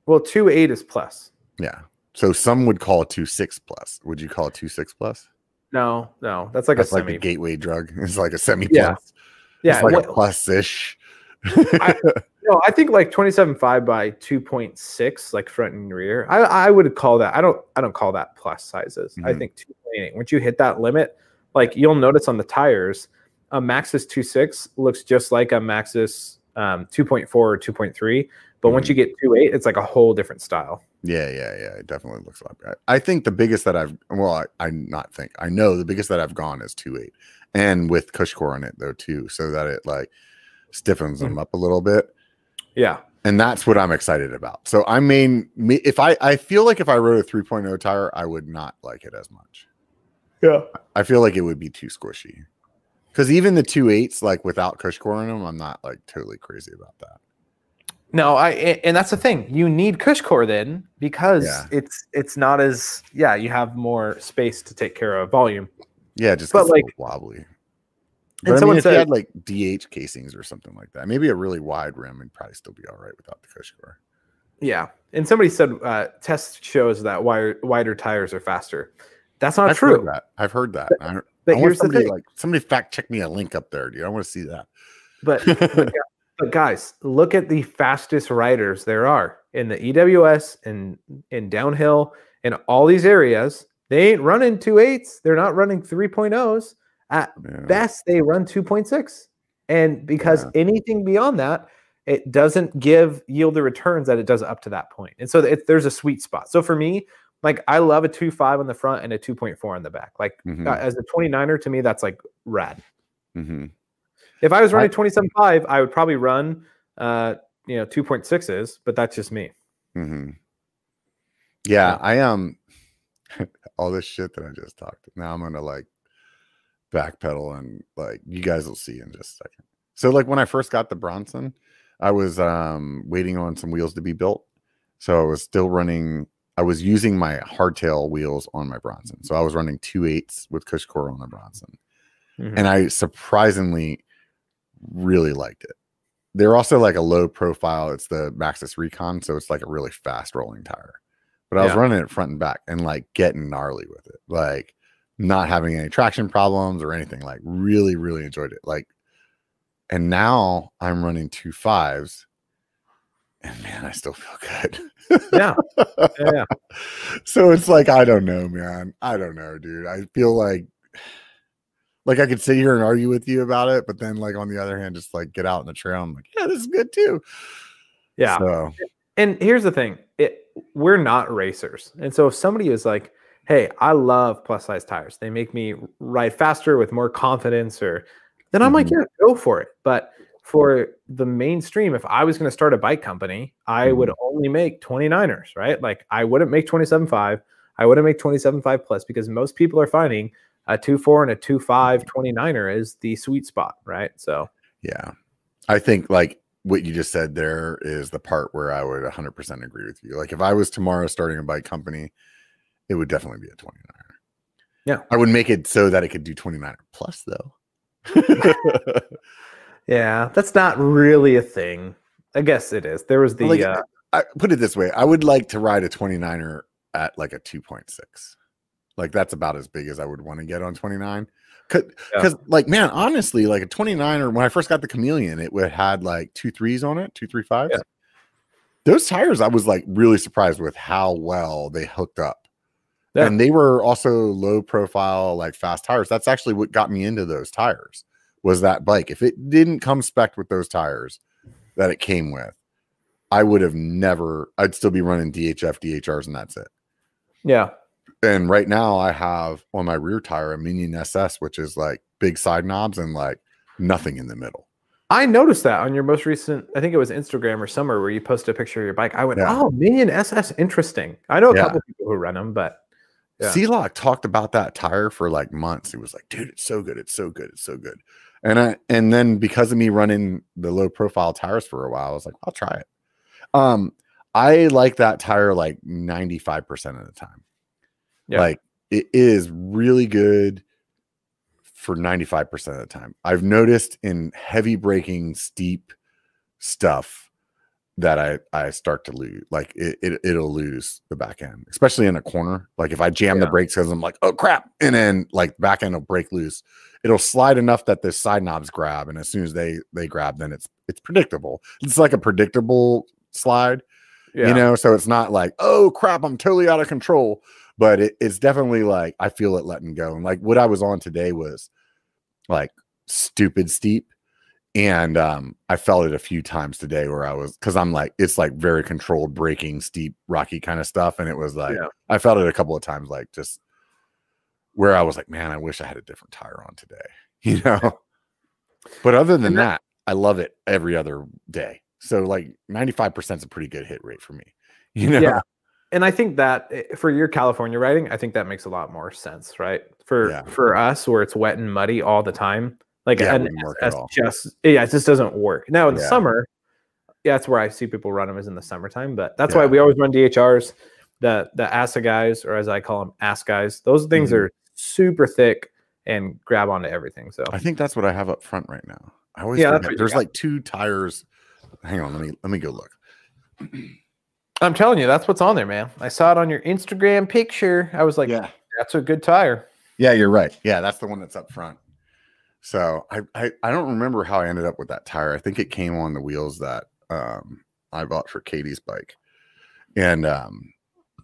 S2: Well, two eight is plus.
S1: Yeah. So some would call two six plus. Would you call it two six plus?
S2: No, no, that's like that's a
S1: like
S2: semi.
S1: a gateway drug. It's like a semi plus. Yeah,
S2: yeah,
S1: it's like what, a plus ish.
S2: I, no, I think like 27.5 by 2.6, like front and rear. I, I would call that. I don't I don't call that plus sizes. Mm-hmm. I think 2.8. Once you hit that limit, like you'll notice on the tires, a Maxxis 2.6 looks just like a Maxxis um, 2.4 or 2.3. But mm-hmm. once you get 2.8, it's like a whole different style.
S1: Yeah, yeah, yeah. It definitely looks like that. I think the biggest that I've well, I, I not think I know the biggest that I've gone is 2.8, and with Cushcore in it though too, so that it like stiffens them mm-hmm. up a little bit.
S2: Yeah.
S1: And that's what I'm excited about. So I mean, if I I feel like if I rode a 3.0 tire, I would not like it as much.
S2: Yeah.
S1: I feel like it would be too squishy. Because even the two eights, like without Cushcore in them, I'm not like totally crazy about that.
S2: No, I and that's the thing. You need Cushcore then because yeah. it's it's not as yeah, you have more space to take care of volume.
S1: Yeah, just but like wobbly. But I mean, if said, you had like DH casings or something like that, maybe a really wide rim, and probably still be all right without the cush Cushcore.
S2: Yeah, and somebody said uh, test shows that wider, wider tires are faster. That's not
S1: I've
S2: true.
S1: Heard that. I've heard that. But, I, but I here's somebody, the thing. like somebody fact check me a link up there, dude. I want to see that.
S2: But, but, but guys, look at the fastest riders there are in the EWS and in downhill in all these areas. They ain't running two eights. They're not running 3.0s. At yeah. best, they run 2.6. And because yeah. anything beyond that, it doesn't give yield the returns that it does up to that point. And so it, there's a sweet spot. So for me, like I love a 2.5 on the front and a 2.4 on the back. Like mm-hmm. uh, as a 29er, to me, that's like rad. Mm-hmm. If I was running 27.5, I would probably run, uh, you know, 2.6s, but that's just me.
S1: Mm-hmm. Yeah, I um, all this shit that I just talked. Now I'm gonna like backpedal and like you guys will see in just a second. So like when I first got the Bronson, I was um waiting on some wheels to be built. So I was still running I was using my hardtail wheels on my Bronson. So I was running two eights with Cushcore on the Bronson. Mm-hmm. And I surprisingly really liked it. They're also like a low profile. It's the Maxxis Rekon, so it's like a really fast rolling tire. But I was running it front and back and like getting gnarly with it. Like not having any traction problems or anything. Like really, really enjoyed it. Like, and now I'm running two fives, and man, I still feel good.
S2: yeah. yeah.
S1: So it's like I don't know, man. I don't know, dude. I feel like like I could sit here and argue with you about it, but then like on the other hand, just like get out in the trail. I'm like, yeah, this is good too.
S2: Yeah.
S1: So
S2: And here's the thing: it we're not racers, and so if somebody is like, "Hey, I love plus size tires. They make me ride faster with more confidence," or then I'm mm-hmm. like, "Yeah, go for it." But for the mainstream, if I was going to start a bike company, I mm-hmm. would only make 29ers, right? Like I wouldn't make 27.5. I wouldn't make 27.5 plus because most people are finding a 2.4 and a 2.5 29er is the sweet spot, right? So,
S1: yeah. I think like what you just said there is the part where I would 100% agree with you. Like if I was tomorrow starting a bike company, it would definitely be a 29er.
S2: Yeah.
S1: I would make it so that it could do 29er plus though.
S2: Yeah, that's not really a thing. I guess it is. There was the.
S1: Like,
S2: uh,
S1: I put it this way: I would like to ride a 29er at like a 2.6. Like that's about as big as I would want to get on 29. Because, yeah. like, man, honestly, like a 29er, when I first got the Chameleon, it would had like two threes on it, two three fives. Yeah. Those tires, I was like really surprised with how well they hooked up. Yeah. And they were also low profile, like fast tires. That's actually what got me into those tires was that bike. If it didn't come spec with those tires that it came with, I would have never, I'd still be running DHF, DHRs, and that's it.
S2: Yeah.
S1: And right now I have on my rear tire a Minion SS, which is like big side knobs and like nothing in the middle.
S2: I noticed that on your most recent, I think it was Instagram or somewhere where you posted a picture of your bike. I went, yeah. oh, Minion SS, interesting. I know a yeah. couple people who run them, but
S1: yeah. Talked about that tire for like months. He was like, dude, it's so good. It's so good. It's so good. And I and then because of me running the low profile tires for a while, I was like, I'll try it. Um, I like that tire like 95% of the time. Yeah. Like it is really good for 95% of the time. I've noticed in heavy braking, steep stuff, that I I start to lose. Like it, it it'll lose the back end, especially in a corner. Like if I jam yeah. the brakes because I'm like, oh crap, and then like back end will break loose. It'll slide enough that the side knobs grab, and as soon as they they grab, then it's it's predictable. It's like a predictable slide, yeah. you know. So it's not like oh crap, I'm totally out of control. But it, it's definitely like I feel it letting go. And like what I was on today was like stupid steep and um, I felt it a few times today where I was because I'm like it's like very controlled braking steep, rocky kind of stuff, and it was like yeah. I felt it a couple of times, like just where I was like, man, I wish I had a different tire on today, you know. but other than that, I love it every other day. So like 95% is a pretty good hit rate for me, you know. Yeah.
S2: And I think that eh, for your California riding, I think that makes a lot more sense, right? For yeah. for us, where it's wet and muddy all the time, like yeah, an SS just yeah, it just doesn't work. Now in yeah. the summer, yeah, that's where I see people run them is in the summertime. But that's yeah. why we always run DHRs. The the Assegais, or as I call them, ass guys. Those things mm-hmm. are super thick and grab onto everything. So
S1: I think that's what I have up front right now. I always yeah, there's like two tires. Hang on, let me let me go look.
S2: I'm telling you, that's what's on there, man. I saw it on your Instagram picture. I was like, yeah, that's a good tire.
S1: Yeah, you're right. Yeah, that's the one that's up front. So I, I, I don't remember how I ended up with that tire. I think it came on the wheels that um, I bought for Katie's bike, and um,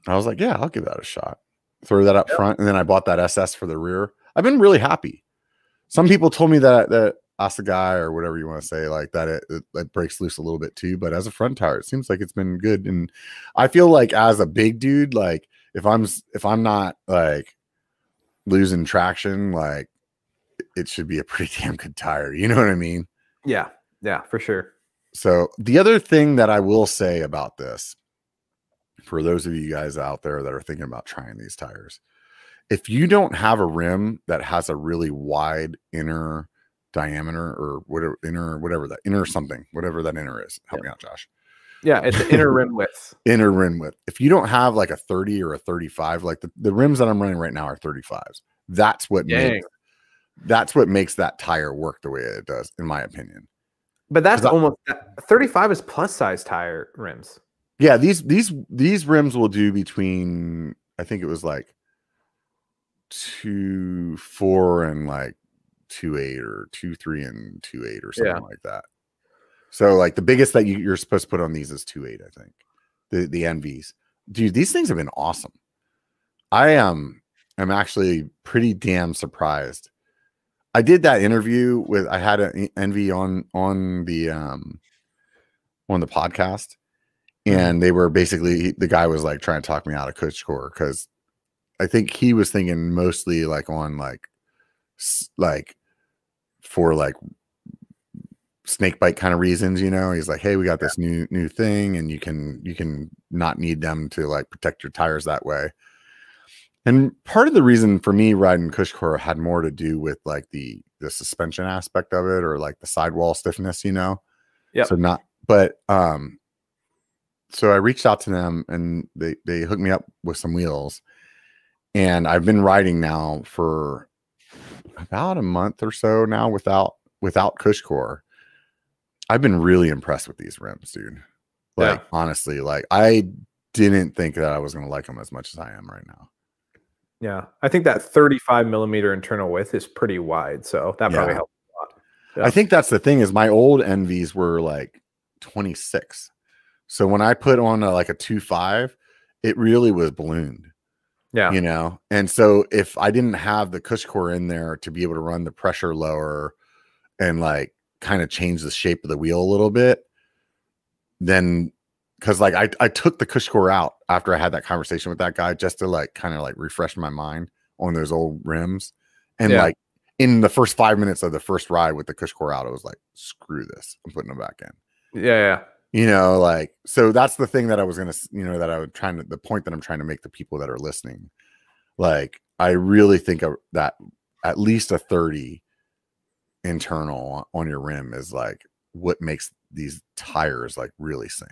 S1: I was like, yeah, I'll give that a shot. Throw that up yep. front, and then I bought that SS for the rear. I've been really happy. Some people told me that that Assegai or whatever you want to say, like that it, it, it, breaks loose a little bit too. But as a front tire, it seems like it's been good. And I feel like as a big dude, like if I'm if I'm not like losing traction, like it should be a pretty damn good tire. You know what I mean?
S2: Yeah. Yeah, for sure.
S1: So the other thing that I will say about this, for those of you guys out there that are thinking about trying these tires, if you don't have a rim that has a really wide inner diameter or whatever inner whatever that inner something, whatever that inner is, help yeah. me out, Josh.
S2: Yeah, it's the inner rim width.
S1: Inner rim width. If you don't have like a 30 or a 35, like the, the rims that I'm running right now are 35s. That's what Dang. makes that's what makes that tire work the way it does, in my opinion.
S2: But that's almost I, 35 is plus size tire rims.
S1: Yeah, these these these rims will do between I think it was like two four and like two eight or two three and two eight or something yeah. like that. So like the biggest that you, you're supposed to put on these is two eight, I think. The the ENVEs. Dude, these things have been awesome. I am um, am actually pretty damn surprised I did that interview with I had an ENVE on on the um on the podcast and they were basically the guy was like trying to talk me out of Cushcore because I think he was thinking mostly like on like like for like snake bite kind of reasons, you know. He's like, "Hey, we got this new new thing and you can you can not need them to like protect your tires that way." And part of the reason for me riding Cushcore had more to do with like the the suspension aspect of it or like the sidewall stiffness, you know.
S2: Yeah.
S1: So not but um so I reached out to them and they they hooked me up with some wheels. And I've been riding now for about a month or so now without without Cushcore. I've been really impressed with these rims, dude. Like yeah. honestly, like I didn't think that I was going to like them as much as I am right now.
S2: Yeah, I think that 35 millimeter internal width is pretty wide, so that probably yeah. helps a lot.
S1: Yeah. I think that's the thing is my old ENVEs were like 26, so when I put on a, like a two five, it really was ballooned.
S2: Yeah,
S1: you know, and so if I didn't have the cush core in there to be able to run the pressure lower and like kind of change the shape of the wheel a little bit, then because like I, I took the cush core out after I had that conversation with that guy just to like kind of like refresh my mind on those old rims. And yeah. like in the first five minutes of the first ride with the cush core out, I was like, screw this. I'm putting them back in.
S2: Yeah, yeah.
S1: You know, like so that's the thing that I was gonna, you know, that I was trying to the point that I'm trying to make the people that are listening. Like, I really think that at least a 30 internal on your rim is like what makes these tires like really sing.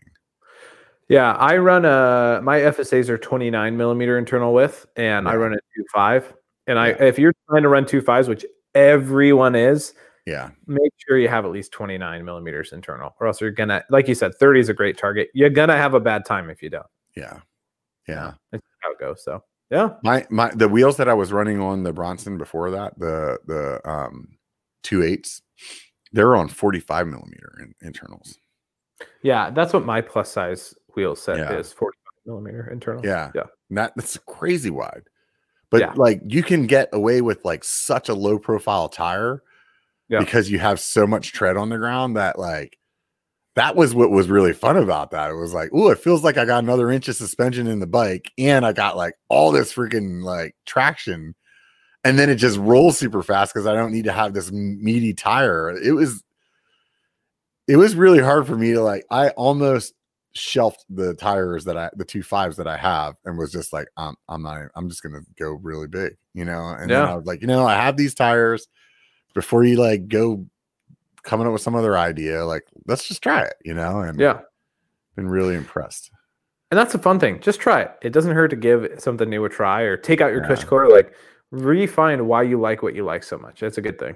S2: Yeah, I run a my FSAs are 29 millimeter internal width, and yeah. I run a two five. And I, if you're trying to run two fives, which everyone is,
S1: yeah,
S2: make sure you have at least 29 millimeters internal, or else you're gonna, like you said, 30 is a great target. You're gonna have a bad time if you don't.
S1: Yeah, yeah,
S2: that's how it goes. So yeah,
S1: my my the wheels that I was running on the Bronson before that, the the um two eights, they're on 45 millimeter in, internals.
S2: Yeah, that's what my plus size wheel set yeah. is 45 millimeter internal.
S1: Yeah. Yeah. That, that's crazy wide. But yeah. like you can get away with like such a low profile tire yeah. because you have so much tread on the ground that like that was what was really fun about that. It was like, oh, it feels like I got another inch of suspension in the bike and I got like all this freaking like traction. And then it just rolls super fast because I don't need to have this meaty tire. It was it was really hard for me to like I almost shelved the tires that I the two fives that I have and was just like I'm I'm not I'm just gonna go really big, you know. And yeah. I was like, you know, I have these tires before you like go coming up with some other idea, like let's just try it, you know. And
S2: yeah,
S1: been really impressed.
S2: And that's a fun thing. Just try it. It doesn't hurt to give something new a try or take out your yeah. cush core, like refine why you like what you like so much. That's a good thing.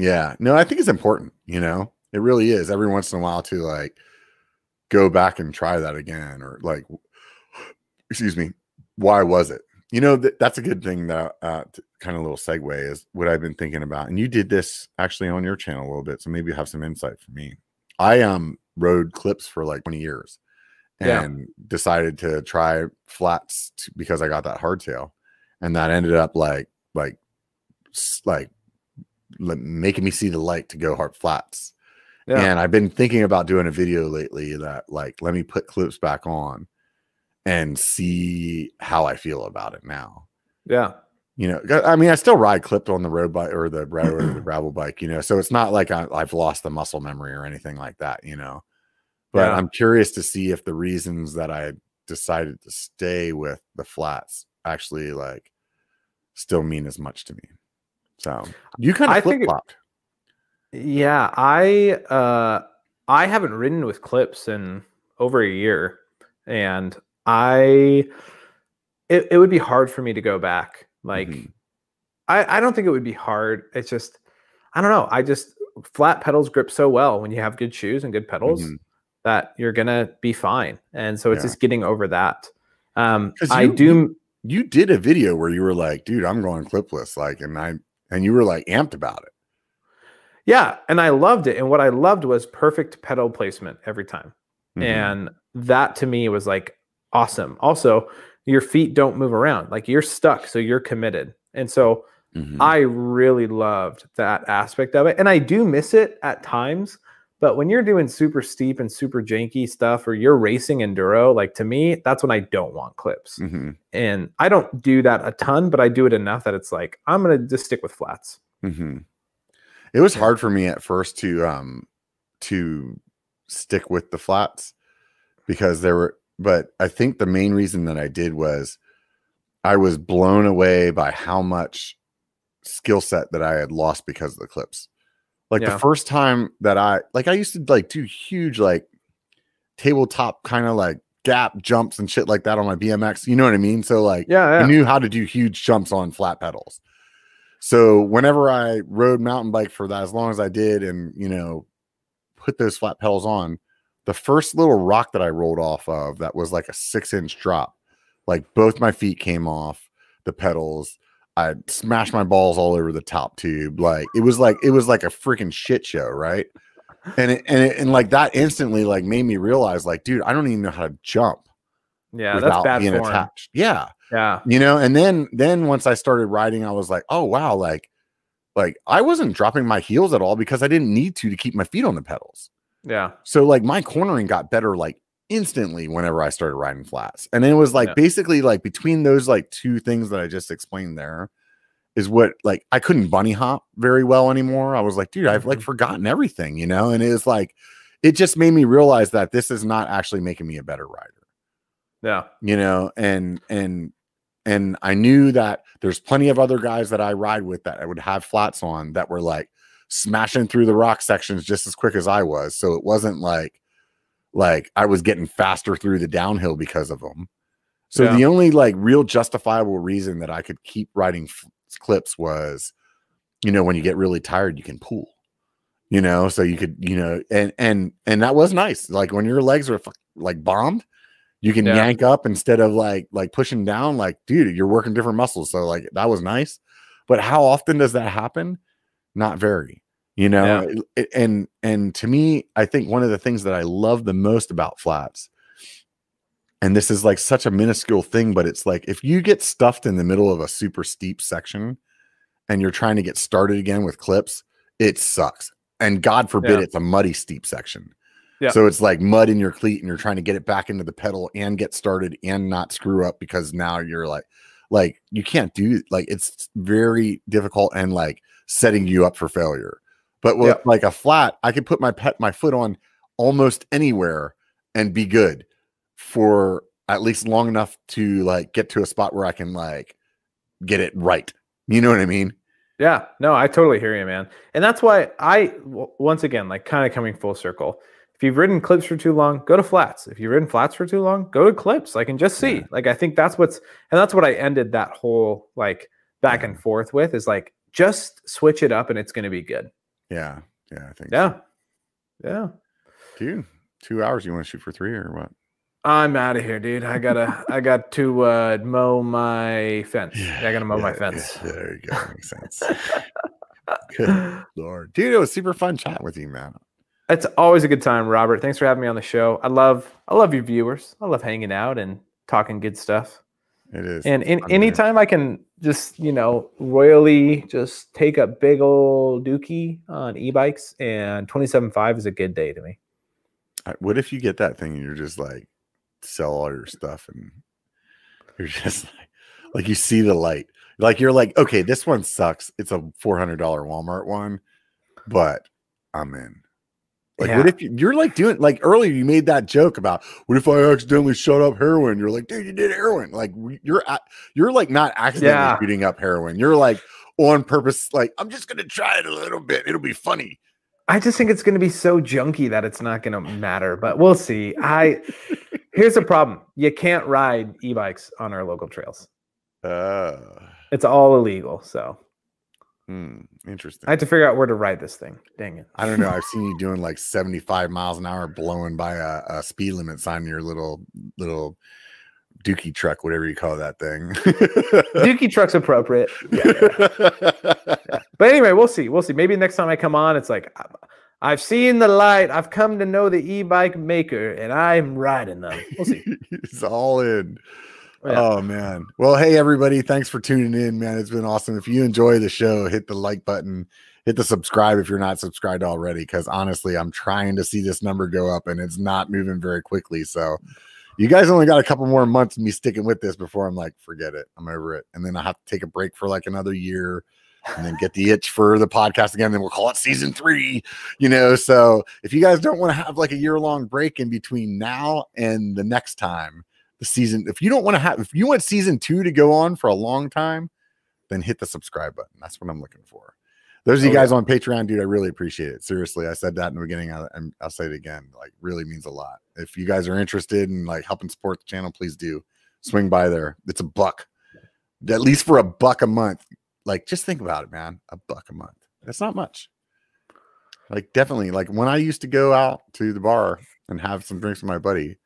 S1: Yeah. No, I think it's important, you know. It really is every once in a while to like go back and try that again or like excuse me why was it? You know th- that's a good thing that uh, kind of little segue is what i've been thinking about and you did this actually on your channel a little bit so maybe you have some insight for me. I um rode clips for like 20 years and yeah. decided to try flats t- because i got that hardtail and that ended up like like like making me see the light to go hard flats yeah. And I've been thinking about doing a video lately that like let me put clips back on and see how I feel about it now.
S2: Yeah.
S1: You know, I mean, I still ride clipped on the road bike or the, or the gravel bike, you know, so it's not like I, have lost the muscle memory or anything like that, you know. But yeah. I'm curious to see if the reasons that I decided to stay with the flats actually like still mean as much to me. So you kind of flip flopped.
S2: Yeah, I uh I haven't ridden with clips in over a year and I it, it would be hard for me to go back. Like mm-hmm. I I don't think it would be hard. It's just I don't know. I just flat pedals grip so well when you have good shoes and good pedals mm-hmm. that you're gonna be fine. And so it's yeah. just getting over that. Um you, I do
S1: you, you did a video where you were like, dude, I'm going clipless, like and I and you were like amped about it.
S2: Yeah, and I loved it. And what I loved was perfect pedal placement every time. Mm-hmm. And that to me was like awesome. Also, your feet don't move around. Like you're stuck, so you're committed. And so mm-hmm. I really loved that aspect of it. And I do miss it at times, But when you're doing super steep and super janky stuff, or you're racing enduro, like to me, that's when I don't want clips.
S1: Mm-hmm.
S2: And I don't do that a ton, but I do it enough that it's like I'm gonna just stick with flats.
S1: It was hard for me at first to um to stick with the flats because there were, but I think the main reason that I did was I was blown away by how much skill set that I had lost because of the clips. Like
S2: Yeah.
S1: the first time that I like I used to like do huge like tabletop kind of like gap jumps and shit like that on my BMX. You know what I mean? So like
S2: Yeah,
S1: I knew how to do huge jumps on flat pedals. So whenever I rode mountain bike for that, as long as I did, and you know, put those flat pedals on, the first little rock that I rolled off of that was like a six inch drop, like both my feet came off the pedals. I smashed my balls all over the top tube. Like it was like it was like a freaking shit show, right? And it, and it, and like that instantly like made me realize like, dude, I don't even know how to jump
S2: yeah, that's bad
S1: being
S2: form.
S1: attached. Yeah
S2: Yeah,
S1: you know and then then once i started riding i was like oh wow like like i wasn't dropping my heels at all because i didn't need to to keep my feet on the pedals.
S2: Yeah,
S1: so like my cornering got better like instantly whenever i started riding flats and it was like
S2: Yeah.
S1: basically like between those like two things that i just explained there is what like i couldn't bunny hop very well anymore. I was like dude i've like
S2: Mhm.
S1: forgotten everything you know and it was like it just made me realize that this is not actually making me a better rider.
S2: Yeah,
S1: you know and and and i knew that there's plenty of other guys that i ride with that i would have flats on that were like smashing through the rock sections just as quick as i was so it wasn't like like i was getting faster through the downhill because of them so
S2: Yeah.
S1: the only like real justifiable reason that i could keep riding f- clips was you know when you get really tired you can pull you know so you could you know and and and that was nice like when your legs are fuck- like bombed you can
S2: Yeah.
S1: yank up instead of like like pushing down like dude you're working different muscles so like that was nice but how often does that happen not very you know
S2: Yeah.
S1: And and to me i think one of the things that i love the most about flats and this is like such a minuscule thing but it's like if you get stuffed in the middle of a super steep section and you're trying to get started again with clips it sucks and god forbid
S2: Yeah.
S1: it's a muddy steep section
S2: Yeah.
S1: so it's like mud in your cleat and you're trying to get it back into the pedal and get started and not screw up because now you're like like you can't do like it's very difficult and like setting you up for failure but with
S2: Yeah.
S1: like a flat i could put my pet my foot on almost anywhere and be good for at least long enough to like get to a spot where i can like get it right you know what i mean
S2: Yeah, no, I totally hear you, man. And that's why I, w- once again, like kind of coming full circle. If you've ridden clips for too long, go to flats. If you've ridden flats for too long, go to clips. Like and just see.
S1: Yeah.
S2: Like I think that's what's, and that's what I ended that whole like back and forth with is like just switch it up and it's going to be good.
S1: yeah yeah i think
S2: Yeah, yeah.
S1: dude two hours you want to shoot for three or what
S2: I'm out of here, dude. I gotta, I got to uh, mow my fence. Yeah, I gotta mow my fence.
S1: yeah, there you go makes sense good lord dude it was super fun chat with you man
S2: It's always a good time, Robert. Thanks for having me on the show. I love, I love your viewers. I love hanging out and talking good stuff.
S1: it is
S2: And in, anytime I can just, you know, royally just take a big old dookie on e-bikes and 27.5 is a good day to me.
S1: What if you get that thing and you're just like sell all your stuff and you're just like like you see the light like you're like okay this one sucks it's a $400 walmart one but i'm in like what if you, you're like doing like earlier you made that joke about what if i accidentally shut up heroin you're like dude you did heroin like you're at, you're like not accidentally
S2: Yeah.
S1: shooting up heroin you're like on purpose like i'm just gonna try it a little bit it'll be funny
S2: I just think it's to be so junky that it's not to matter, but we'll see. I here's the problem: you can't ride e-bikes on our local trails.
S1: uh
S2: It's all illegal. So
S1: hmm, interesting
S2: I had to figure out where to ride this thing. Dang it!
S1: I don't know. I've seen you doing like 75 miles an hour blowing by a, a speed limit sign in your little little dookie truck, whatever you call that thing.
S2: Dookie truck's appropriate. But anyway, we'll see. We'll see. Maybe next time I come on, it's like "I- I've seen the light. I've come to know the e-bike maker, and I'm riding them. We'll see.
S1: it's all in.
S2: Oh, yeah.
S1: Oh man. Well, hey everybody, thanks for tuning in, man. It's been awesome. If you enjoy the show, hit the like button. hit the subscribe if you're not subscribed already. Because honestly, I'm trying to see this number go up and it's not moving very quickly. So you guys only got a couple more months me sticking with this before I'm like, forget it. I'm over it. And then I have to take a break for like another year and then get the itch for the podcast again. Then we'll call it season three, you know. So if you guys don't want to have like a year long break in between now and the next time, the season, if you don't want to have, if you want season two to go on for a long time, then hit the subscribe button. That's what I'm looking for. Those of you oh, guys on Patreon, dude, I really appreciate it. Seriously, I said that in the beginning, and I'll say it again. Like, really means a lot. If you guys are interested in like helping support the channel, please do swing by there. It's a buck, at least for a buck a month. Like, just think about it, man. A buck a month. That's not much. Like, definitely. Like when I used to go out to the bar and have some drinks with my buddy,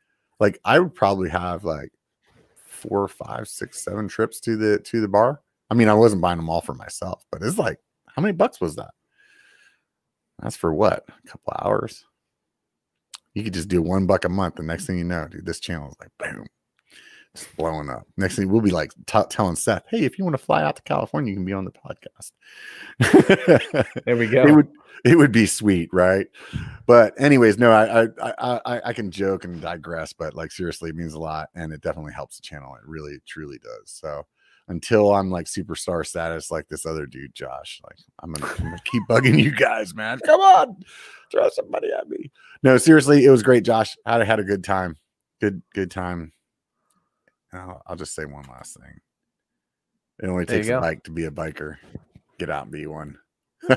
S1: like I would probably have like four, five, six, seven trips to the to the bar. I mean, I wasn't buying them all for myself, but it's like how many bucks was that? That's for what? A couple hours. You could just do one buck a month. The next thing you know, dude, this channel is like boom, just blowing up. Next thing we'll be like t- telling Seth, "Hey, if you want to fly out to California, you can be on the podcast."
S2: there we go.
S1: It would it would be sweet, right? But anyways, no, I I I I can joke and digress, but like seriously, it means a lot, and it definitely helps the channel. It really truly does. So until I'm like superstar status like this other dude, Josh. Like I'm gonna, I'm gonna keep bugging you guys, man. Come on, throw somebody at me. No, seriously, it was great, Josh. I had a good time. Good, good time. I'll, I'll just say one last thing. It only takes a bike to be a biker. Get out and be one.